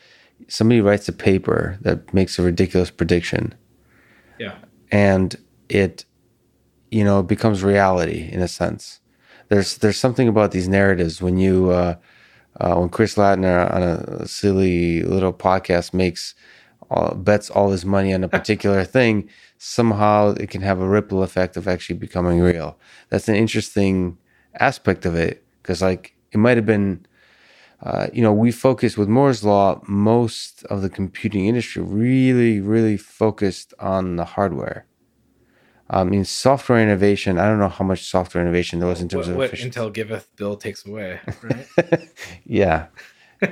somebody writes a paper that makes a ridiculous prediction. Yeah. And it, you know, becomes reality in a sense. There's there's something about these narratives when you uh, uh, when Chris Lattner on a silly little podcast makes all, bets all his money on a *laughs* particular thing, somehow it can have a ripple effect of actually becoming real. That's an interesting aspect of it because like it might have been, uh, you know, we focused with Moore's law. Most of the computing industry really, really focused on the hardware. I mean, software innovation. I don't know how much software innovation there was in terms what, of what Intel giveth, Bill takes away. Right? *laughs* yeah,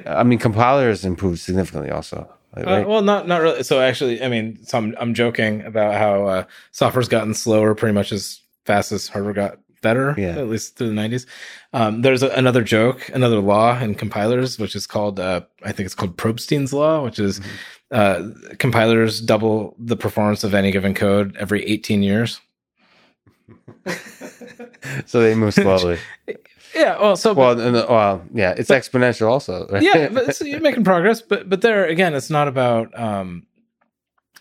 I mean, compilers improved significantly also. Uh, right? Uh, well, not not really. So actually, I mean, so I'm I'm joking about how uh, software's gotten slower pretty much as fast as hardware got better, yeah. at least through the 90s. Um, there's a, another joke, another law in compilers, which is called, uh, I think it's called Proebsting's law, which is mm-hmm. uh, compilers double the performance of any given code every 18 years. *laughs* so they move *laughs* slowly. Yeah, well, so well, but, well, yeah, it's but, exponential also. Right? *laughs* yeah, but you're making progress, but but there again, it's not about um,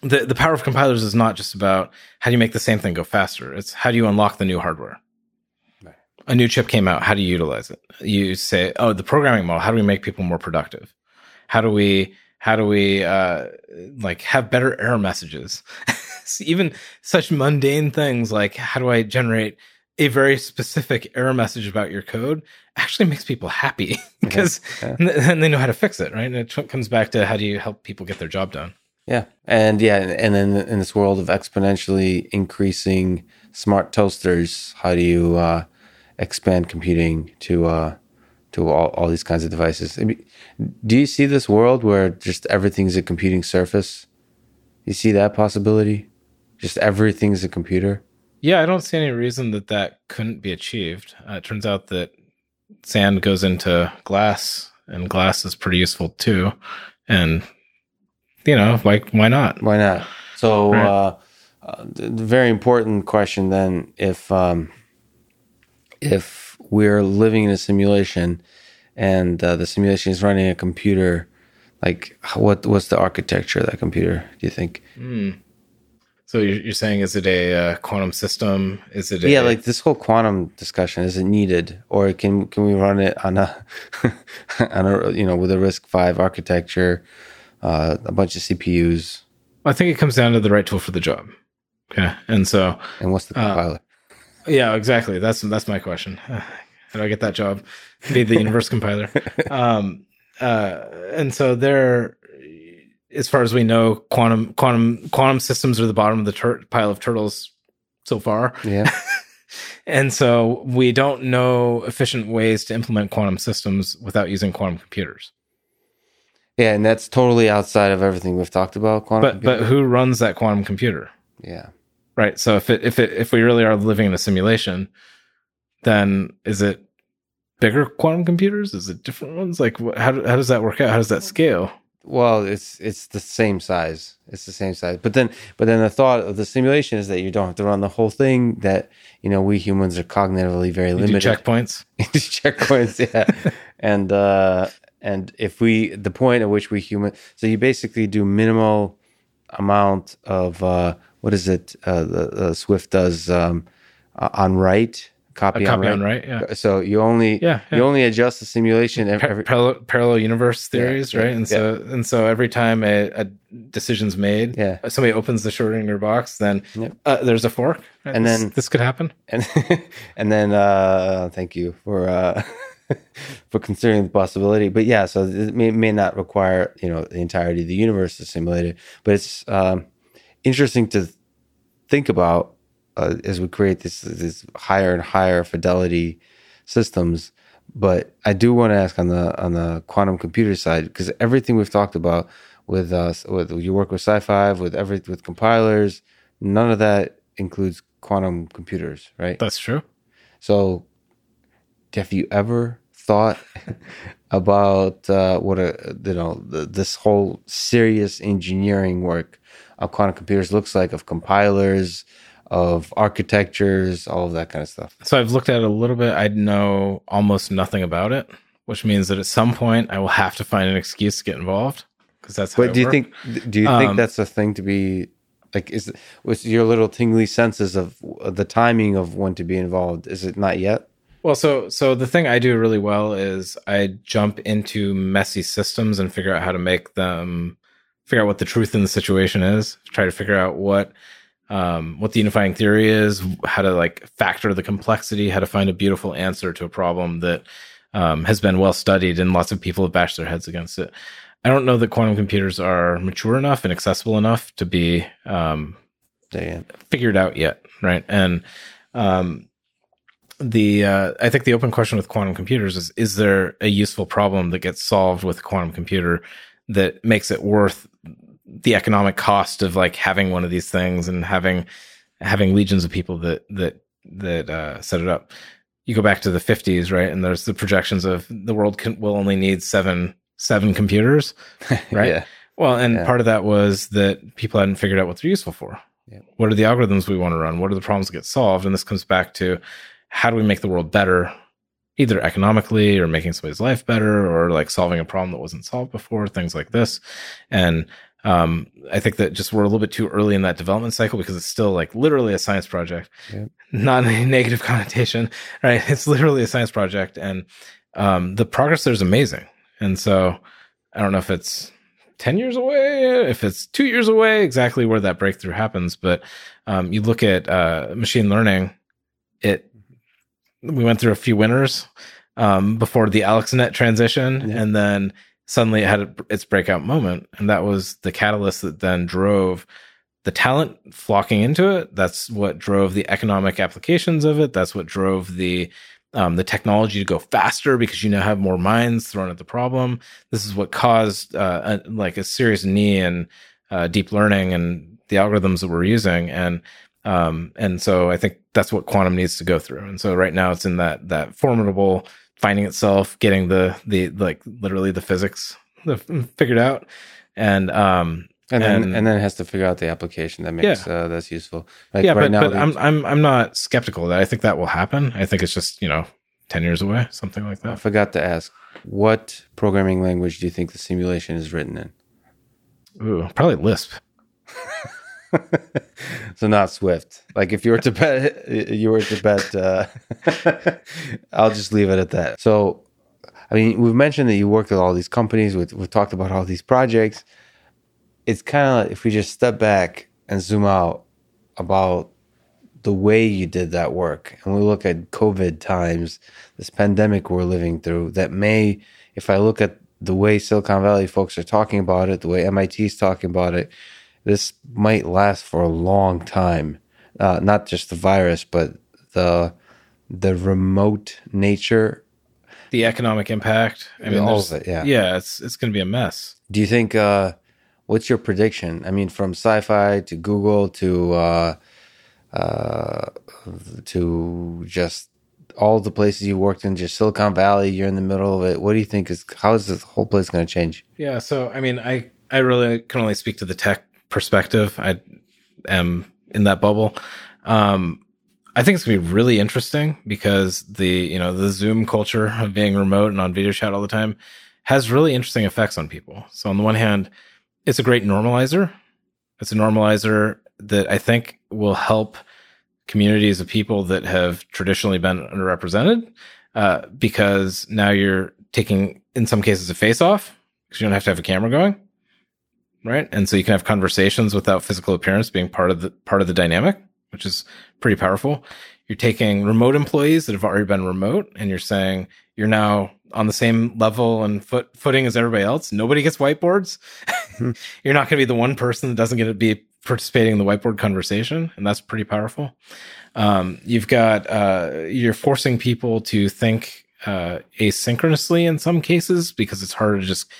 the the power of compilers is not just about how do you make the same thing go faster. It's how do you unlock the new hardware a new chip came out. How do you utilize it? You say, oh, the programming model. How do we make people more productive? How do we how do we uh, like have better error messages? *laughs* Even such mundane things like how do I generate a very specific error message about your code actually makes people happy because *laughs* yeah, yeah. then they know how to fix it, right? And it comes back to how do you help people get their job done? Yeah, and yeah, and then in this world of exponentially increasing smart toasters, how do you uh, expand computing to uh, to all, all these kinds of devices. I mean, do you see this world where just everything's a computing surface? You see that possibility? Just everything's a computer? Yeah, I don't see any reason that that couldn't be achieved. Uh, it turns out that sand goes into glass, and glass is pretty useful too. And you know, like why not? Why not? So, right. uh, uh, the very important question then, if um, if we're living in a simulation and uh, the simulation is running a computer, like what what's the architecture of that computer? Do you think? Mm. So you're, you're, saying is it a uh, quantum system? Is it? A, yeah, like this whole quantum discussion is it needed, or can can we run it on a *laughs* on a you know with a RISC-V architecture, uh, a bunch of CPUs? I think it comes down to the right tool for the job. Okay, and so and what's the uh, compiler? Yeah, exactly. That's that's my question. *sighs* How do I get that job? Be the universe compiler. *laughs* Um, uh, and so there, as far as we know, quantum quantum quantum systems are the bottom of the tur- pile of turtles so far. Yeah. *laughs* and so we don't know efficient ways to implement quantum systems without using quantum computers. Yeah, and that's totally outside of everything we've talked about. Quantum but but who runs that quantum computer? Yeah right? So if it if it if we really are living in a simulation, then is it bigger quantum computers? Is it different ones? Like how how does that work out? How does that scale? Well, it's it's the same size. It's the same size. But then but then the thought of the simulation is that you don't have to run the whole thing. That you know we humans are cognitively very you limited. checkpoints. *laughs* checkpoints, yeah. *laughs* and uh and if we the point at which we human so you basically do minimal amount of uh, what is it? Uh, the, the Swift does um, uh, on write copy, copy on on write. right, yeah. So you only Yeah, yeah. you only adjust the simulation every, Par- parallel, parallel universe theories, yeah, right? And so and so every time a, a decision's made, yeah. somebody opens the Schrodinger box, then Yep. uh, there's a fork, right? And This- then- this could happen. and *laughs* and then uh thank you for uh *laughs* for considering the possibility but yeah so it may, may not require you know the entirety of the universe to simulate it but it's um interesting to think about uh, as we create this this higher and higher fidelity systems but i do want to ask on the on the quantum computer side because everything we've talked about with us with your work with SiFive with every with compilers none of that includes quantum computers right That's true. so, have you ever thought *laughs* about uh, what a you know the, this whole serious engineering work of quantum computers looks like, of compilers, of architectures, all of that kind of stuff? So I've looked at it a little bit. I know almost nothing about it, which means that at some point I will have to find an excuse to get involved because that's. How But do you think do you think Um, that's a thing to be like? Is with your little tingly senses of the timing of when to be involved? Is it not yet? Well, so so the thing I do really well is I jump into messy systems and figure out how to make them figure out what the truth in the situation is. Try to figure out what um, what the unifying theory is, how to like factor the complexity, how to find a beautiful answer to a problem that um, has been well studied and lots of people have bashed their heads against it. I don't know that quantum computers are mature enough and accessible enough to be um, figured out yet, right? And um, the uh, I think the open question with quantum computers is: Is there a useful problem that gets solved with a quantum computer that makes it worth the economic cost of like having one of these things and having having legions of people that that that uh, set it up? You go back to the 50s, right? And there's the projections of the world can, will only need seven seven computers, *laughs* Right. yeah. well, and Yeah. part of that was that people hadn't figured out what they're useful for. Yeah. What are the algorithms we want to run? What are the problems that get solved? And this comes back to how do we make the world better, either economically or making somebody's life better or like solving a problem that wasn't solved before, things like this. And um, I think that just we're a little bit too early in that development cycle because it's still like literally a science project, Yeah. not a *laughs* negative connotation, right? *laughs* It's literally a science project. And um, the progress there is amazing. And so I don't know if it's 10 years away, if it's two years away, exactly where that breakthrough happens. But um, you look at uh, machine learning, it we went through a few winners um, before the AlexNet transition, Yeah. and then suddenly it had its breakout moment, and that was the catalyst that then drove the talent flocking into it. That's what drove the economic applications of it. That's what drove the um, the technology to go faster because you now have more minds thrown at the problem. This is what caused uh, a, like a serious knee in uh, deep learning and the algorithms that we're using, and um, and so I think that's what quantum needs to go through. And so right now it's in that that formidable finding itself, getting the the like literally the physics figured out, and um, And then And- then it has to figure out the application that makes uh, that's useful. Like yeah, right but, now, but the- I'm I'm I'm not skeptical that I think that will happen. I think it's just you know ten years away, something like that. I forgot to ask, what programming language do you think the simulation is written in? Ooh, probably Lisp. *laughs* *laughs* so not Swift. Like if you were to *laughs* bet, *laughs* you were to bet. Uh, I'll just leave it at that. So, I mean, we've mentioned that you worked with all these companies. We've, we've talked about all these projects. It's kind of like if we just step back and zoom out about the way you did that work, and we look at COVID times, this pandemic we're living through. That may, if I look at the way Silicon Valley folks are talking about it, the way MIT is talking about it, this might last for a long time. Uh, not just the virus, but the the remote nature. The economic impact. I mean, All of it, yeah. yeah. It's it's going to be a mess. Do you think? Uh, what's your prediction? I mean, from SiFive to Google to uh, uh, to just all the places you worked in, just Silicon Valley. You're in the middle of it. What do you think is? How is this whole place going to change? Yeah. So I mean, I I really can only speak to the tech perspective. I am in that bubble. Um, I think it's gonna be really interesting because the you know the Zoom culture of being remote and on video chat all the time has really interesting effects on people. So on the one hand, it's a great normalizer It's a normalizer that I think will help communities of people that have traditionally been underrepresented uh, because now you're taking, in some cases, a face off because you don't have to have a camera going, right? And so you can have conversations without physical appearance being part of the part of the dynamic, which is pretty powerful. You're taking remote employees that have already been remote, and you're saying you're now on the same level and foot footing as everybody else. Nobody gets whiteboards. Mm-hmm. *laughs* you're not going to be the one person that doesn't get to be participating in the whiteboard conversation, and that's pretty powerful. Um, you've got uh, you're forcing people to think uh, asynchronously in some cases because it's harder to just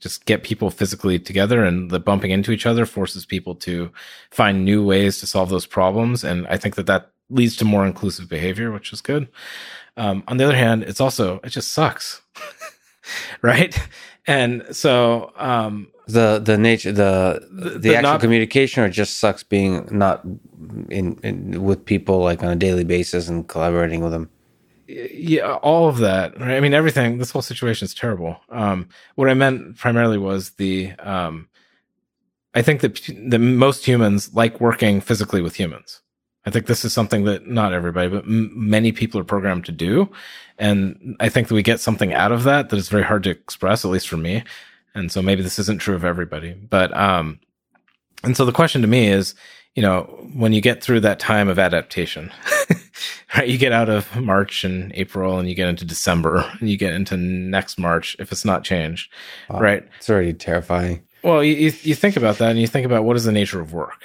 just get people physically together and the bumping into each other forces people to find new ways to solve those problems. And i think that that leads to more inclusive behavior which is good. Um, on the other hand it's also it just sucks *laughs* right? And so um, the the nature the the, the actual not, communication or just sucks being not in, in, with people like on a daily basis and collaborating with them yeah all of that right? i mean everything this whole situation is terrible. Um, what i meant primarily was the um, i think that the most humans like working physically with humans. I think this is something that not everybody but m- many people are programmed to do. And i think that we get something out of that that is very hard to express at least for me. And so maybe this isn't true of everybody, but, um, and so the question to me is, you know, when you get through that time of adaptation, *laughs* right? You get out of March and April and you get into December *laughs* and you get into next March if it's not changed, wow, right? It's already terrifying. Well, you, you think about that and you think about what is the nature of work,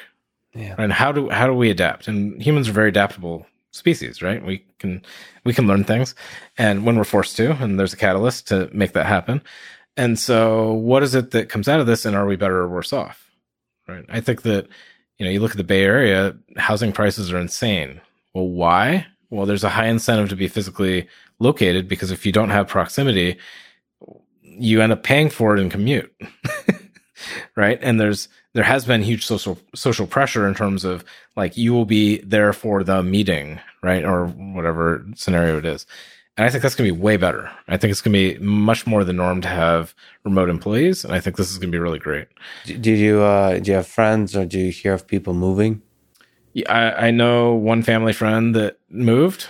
yeah, and how do how do we adapt? And humans are very adaptable species, right? We can we can learn things, and when we're forced to, and there's a catalyst to make that happen. And so, what is it that comes out of this, and are we better or worse off? Right. I think that you know, you look at the Bay Area, housing prices are insane. Well, why? Well, there's a high incentive to be physically located because if you don't have proximity, you end up paying for it in commute. *laughs* right? And there's there has been huge social social pressure in terms of like you will be there for the meeting, right? Or whatever scenario it is. And I think that's going to be way better. I think it's going to be much more the norm to have remote employees. And I think this is going to be really great. Do you, uh, do you have friends or do you hear of people moving? Yeah, I, I know one family friend that moved.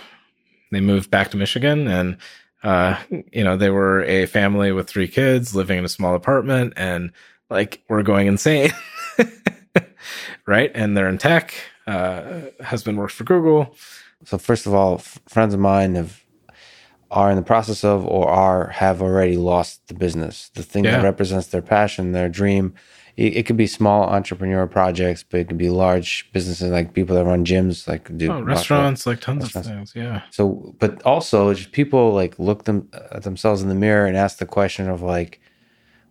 They moved back to Michigan and, uh, you know, they were a family with three kids living in a small apartment and like we're going insane. *laughs* right. And they're in tech. Uh, husband works for Google. So first of all, f- friends of mine have are in the process of or are have already lost the business the thing yeah. that represents their passion their dream it, it, could be small entrepreneur projects but it could be large businesses like people that run gyms like do oh, restaurants like tons restaurants. of things yeah so but also just people like look them at themselves in the mirror and ask the question of like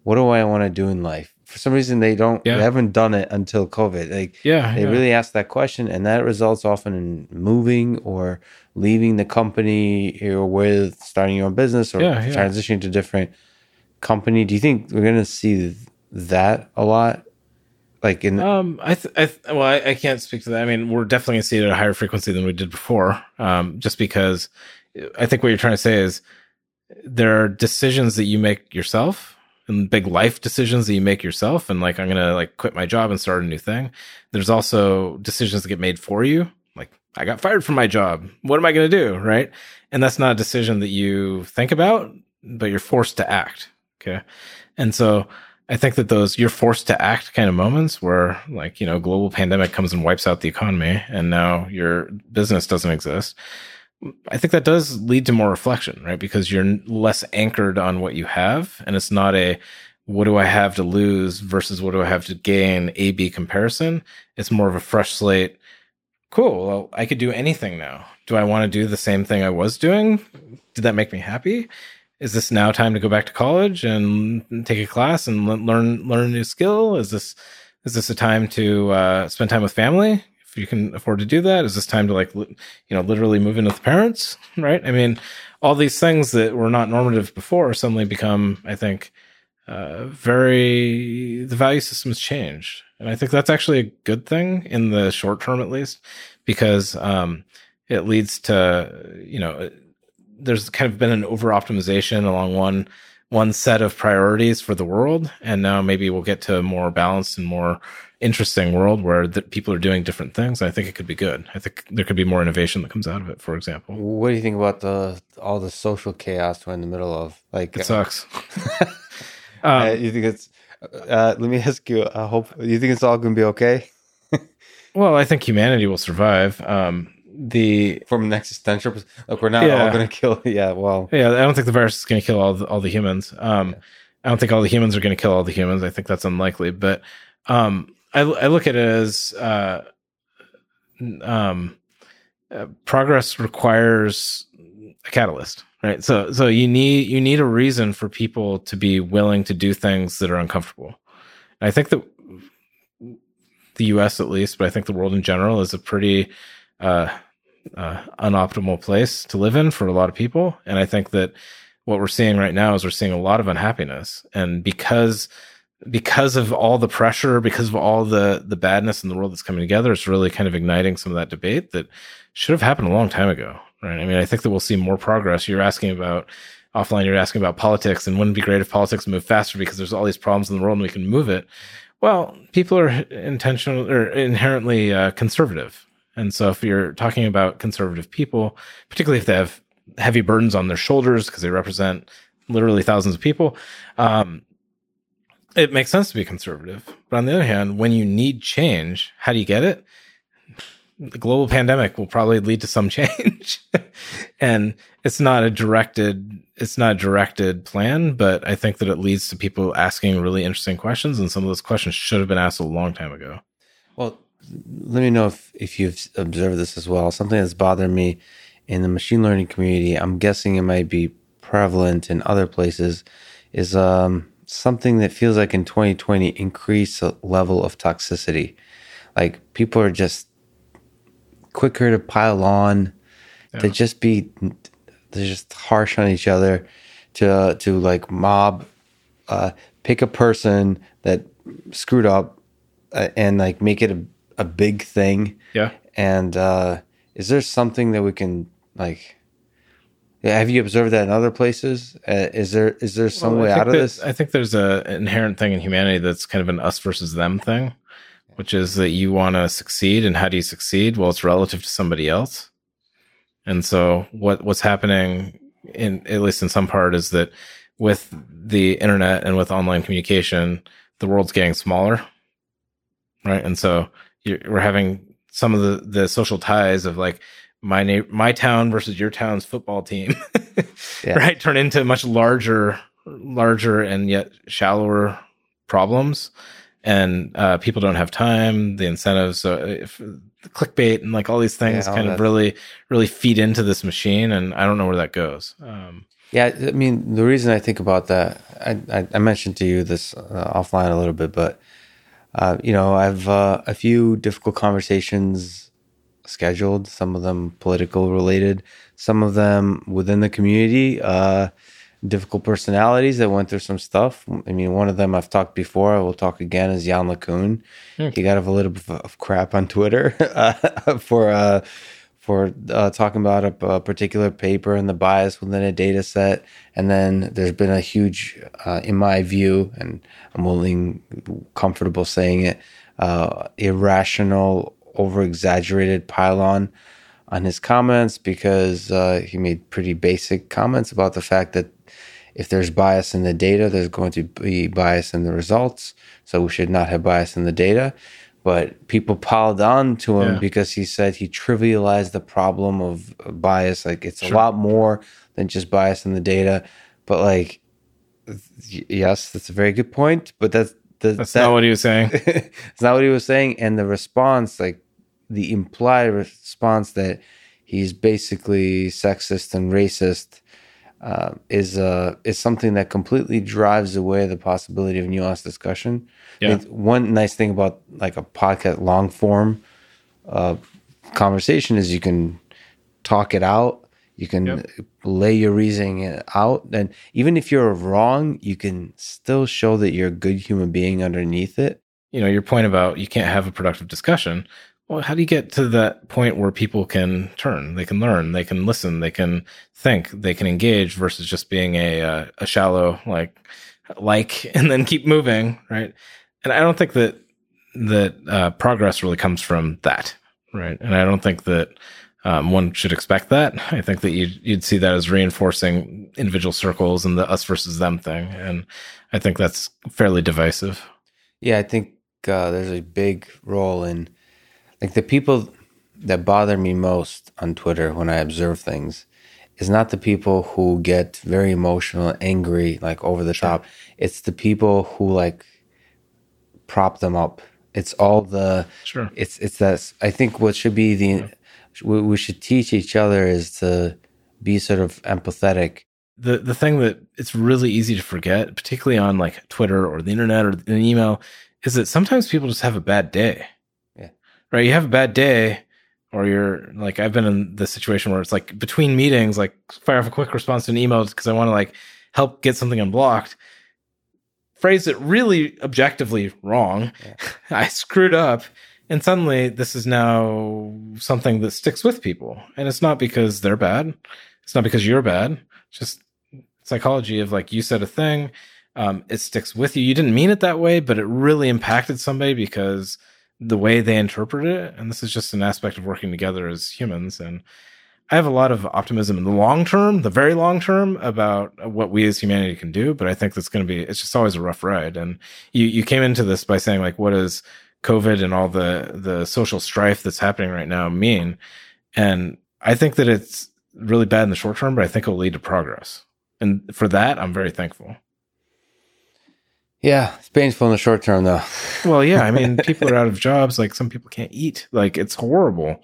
what do i want to do in life for some reason they don't yeah. they haven't done it until covid. Like yeah they yeah. really ask that question and that results often in moving or leaving the company you're with starting your own business or yeah, transitioning to different company. Do you think we're going to see that a lot? Like in um i, th- I th- well I, I, can't speak to that. I mean we're definitely going to see it at a higher frequency than we did before um just because i think what you're trying to say is there are decisions that you make yourself and big life decisions that you make yourself and like i'm gonna like quit my job and start a new thing. There's also decisions that get made for you. Like i got fired from my job. What am i gonna do right? And that's not a decision that you think about but you're forced to act okay? And so i think that those you're forced to act kind of moments where like you know global pandemic comes and wipes out the economy and now your business doesn't exist I think that does lead to more reflection, right? Because you're less anchored on what you have, and it's not a what do I have to lose versus what do I have to gain A B comparison. It's more of a fresh slate. Cool. Well, I could do anything now. Do I want to do the same thing I was doing? Did that make me happy? Is this now time to go back to college and take a class and learn learn a new skill? Is this is this a time to uh, spend time with family? You can afford to do that? Is this time to like, li- you know, literally move in with parents? Right. I mean, all these things that were not normative before suddenly become, I think, uh, very, the value system has changed. And I think that's actually a good thing in the short term, at least, because, um, it leads to, you know, there's kind of been an over optimization along one, one set of priorities for the world, and now maybe we'll get to a more balanced and more interesting world where the, people are doing different things. I think it could be good. I think there could be more innovation that comes out of it. For example, What do you think about the all the social chaos we're in the middle of? Like, it sucks. *laughs* uh, um, you think it's? Uh, let me ask you. I hope you think it's all going to be okay *laughs* well, I think humanity will survive. Um, the from an existential. pers- Look, we're not all going to kill. *laughs* Yeah, well, Yeah, I don't think the virus is going to kill all the, all the humans. Um, I don't think all the humans are going to kill all the humans. I think that's unlikely. But um, I, I look at it as uh, um, uh, progress requires a catalyst, right? So so you need you need a reason for people to be willing to do things that are uncomfortable. And I think that the U.S. at least, but I think the world in general is a pretty uh, uh, unoptimal place to live in for a lot of people. And I think that what we're seeing right now is we're seeing a lot of unhappiness, and because because of all the pressure, because of all the the badness in the world that's coming together, it's really kind of igniting some of that debate that should have happened a long time ago, right? I mean, I think that we'll see more progress. You're asking about offline. You're asking about politics, and wouldn't it be great if politics moved faster because there's all these problems in the world and we can move it? Well, people are intentional or inherently uh, conservative, and so if you're talking about conservative people, particularly if they have heavy burdens on their shoulders because they represent literally thousands of people, um, it makes sense to be conservative. But on the other hand, when you need change, how do you get it? The global pandemic will probably lead to some *laughs* change. and it's not a directed it's not a directed plan, but I think that it leads to people asking really interesting questions and some of those questions should have been asked a long time ago. well, let me know if if you've observed this as well. Something that's bothered me in the machine learning community. I'm guessing it might be prevalent in other places. Is um something that feels like in 2020 increased level of toxicity. Like people are just quicker to pile on, to just be, they're just harsh on each other, to to like mob, uh, pick a person that screwed up, uh, and like make it a, a big thing. Yeah. And uh, is there something that we can like? Have you observed that in other places? Uh, is there is there some Well, way out of that- this? I think there's a an inherent thing in humanity that's kind of an us versus them thing, which is that you want to succeed, and how do you succeed? Well, it's relative to somebody else. And so, what what's happening in at least in some part is that with the internet and with online communication, the world's getting smaller, right? And so you're, we're having some of the the social ties of like my na- my town versus your town's football team, *laughs* Yeah. right? Turn into much larger, larger and yet shallower problems, and uh, people don't have time. The incentives, so if the clickbait and like all these things Yeah, all kind of really, really feed into this machine, and I don't know where that goes. Um, Yeah, I mean, the reason I think about that, I, I, I mentioned to you this uh, offline a little bit, but uh, you know, I've uh, a few difficult conversations scheduled. Some of them political related, some of them within the community. Uh, difficult personalities that went through some stuff. I mean, one of them I've talked before. I will talk again. Is Yann LeCun. Hmm. He got a little bit of crap on Twitter *laughs* uh, for. Uh, for uh, talking about a, a particular paper and the bias within a data set. And then there's been a huge, uh, in my view, and I'm willing, comfortable saying it, uh, irrational, over exaggerated pylon on his comments because uh, he made pretty basic comments about the fact that if there's bias in the data, there's going to be bias in the results. So we should not have bias in the data but people piled on to him Yeah. because he said he trivialized the problem of bias. Like it's a lot more than just bias in the data. But like, yes, that's a very good point. But that's that, that's that- not what he was saying. *laughs* it's not what he was saying. And the response, like the implied response that he's basically sexist and racist, uh, is uh, is something that completely drives away the possibility of nuanced discussion. I Yeah. think one nice thing about like a podcast long form uh, conversation is you can talk it out. You can Yep. lay your reasoning out, and even if you're wrong, you can still show that you're a good human being underneath it. you know your point about you can't have a productive discussion well, how do you get to that point where people can turn, they can learn, they can listen, they can think, they can engage versus just being a, uh, a shallow, like, like, *laughs* and then keep moving. Right. And I don't think that, that, uh, progress really comes from that. Right. And I don't think that, um, one should expect that. I think that you'd, you'd see that as reinforcing individual circles and the us versus them thing. And I think that's fairly divisive. Yeah, I think uh, there's a big role in like the people that bother me most on Twitter when I observe things is not the people who get very emotional, angry, like over the sure. top. It's the people who like prop them up. It's all the sure. It's it's that I think what should be the yeah we, we should teach each other is to be sort of empathetic the the thing that it's really easy to forget particularly on like twitter or the internet or an email is that sometimes people just have a bad day right you have a bad day or you're like i've been in the situation where it's like between meetings like fire off a quick response to an email because i want to like help get something unblocked phrase it really objectively wrong yeah. *laughs* i screwed up and suddenly this is now something that sticks with people. And it's not because they're bad. It's not because you're bad. It's just psychology of like you said a thing, um, it sticks with you. You didn't mean it that way, but it really impacted somebody because the way they interpret it. And this is just an aspect of working together as humans. And I have a lot of optimism in the long term, the very long term, about what we as humanity can do. But I think that's going to be, it's just always a rough ride. And you, you came into this by saying like, what is COVID and all the the social strife that's happening right now mean. And I think that it's really bad in the short term, but I think it'll lead to progress. And for that, I'm very thankful. Yeah, it's painful in the short term, though. well, yeah, I mean, *laughs* people are out of jobs. Like some people can't eat. Like it's horrible.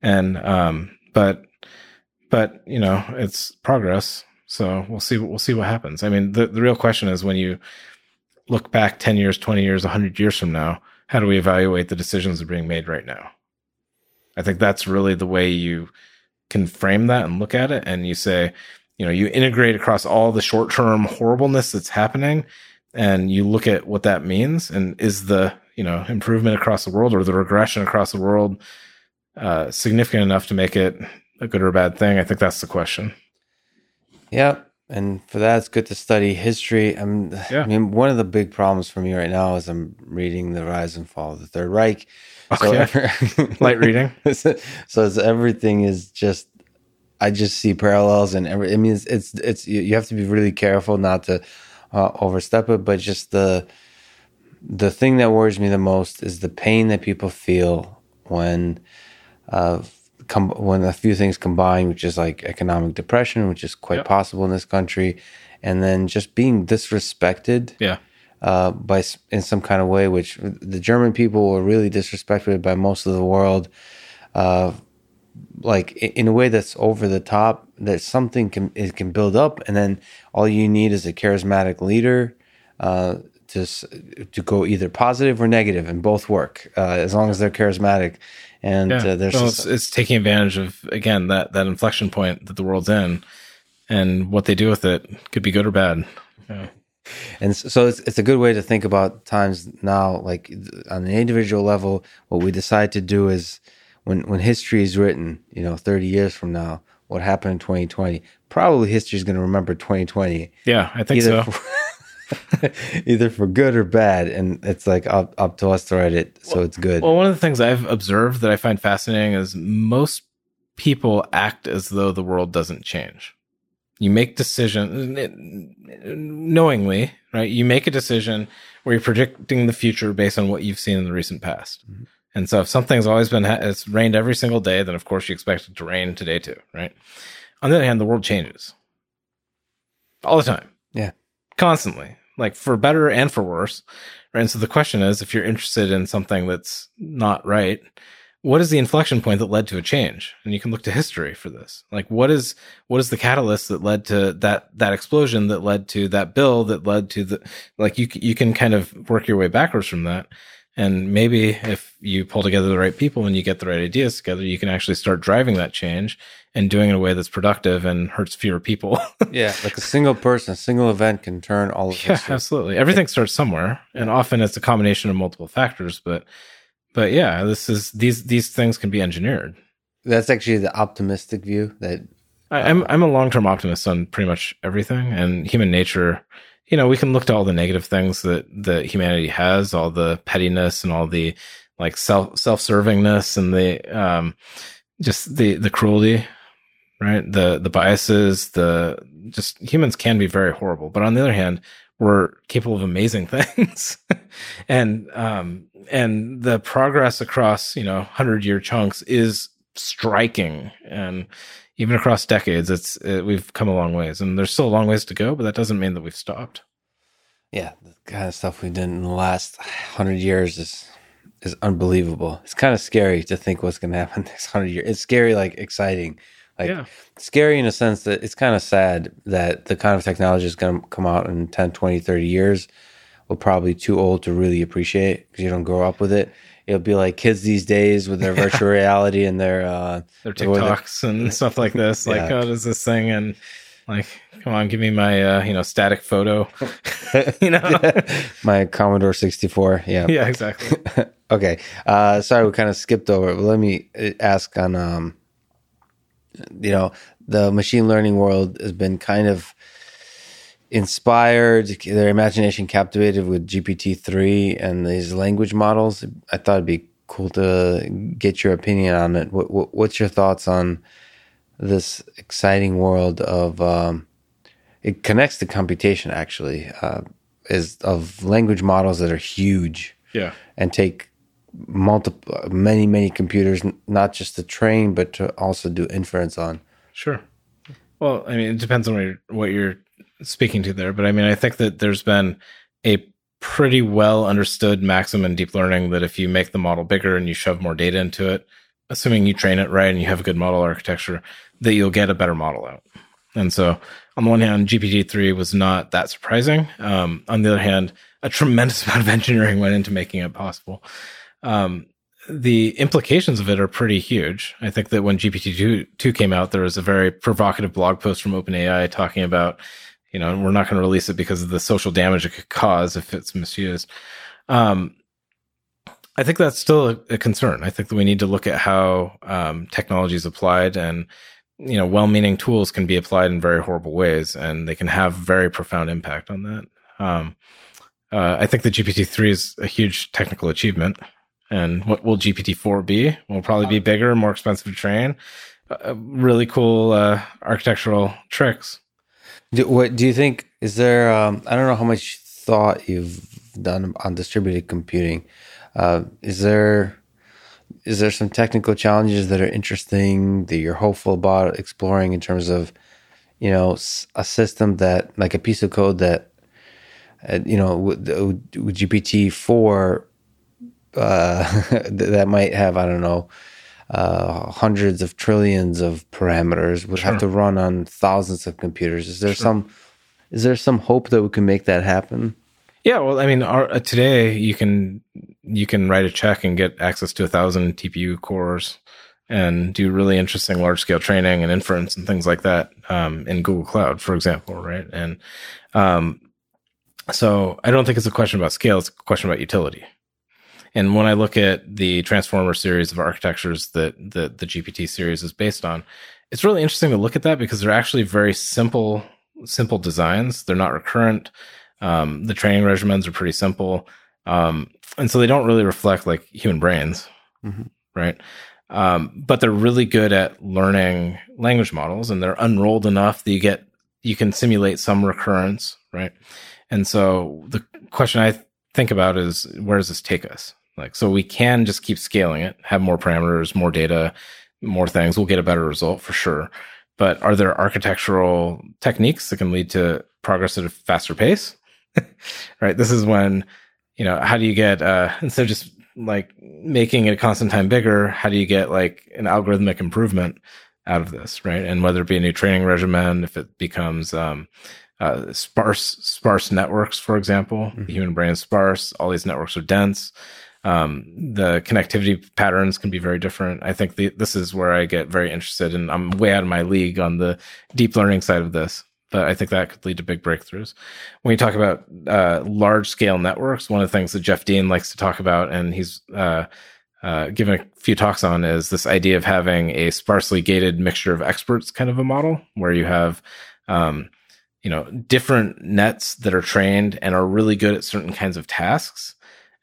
And um, but but you know, it's progress. So we'll see. We'll see what happens. I mean, the the real question is when you look back ten years, twenty years, hundred years from now how do we evaluate the decisions that are being made right now? I think that's really the way you can frame that and look at it. And you say, you know, you integrate across all the short term horribleness that's happening and you look at what that means. And is the, you know, improvement across the world or the regression across the world uh, significant enough to make it a good or a bad thing? I think that's the question. Yep and for that, it's good to study history. I'm, yeah. I mean, one of the big problems for me right now is I'm reading the Rise and Fall of the Third Reich. Okay. So every, *laughs* light reading. *laughs* so it's, everything is just. I just see parallels and every. I mean, it's it's, it's you have to be really careful not to uh, overstep it, but just the the thing that worries me the most is the pain that people feel when uh, com- when a few things combine, which is like economic depression, which is quite yep. possible in this country, and then just being disrespected. Yeah. Uh, by in some kind of way, which the German people were really disrespected by most of the world, uh, like in a way that's over the top. That something can it can build up, and then all you need is a charismatic leader uh, to to go either positive or negative, and both work uh, as long as they're charismatic and yeah. uh, there's well, it's, it's, taking advantage of again that that inflection point that the world's in and what they do with it could be good or bad yeah. and so it's, it's a good way to think about times now like on an individual level what we decide to do is when when history is written you know 30 years from now what happened in 2020 probably history is going to remember 2020 yeah i think so for, *laughs* either for good or bad, and it's like up up to us to write it, so well, it's good. Well, one of the things I've observed that I find fascinating is most people act as though the world doesn't change. You make decisions knowingly, right? You make a decision where you're predicting the future based on what you've seen in the recent past. Mm-hmm. And so if something's always been, it's rained every single day, then of course you expect it to rain today too, right? On the other hand, the world changes all the time. Yeah. Constantly like for better and for worse. Right. And so the question is, if you're interested in something that's not right, what is the inflection point that led to a change? And you can look to history for this. Like what is, what is the catalyst that led to that, that explosion that led to that bill that led to the, like you, you can kind of work your way backwards from that. And maybe if you pull together the right people and you get the right ideas together, you can actually start driving that change and doing it in a way that's productive and hurts fewer people. *laughs* yeah, like a single person, a single event can turn all of Yeah, absolutely. Everything starts somewhere, and often it's a combination of multiple factors, but but yeah, this is these these things can be engineered. That's actually the optimistic view that I, I'm I'm a long term optimist on pretty much everything, and human nature. You know, we can look to all the negative things that that humanity has, all the pettiness and all the like self self servingness and the um just the the cruelty, right? The the biases, the just humans can be very horrible. But on the other hand, we're capable of amazing *laughs* things, and um and the progress across you know hundred year chunks is striking and even across decades it's it, we've come a long ways and there's still a long ways to go but that doesn't mean that we've stopped. Yeah the kind of stuff we've done in the last 100 years is is unbelievable. It's kind of scary to think what's going to happen *laughs* next 100 years it's scary like exciting. Like yeah. scary in a sense that it's kind of sad that the kind of technology is going to come out in 10 20 30 years we're probably too old to really appreciate because you don't grow up with it it'll be like kids these days with their *laughs* virtual reality and their uh their tiktoks and *laughs* stuff like this. Like Yeah. oh does this thing and like come on give me my uh you know static photo. *laughs* You know? My commodore 64 yeah. Yeah exactly. Okay uh sorry we kind of skipped over it but let me uh, ask on um you know the machine learning world has been kind of inspired their imagination captivated with gpt-3 and these language models. I thought it'd be cool to get your opinion on it. What, what, what's your thoughts on this exciting world of um, it connects to computation actually uh, is of language models that are huge. Yeah. And take multiple many many computers not just to train but to also do inference on. Sure. Well, I mean, it depends on what you're, what you're speaking to there, but I mean, I think that there's been a pretty well understood maxim in deep learning that if you make the model bigger and you shove more data into it, assuming you train it right and you have a good model architecture, that you'll get a better model out. And so, on the one hand, GPT-3 was not that surprising. Um, on the other hand, a tremendous *laughs* amount of engineering went into making it possible. Um, the implications of it are pretty huge. I think that when GPT-2 2 came out, there was a very provocative blog post from OpenAI talking about, you know, we're not going to release it because of the social damage it could cause if it's misused. Um, I think that's still a, a concern. I think that we need to look at how um, technology is applied and, you know, well-meaning tools can be applied in very horrible ways and they can have very profound impact on that. Um, uh, I think the GPT-3 is a huge technical achievement. And what will GPT-4 be? Will probably be bigger, more expensive to train. Uh, really cool uh, architectural tricks. Do, what do you think is there um, i don't know how much thought you've done on distributed computing. Uh, is there is there some technical challenges that are interesting that you're hopeful about exploring in terms of you know a system that like a piece of code that uh, you know with, with gpt 4 uh, *laughs* that might have i don't know uh, hundreds of trillions of parameters. Would have to run on thousands of computers. Is there some is there some hope that we can make that happen? Yeah, well, I mean, our, uh, today you can you can write a check and get access to a thousand TPU cores and do really interesting large scale training and inference and things like that um, in Google Cloud, for example, right? And um, so I don't think it's a question about scale; it's a question about utility. And when I look at the Transformer series of architectures that the, the GPT series is based on, it's really interesting to look at that because they're actually very simple, simple designs. They're not recurrent. Um, the training regimens are pretty simple. Um, and so they don't really reflect like human brains, Mhm. right? Um, but they're really good at learning language models and they're unrolled enough that you get, you can simulate some recurrence, right? And so the question I think about is where does this take us? Like, so we can just keep scaling it, have more parameters, more data, more things. We'll get a better result for sure. But are there architectural techniques that can lead to progress at a faster pace? *laughs* right. This is when, you know, how do you get, uh, instead of just like making it a constant time bigger, how do you get like an algorithmic improvement out of this? Right. And whether it be a new training regimen, if it becomes, um, uh, sparse, sparse networks, for example, the human brain is sparse. All these networks are dense. Um, the connectivity patterns can be very different. I think the, this is where I get very interested and I'm way out of my league on the deep learning side of this but I think that could lead to big breakthroughs. When you talk about uh, large scale networks, one of the things that Jeff Dean likes to talk about, and he's uh, uh, given a few talks on is this idea of having a sparsely gated mixture of experts kind of a model where you have, um, you know, different nets that are trained and are really good at certain kinds of tasks.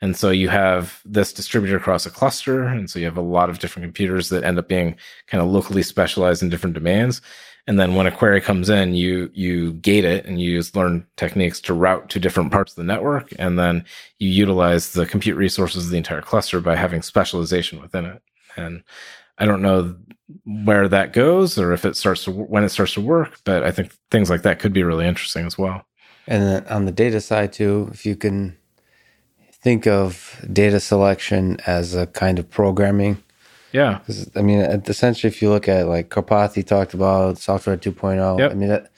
And so you have this distributed across a cluster. And so you have a lot of different computers that end up being kind of locally specialized in different domains. And then when a query comes in, you, you gate it and you use learn techniques to route to different parts of the network. And then you utilize the compute resources of the entire cluster by having specialization within it. And I don't know where that goes or if it starts to, when it starts to work, but I think things like that could be really interesting as well. And on the data side too, if you can think of data selection as a kind of programming. Yeah. I mean, essentially, if you look at like Karpathy talked about software 2.0, yep. I mean, that,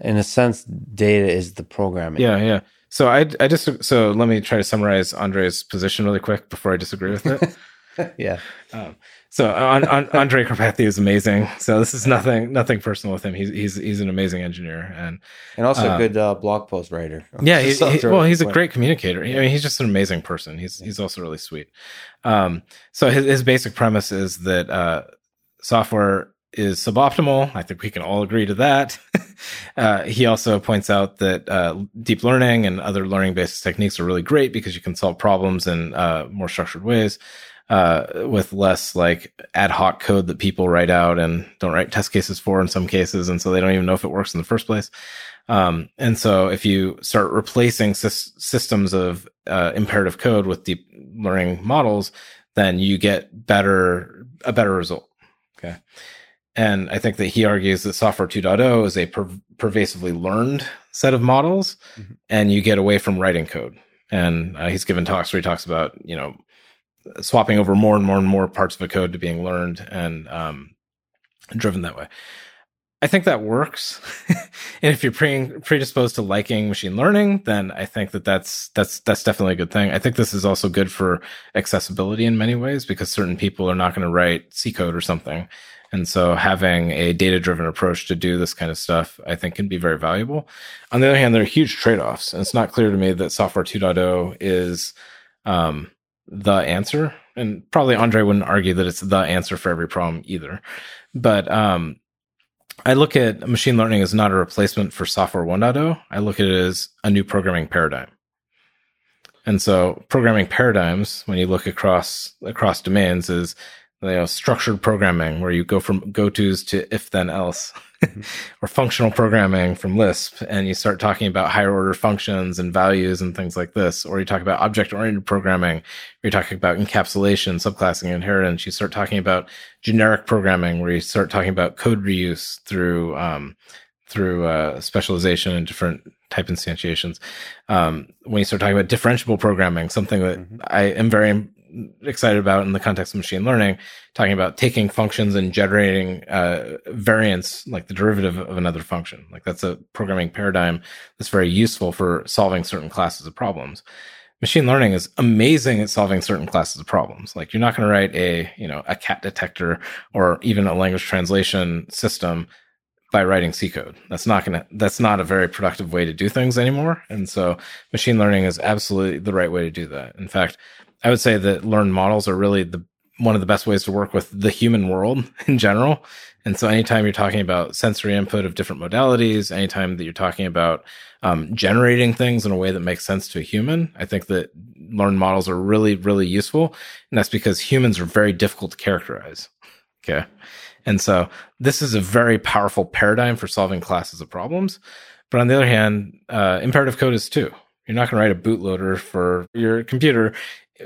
in a sense, data is the programming. Yeah, yeah. So I, I just so let me try to summarize Andrej's position really quick before I disagree with it. *laughs* yeah. Um, so Andrej Karpathy is amazing. So this is nothing nothing personal with him. He's he's he's an amazing engineer and and also a good uh, blog post writer. *laughs* Yeah, he, he, well, he's a great communicator. I mean, he's just an amazing person. He's he's also really sweet. Um, so his his basic premise is that uh, software is suboptimal. I think we can all agree to that. *laughs* uh, he also points out that uh, deep learning and other learning based techniques are really great because you can solve problems in uh, more structured ways uh, with less like ad hoc code that people write out and don't write test cases for in some cases. And so they don't even know if it works in the first place. Um, and so if you start replacing sy- systems of uh, imperative code with deep learning models, then you get better, a better result. Okay. And I think that he argues that software 2.0 is a per- pervasively learned set of models mm-hmm. and you get away from writing code. And uh, he's given talks where he talks about, you know, swapping over more and more and more parts of a code to being learned and um, driven that way. I think that works. *laughs* and if you're pre- predisposed to liking machine learning, then I think that that's that's that's definitely a good thing. I think this is also good for accessibility in many ways because certain people are not going to write C code or something. And so having a data driven approach to do this kind of stuff, I think can be very valuable. On the other hand, there are huge trade offs. And it's not clear to me that software 2.0 is, um, the answer. And probably Andrej wouldn't argue that it's the answer for every problem either. But um, I look at machine learning as not a replacement for software 1.0. I look at it as a new programming paradigm. And so programming paradigms, when you look across across domains, is you know, structured programming where you go from go tos to if then else. *laughs* or functional programming from Lisp, and you start talking about higher order functions and values and things like this, or you talk about object oriented programming, you're talking about encapsulation, subclassing, inheritance. You start talking about generic programming, where you start talking about code reuse through um, through uh, specialization and different type instantiations. Um, when you start talking about differentiable programming, something that mm-hmm. I am very excited about in the context of machine learning, talking about taking functions and generating uh, variants like the derivative of another function. Like that's a programming paradigm that's very useful for solving certain classes of problems. Machine learning is amazing at solving certain classes of problems. Like you're not going to write a, you know, a cat detector or even a language translation system by writing C code. That's not going to, that's not a very productive way to do things anymore. And so machine learning is absolutely the right way to do that. In fact, I would say that learned models are really the one of the best ways to work with the human world *laughs* in general. And so anytime you're talking about sensory input of different modalities, anytime that you're talking about um, generating things in a way that makes sense to a human, I think that learned models are really, really useful. And that's because humans are very difficult to characterize. Okay. And so this is a very powerful paradigm for solving classes of problems. But on the other hand, uh, imperative code is too. You're not going to write a bootloader for your computer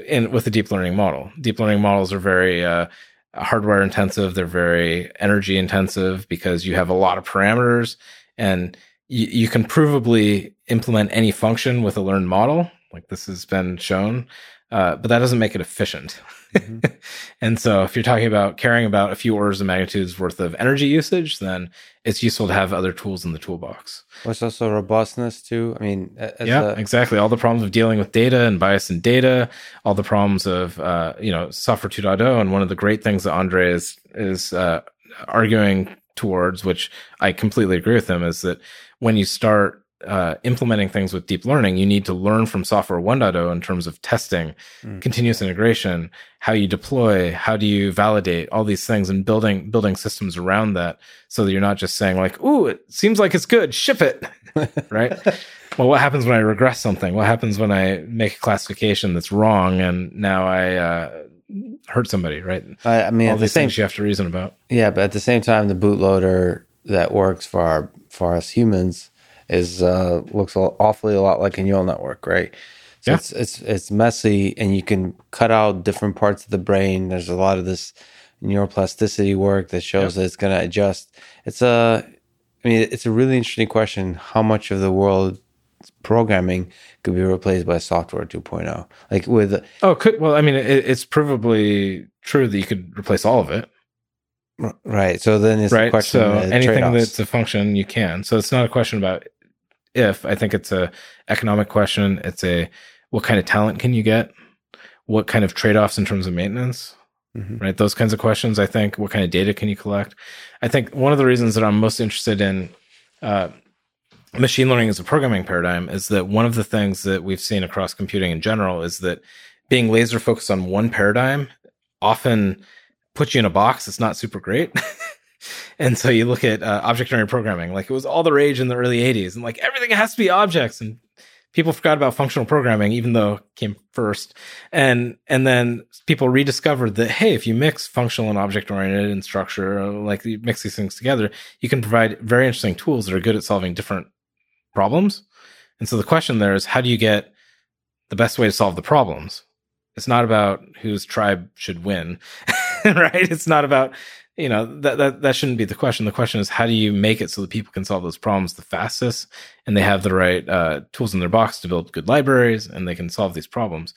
in with a deep learning model. Deep learning models are very uh, hardware intensive. They're very energy intensive because you have a lot of parameters and you, you can provably implement any function with a learned model. Like this has been shown. Uh, but that doesn't make it efficient. *laughs* Mm-hmm. *laughs* and so if you're talking about caring about a few orders of magnitudes worth of energy usage, then it's useful to have other tools in the toolbox. There's also robustness too. I mean, yeah, a- exactly. All the problems of dealing with data and bias in data, all the problems of, uh, you know, software 2.0. And one of the great things that Andrej is, is, uh, arguing towards, which I completely agree with him, is that when you start uh, implementing things with deep learning, you need to learn from software 1.0 in terms of testing, mm. continuous integration, how you deploy, how do you validate all these things and building, building systems around that so that you're not just saying like, Ooh, it seems like it's good. Ship it. *laughs* right. well, what happens when I regress something? What happens when I make a classification that's wrong and now I, uh, hurt somebody, right? I, I mean, all the these same, things you have to reason about. Yeah, but at the same time, the bootloader that works for our for us humans is uh, looks awfully a lot like a neural network, right? So yeah. it's it's it's messy, and you can cut out different parts of the brain. There's a lot of this neuroplasticity work that shows that it's going to adjust. It's a, I mean, it's a really interesting question. How much of the world programming could be replaced by software 2.0? Like with oh, could well, I mean, it, it's provably true that you could replace all of it. Right. So then it's right. So anything trade-offs. that's a function, you can. So it's not a question about if. I think it's a economic question. It's a what kind of talent can you get? What kind of trade offs in terms of maintenance? Mm-hmm. Right. Those kinds of questions. I think. What kind of data can you collect? I think one of the reasons that I'm most interested in uh, machine learning as a programming paradigm is that one of the things that we've seen across computing in general is that being laser focused on one paradigm often puts you in a box it's not super great. *laughs* and so you look at uh, object oriented programming, like it was all the rage in the early 80s, and like everything has to be objects. And people forgot about functional programming, even though it came first. And and then people rediscovered that hey, if you mix functional and object oriented and structure, like you mix these things together, you can provide very interesting tools that are good at solving different problems. And so the question there is, how do you get the best way to solve the problems? It's not about whose tribe should win. *laughs* right? It's not about you know that, that that shouldn't be the question. The question is how do you make it so that people can solve those problems the fastest, and they have the right uh, tools in their box to build good libraries, and they can solve these problems.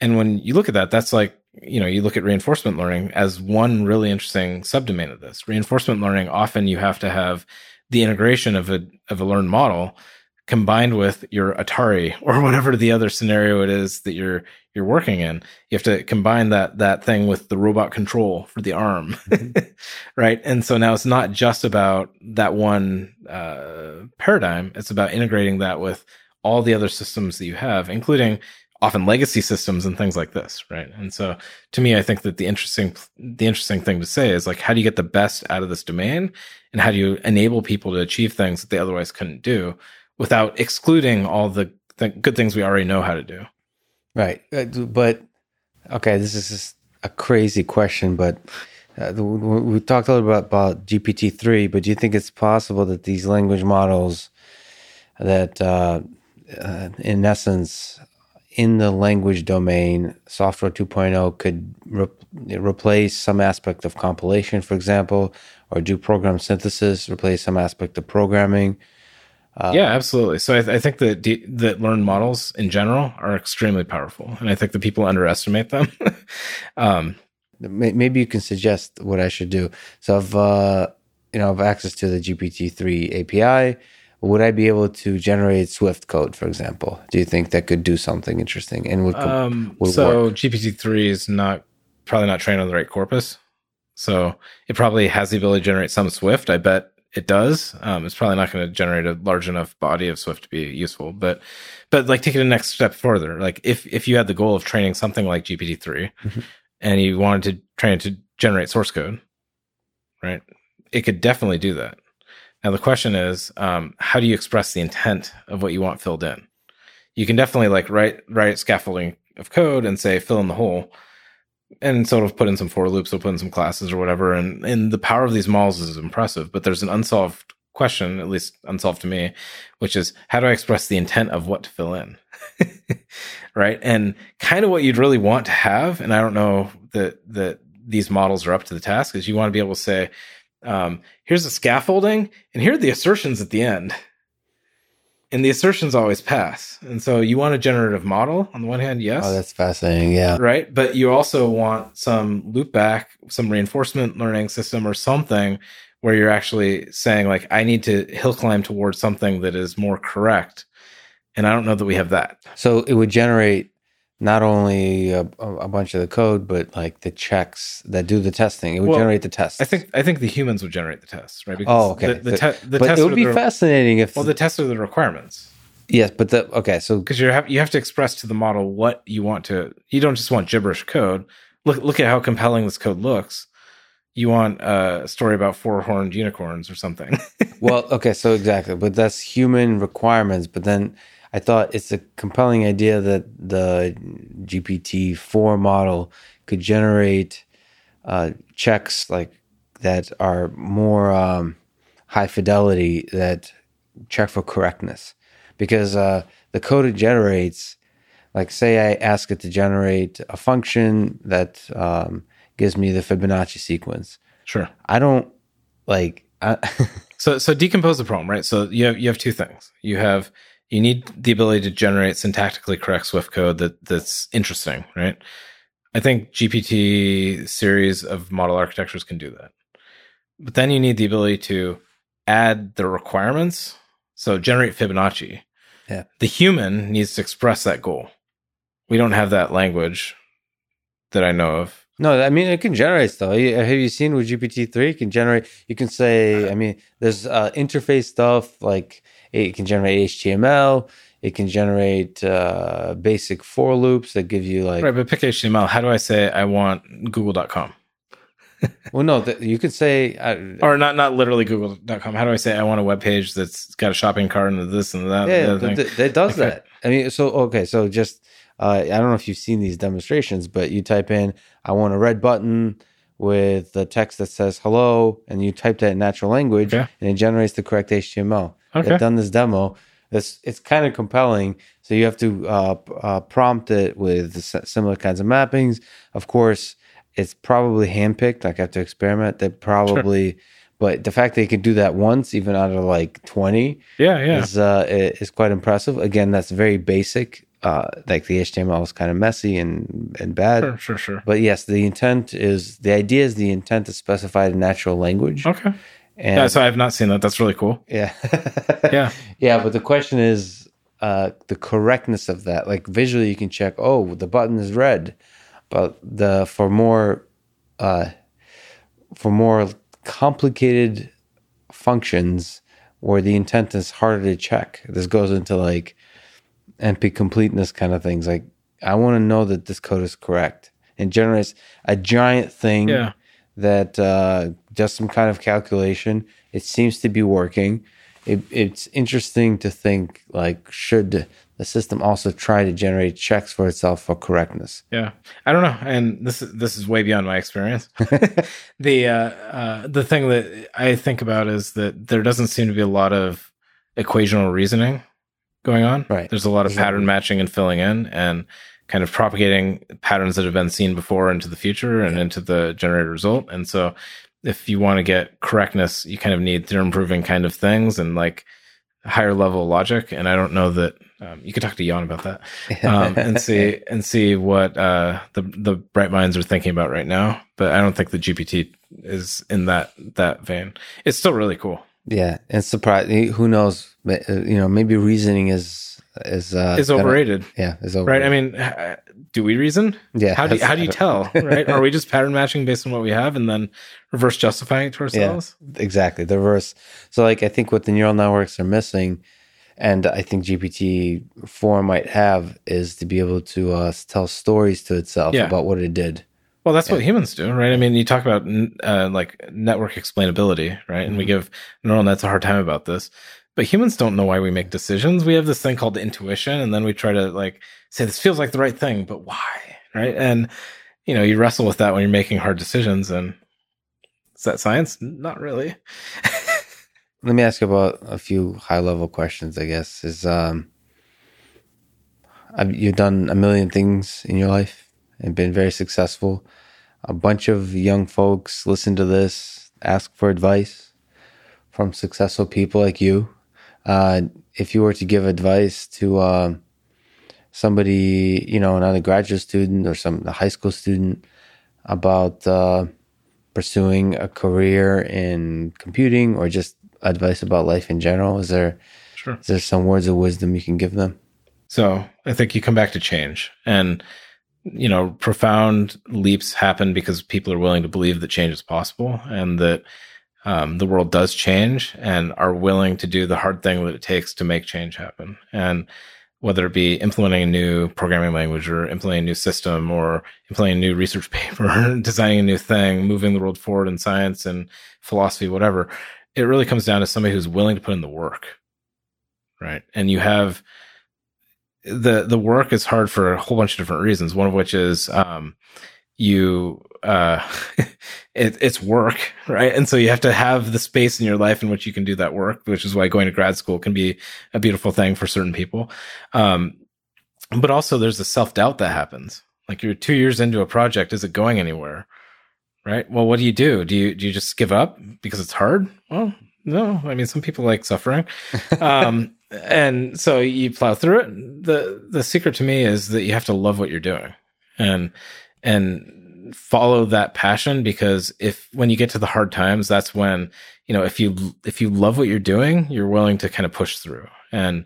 And when you look at that, that's like you know you look at reinforcement learning as one really interesting subdomain of this. Reinforcement learning often you have to have the integration of a of a learned model combined with your Atari or whatever the other scenario it is that you're you're working in. You have to combine that that thing with the robot control for the arm, mm-hmm. *laughs* right? And so now it's not just about that one uh, paradigm. It's about integrating that with all the other systems that you have, including often legacy systems and things like this, right? And so to me, I think that the interesting the interesting thing to say is like, how do you get the best out of this domain, and how do you enable people to achieve things that they otherwise couldn't do? Without excluding all the th- good things we already know how to do. Right. Uh, but okay, this is a crazy question, but uh, we talked a little bit about GPT three. But do you think it's possible that these language models, that uh, uh, in essence, in the language domain, software 2.0 could re- replace some aspect of compilation, for example, or do program synthesis, replace some aspect of programming? Uh, yeah, absolutely. So I, th- I think that de- that learned models in general are extremely powerful, and I think that people underestimate them. *laughs* um, maybe you can suggest what I should do. So, if uh, you know, have access to the GPT three API, would I be able to generate Swift code, for example? Do you think that could do something interesting and would, um, would so GPT three is not probably not trained on the right corpus, so it probably has the ability to generate some Swift. I bet it does. Um, it's probably not going to generate a large enough body of Swift to be useful, but but like take it a next step further. Like if if you had the goal of training something like GPT 3 mm-hmm. and you wanted to train it to generate source code, right? It could definitely do that. Now the question is, um, how do you express the intent of what you want filled in? You can definitely like write write scaffolding of code and say fill in the hole and sort of put in some for loops, so put in some classes or whatever. And and the power of these models is impressive, but there's an unsolved question, at least unsolved to me, which is how do I express the intent of what to fill in? *laughs* right. And kind of what you'd really want to have, and I don't know that that these models are up to the task, is you want to be able to say, um, here's the scaffolding, and here are the assertions at the end and the assertions always pass. And so you want a generative model on the one hand, yes. Oh, that's fascinating. Yeah. Right. But you also want some loop back, some reinforcement learning system or something where you're actually saying, like, I need to hill climb towards something that is more correct. And I don't know that we have that. So it would generate not only a, a bunch of the code, but like the checks that do the testing. It would Well, generate the tests. I think I think the humans would generate the tests, right? Oh, okay. The, the, The- te- the but tests it would be the, fascinating if. Well, the tests are the requirements yes, but the okay. So because you have you have to express to the model what you want to. You don't just want gibberish code. Look look at how compelling this code looks. You want a story about four horned unicorns or something. *laughs* well, okay, so exactly, but that's human requirements. But then I thought it's a compelling idea that the GPT four model could generate uh, checks like that are more um, high fidelity that check for correctness, because uh, the code it generates, like say I ask it to generate a function that um, gives me the Fibonacci sequence. sure. I don't like. I, So so decompose the problem, right? So you have you have two things. You have you need the ability to generate syntactically correct Swift code that that's interesting, right? I think GPT series of model architectures can do that. But then you need the ability to add the requirements. So generate Fibonacci. Yeah. The human needs to express that goal. We don't have that language that I know of. No, I mean it can generate stuff. Have you seen with GPT three? It can generate. You can say. I mean, there's uh, interface stuff like it can generate HTML. It can generate uh, basic for loops that give you like. Right, but pick HTML. How do I say I want google.com? *laughs* Well, no, th- you could say. Uh, or not not literally google.com how do i say i want a web page that's got a shopping cart and this and that and yeah, th- th- it does Okay. that. I mean, so okay, so just uh, I don't know if you've seen these demonstrations, but you type in "I want a red button" with the text that says "hello," and you type that in natural language, Okay. and it generates the correct HTML. Okay. They've done this demo. It's it's kind of compelling. So you have to uh, uh, prompt it with similar kinds of mappings. Of course, it's probably handpicked. Like I have to experiment. They probably. But the fact that you can do that once, even out of like twenty, yeah yeah is uh is quite impressive. Again, that's very basic. Uh, like the HTML is kind of messy and and bad. sure sure sure But yes, the intent is the idea is the intent is specified in natural language. okay And yeah so i have not seen that that's really cool yeah, *laughs* yeah yeah. But the question is uh, the correctness of that. Like visually, you can check. Oh, the button is red, but the for more uh, for more complicated functions where the intent is harder to check. This goes into like NP completeness kind of things. Like I want to know that this code is correct and generates a giant thing yeah that uh, does some kind of calculation. It seems to be working. It, it's interesting to think like should the system also try to generate checks for itself for correctness? yeah i don't know and this is this is way beyond my experience *laughs* the uh, uh the thing that i think about is that there doesn't seem to be a lot of equational reasoning going on Right. there's a lot of Exactly. pattern matching and filling in and kind of propagating patterns that have been seen before into the future and into the generated result and so if you want to get correctness you kind of need theorem proving kind of things and like higher level logic and i don't know that um, you could talk to Yann about that *laughs* um, and see and see what uh, the the bright minds are thinking about right now. But I don't think the GPT is in that that vein. It's still really cool. Yeah, and surprise. Who knows? Uh, You know, maybe reasoning is is uh, gonna- overrated, Yeah, it's right? I mean, do we reason? yeah. How do that's- how do you *laughs* tell? Right? Are we just pattern matching based on what we have and then reverse justifying it to ourselves? exactly the reverse so like i think what the neural networks are missing and i think gpt 4 might have is to be able to uh, tell stories to itself Yeah. about what it did Well, that's what humans do, right? I mean, you talk about uh, like network explainability, right? And we Mhm. give neural nets a hard time about this. But humans don't know why we make decisions. We have this thing called intuition, and then we try to like say this feels like the right thing, but why, right? And you know, you wrestle with that when you're making hard decisions. And is that science? Not really. *laughs* let me ask about a few high level questions i guess is um you've done a million things in your life and been very successful a bunch of young folks listen to this ask for advice from successful people like you uh, if you were to give advice to uh, somebody you know an undergraduate student or some a high school student about uh, pursuing a career in computing or just advice about life in general is there Sure. is there some words of wisdom you can give them So I think you come back to change and you know, profound leaps happen because people are willing to believe that change is possible and that um, the world does change and are willing to do the hard thing that it takes to make change happen. And whether it be implementing a new programming language or implementing a new system or implementing a new research *laughs* paper, designing a new thing, moving the world forward in science and philosophy, whatever, it really comes down to somebody who's willing to put in the work. Right. And you have the the work is hard for a whole bunch of different reasons. One of which is um, you uh, *laughs* it, it's work, *laughs* right? And so you have to have the space in your life in which you can do that work, which is why going to grad school can be a beautiful thing for certain people. Um, but also there's the self doubt that happens. Like you're two years into a project, is it going anywhere? Right. Well, what do you do? Do you do you just give up because it's hard? Well, no. I mean, some people like suffering. *laughs* Um, and so you plow through it. The the secret to me is that you have to love what you're doing and and follow that passion because if when you get to the hard times, that's when, you know, if you if you love what you're doing, you're willing to kind of push through. And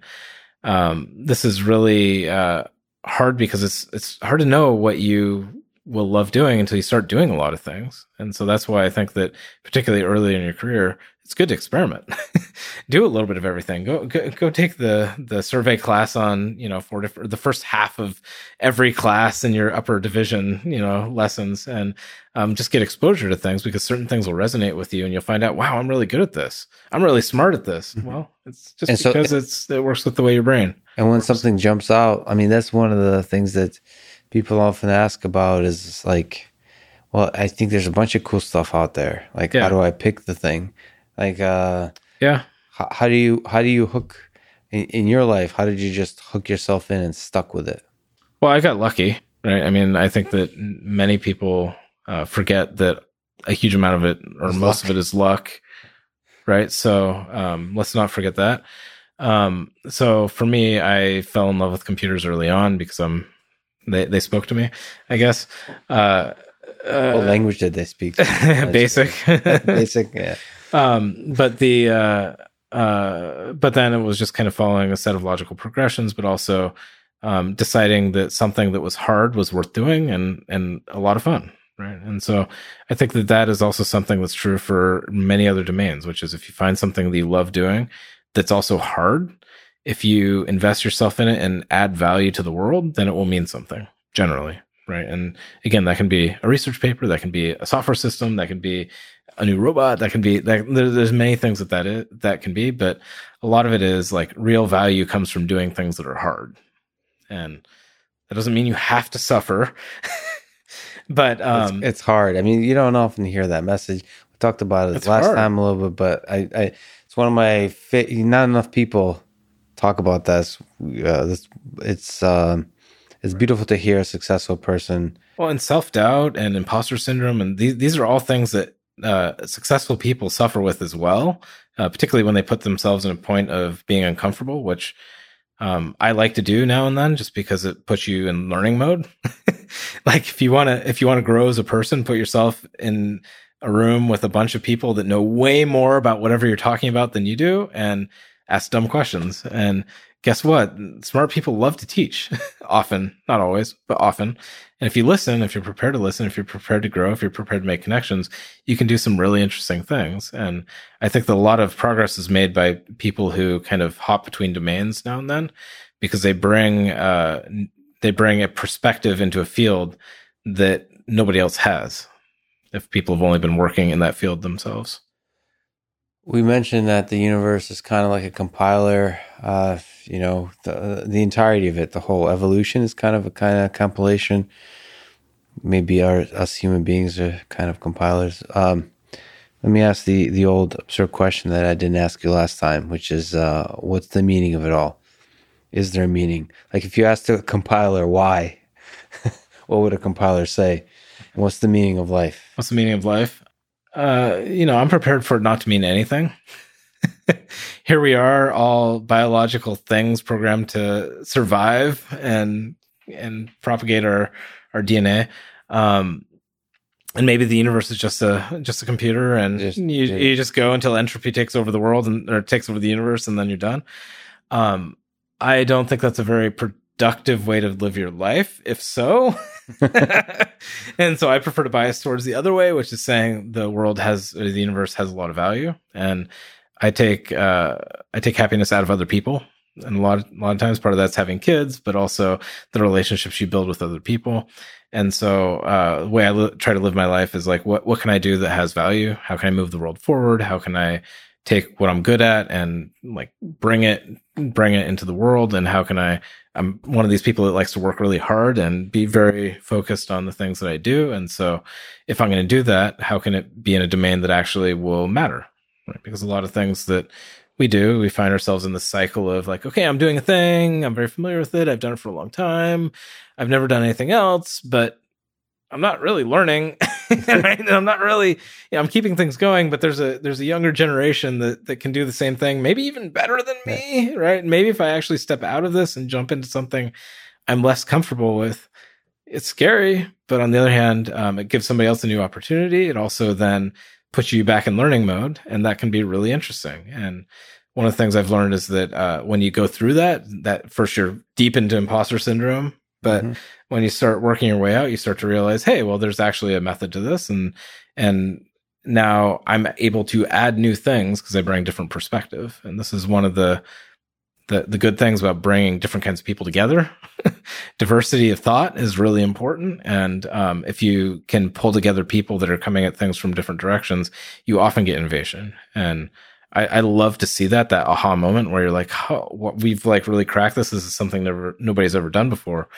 um, this is really uh, hard because it's it's hard to know what you will love doing until you start doing a lot of things. And so that's why I think that particularly early in your career, it's good to experiment. *laughs* Do a little bit of everything. Go, go, go take the the survey class on you know for different the first half of every class in your upper division you know lessons and um, just get exposure to things because certain things will resonate with you and you'll find out wow I'm really good at this. I'm really smart at this. Mm-hmm. Well, it's just and because so, it's it works with the way your brain. And when works. something jumps out, I mean that's one of the things that people often ask about is like well, I think there's a bunch of cool stuff out there. Like, yeah. how do I pick the thing? Like, uh, yeah. How, how do you how do you hook in, in your life? How did you just hook yourself in and stuck with it? Well, I got lucky, right? I mean, I think that many people uh, forget that a huge amount of it, or it's most luck. of it, is luck, right? So um, let's not forget that. Um, so for me, I fell in love with computers early on because I'm they they spoke to me, I guess. Uh, uh, what language did they speak? *laughs* basic, basic, yeah. Um, but the uh, uh, but then it was just kind of following a set of logical progressions, but also um, deciding that something that was hard was worth doing and and a lot of fun, right? And so I think that that is also something that's true for many other domains, which is if you find something that you love doing that's also hard, if you invest yourself in it and add value to the world, then it will mean something generally, right? And again, that can be a research paper, that can be a software system, that can be a new robot that can be that there's many things that that is, that can be but a lot of it is like real value comes from doing things that are hard. And that doesn't mean you have to suffer *laughs* but um it's, it's, hard. I mean you don't often hear that message. We talked about it last hard. time a little bit but i i it's one of my fa- not enough people talk about this. Uh, this it's um it's beautiful to hear a successful person well and self-doubt and imposter syndrome and these these are all things that uh, successful people suffer with as well, uh, particularly when they put themselves in a point of being uncomfortable, which um, I like to do now and then, just because it puts you in learning mode. *laughs* like if you want to, if you want to grow as a person, put yourself in a room with a bunch of people that know way more about whatever you're talking about than you do, and ask dumb questions. And guess what? Smart people love to teach *laughs* often, not always, but often. And if you listen, if you're prepared to listen, if you're prepared to grow, if you're prepared to make connections, you can do some really interesting things. And I think that a lot of progress is made by people who kind of hop between domains now and then because they bring, uh, they bring a perspective into a field that nobody else has if people have only been working in that field themselves. We mentioned that the universe is kind of like a compiler. Uh, you know, the the entirety of it, the whole evolution is kind of a kind of compilation. Maybe our us human beings are kind of compilers. Um, let me ask the the old absurd question that I didn't ask you last time, which is, uh, what's the meaning of it all? Is there a meaning? Like, if you asked a compiler why, *laughs* what would a compiler say? what's the meaning of life? What's the meaning of life? uh, you know, I'm prepared for it not to mean anything. *laughs* Here we are, all biological things programmed to survive and and propagate our our DNA. Um, and maybe the universe is just a just a computer, and just, you you just go until entropy takes over the world and or takes over the universe, and then you're done. Um, I don't think that's a very productive way to live your life. If so, *laughs* *laughs* and so I prefer to bias towards the other way, which is saying the world has, the universe has a lot of value, and I take uh, I take happiness out of other people, and a lot of, a lot of times part of that's having kids, but also the relationships you build with other people. And so uh, the way I li- try to live my life is like, what what can I do that has value? How can I move the world forward? How can I take what I'm good at and like bring it bring it into the world and how can I I'm one of these people that likes to work really hard and be very focused on the things that I do and so if I'm going to do that how can it be in a domain that actually will matter right? because a lot of things that we do we find ourselves in the cycle of like okay I'm doing a thing I'm very familiar with it I've done it for a long time I've never done anything else but I'm not really learning, *laughs* right? I'm not really, you know, I'm keeping things going, but there's a there's a younger generation that that can do the same thing, maybe even better than me, right? Maybe if I actually step out of this and jump into something I'm less comfortable with, it's scary. But on the other hand, um, it gives somebody else a new opportunity. It also then puts you back in learning mode, and that can be really interesting. And one of the things I've learned is that uh, when you go through that, that first you're deep into imposter syndrome, but mm-hmm. when you start working your way out, you start to realize, hey, well, there's actually a method to this, and and now I'm able to add new things because I bring different perspective. And this is one of the the the good things about bringing different kinds of people together. *laughs* Diversity of thought is really important, and um, if you can pull together people that are coming at things from different directions, you often get innovation. And I, I love to see that that aha moment where you're like, oh, what we've like really cracked this. This is something never nobody's ever done before.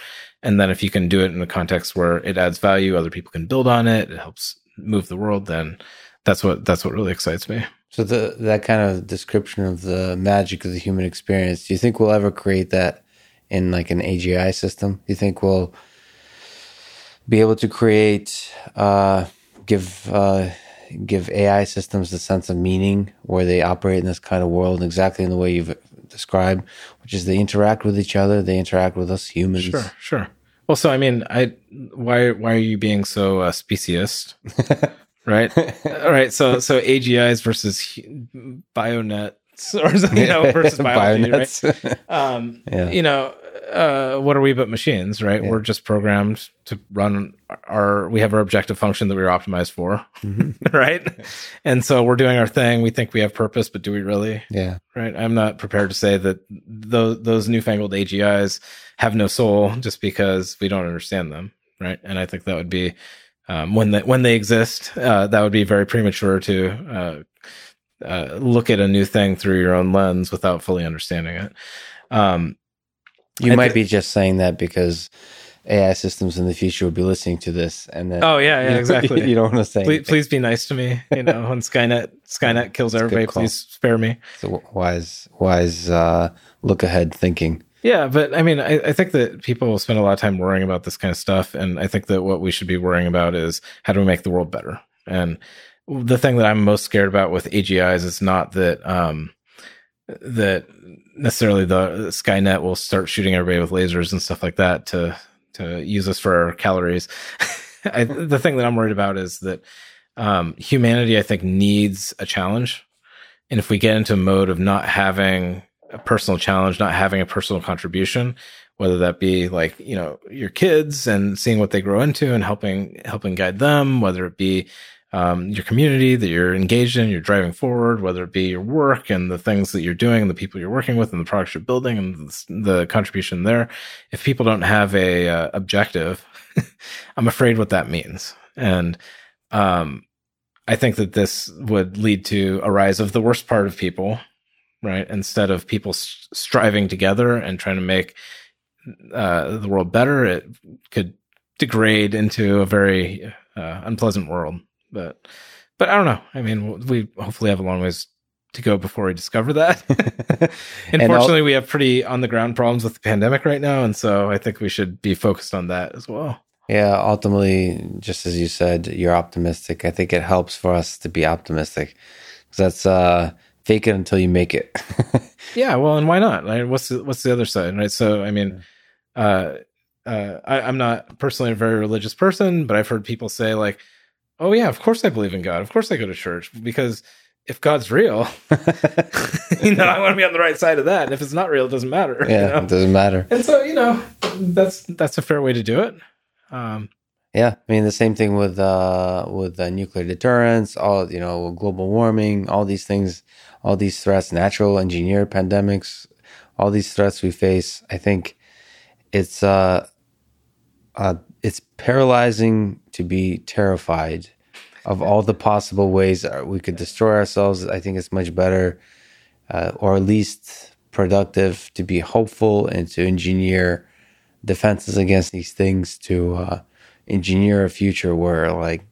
And then if you can do it in a context where it adds value, other people can build on it, it helps move the world. Then that's what that's what really excites me. So the that kind of description of the magic of the human experience, do you think we'll ever create that in like an AGI system? Do you think we'll be able to create, uh, give uh, give AI systems the sense of meaning where they operate in this kind of world exactly in the way you've described, which is they interact with each other, they interact with us humans. Sure, sure. Well, so I mean, I why why are you being so uh, speciest? *laughs* right, *laughs* all right. So so AGIs versus Bionet *laughs* or you know *laughs* versus biology, right? Um, yeah. You know, uh, what are we but machines, right? Yeah. We're just programmed to run our. We have our objective function that we are optimized for, mm-hmm. right? And so we're doing our thing. We think we have purpose, but do we really? Yeah. Right. I'm not prepared to say that those those newfangled AGIs have no soul just because we don't understand them, right? And I think that would be um, when they when they exist, uh, that would be very premature to uh, uh, look at a new thing through your own lens without fully understanding it. Um, you might th- be just saying that because AI systems in the future will be listening to this, and then oh yeah, yeah, *laughs* exactly. you don't want to say. Please, please, be nice to me. You know, when Skynet Skynet kills That's everybody, please spare me. So wise, wise, uh, look ahead thinking. Yeah, but I mean, I, I, think that people spend a lot of time worrying about this kind of stuff, and I think that what we should be worrying about is how do we make the world better. And the thing that I'm most scared about with AGIs is not that um, that necessarily the Skynet will start shooting everybody with lasers and stuff like that to to use us for our calories. *laughs* I, the thing that I'm worried about is that um, humanity, I think, needs a challenge, and if we get into a mode of not having a personal challenge, not having a personal contribution, whether that be like you know your kids and seeing what they grow into and helping helping guide them, whether it be um, your community that you're engaged in, you're driving forward, whether it be your work and the things that you're doing and the people you're working with and the products you're building and the, the contribution there. If people don't have a uh, objective, *laughs* I'm afraid what that means. And, um, I think that this would lead to a rise of the worst part of people, right? Instead of people striving together and trying to make uh, the world better, it could degrade into a very uh, unpleasant world. But but I don't know. I mean, we hopefully have a long ways to go before we discover that. *laughs* *laughs* Unfortunately, we have pretty on the ground problems with the pandemic right now, and so I think we should be focused on that as well. Yeah, ultimately, just as you said, you're optimistic. I think it helps for us to be optimistic because that's uh, fake it until you make it. *laughs* yeah, well, and why not? Right? What's the, what's the other side, right? So, I mean, uh, uh, I, I'm not personally a very religious person, but I've heard people say like, oh yeah, of course I believe in God. Of course I go to church because if God's real, *laughs* you know, I want to be on the right side of that. And if it's not real, it doesn't matter. *laughs* Yeah, you know? it doesn't matter. And so, you know, that's that's a fair way to do it. Um, Yeah, I mean the same thing with uh, with uh, nuclear deterrence, all you know, global warming, all these things, all these threats, natural engineered pandemics, all these threats we face. I think it's uh, uh, it's paralyzing to be terrified of all the possible ways we could destroy ourselves. I think it's much better, uh, or at least productive, to be hopeful and to engineer defenses against these things to uh, engineer a future where like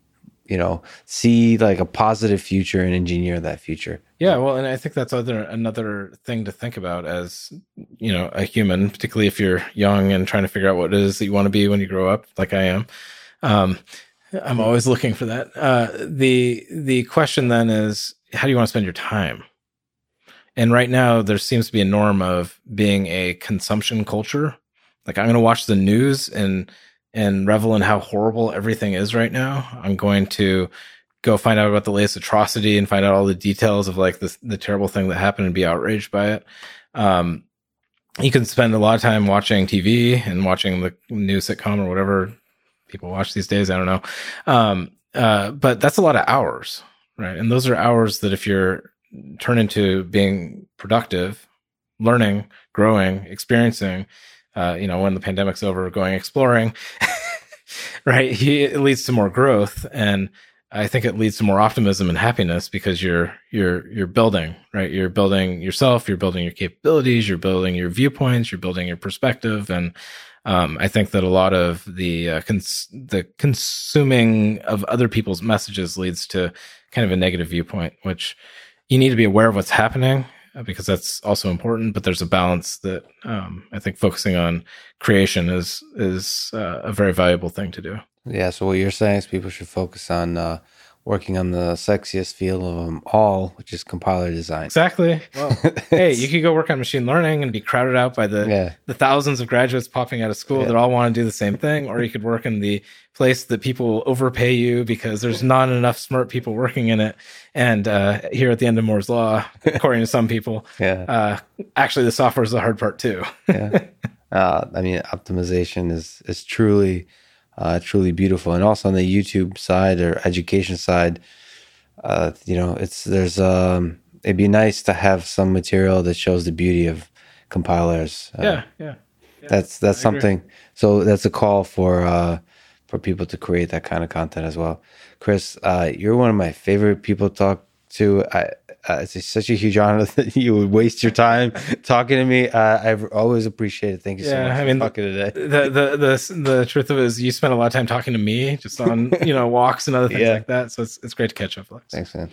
you know see like a positive future and engineer that future yeah, well, and I think that's other another thing to think about as you know a human, particularly if you're young and trying to figure out what it is that you want to be when you grow up, like I am. Um, I'm always looking for that. Uh, the the question then is, how do you want to spend your time? And right now, there seems to be a norm of being a consumption culture. Like I'm going to watch the news and and revel in how horrible everything is right now. I'm going to go find out about the latest atrocity and find out all the details of like the the terrible thing that happened and be outraged by it. Um, you can spend a lot of time watching TV and watching the new sitcom or whatever people watch these days. I don't know. Um, uh, but that's a lot of hours, right? And those are hours that if you're turn into being productive, learning, growing, experiencing, uh, you know, when the pandemic's over, going exploring, *laughs* right? It leads to more growth. And I think it leads to more optimism and happiness because you're, you're, you're building, right? You're building yourself, you're building your capabilities, you're building your viewpoints, you're building your perspective. And, um, I think that a lot of the uh, cons- the consuming of other people's messages leads to kind of a negative viewpoint, which you need to be aware of what's happening because that's also important. But there's a balance that um, I think focusing on creation is is uh, a very valuable thing to do. yeah so what you're saying is people should focus on uh, working on the sexiest field of them all which is compiler design Exactly. Well, *laughs* hey, you could go work on machine learning and be crowded out by the yeah the thousands of graduates popping out of school Yeah. that all want to do the same thing, or you could work in the place that people will overpay you because there's not enough smart people working in it. And uh, here at the end of Moore's law, according to some people, *laughs* yeah uh, actually the software is the hard part too. yeah. *laughs* Uh, I mean, optimization is is truly, uh, truly beautiful, and also on the YouTube side or education side, uh, you know, it's there's um, it'd be nice to have some material that shows the beauty of compilers. Uh, yeah, yeah. that's that's I agree. something. So that's a call for uh, for people to create that kind of content as well. Chris, uh, you're one of my favorite people to talk to. I, uh, it's such a huge honor *laughs* that you would waste your time talking to me. Uh, I've always appreciated. It. Thank you so much I for mean, talking today. The, the the the truth of it is, you spent a lot of time talking to me, just on *laughs* you know walks and other things Yeah. like that. So it's it's great to catch up. Alex. Thanks, man.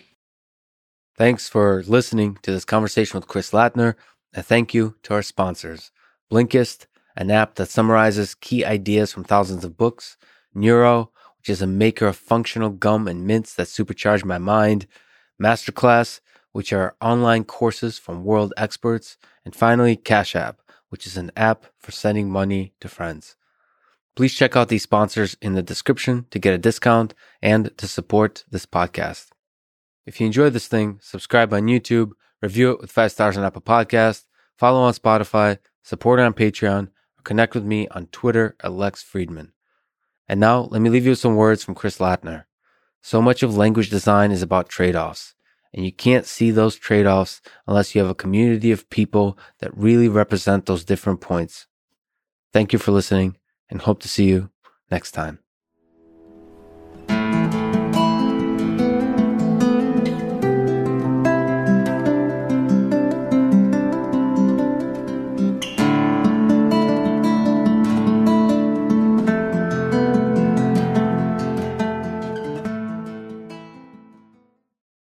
Thanks for listening to this conversation with Chris Lattner. And thank you to our sponsors Blinkist, an app that summarizes key ideas from thousands of books, Neuro, which is a maker of functional gum and mints that supercharge my mind, Masterclass, which are online courses from world experts, and finally, Cash App, which is an app for sending money to friends. Please check out these sponsors in the description to get a discount and to support this podcast. If you enjoy this thing, subscribe on YouTube, review it with five stars on Apple Podcast, follow on Spotify, support on Patreon, or connect with me on Twitter at Lex Fridman. And now, let me leave you with some words from Chris Lattner. So much of language design is about trade offs, and you can't see those trade offs unless you have a community of people that really represent those different points. Thank you for listening, and hope to see you next time.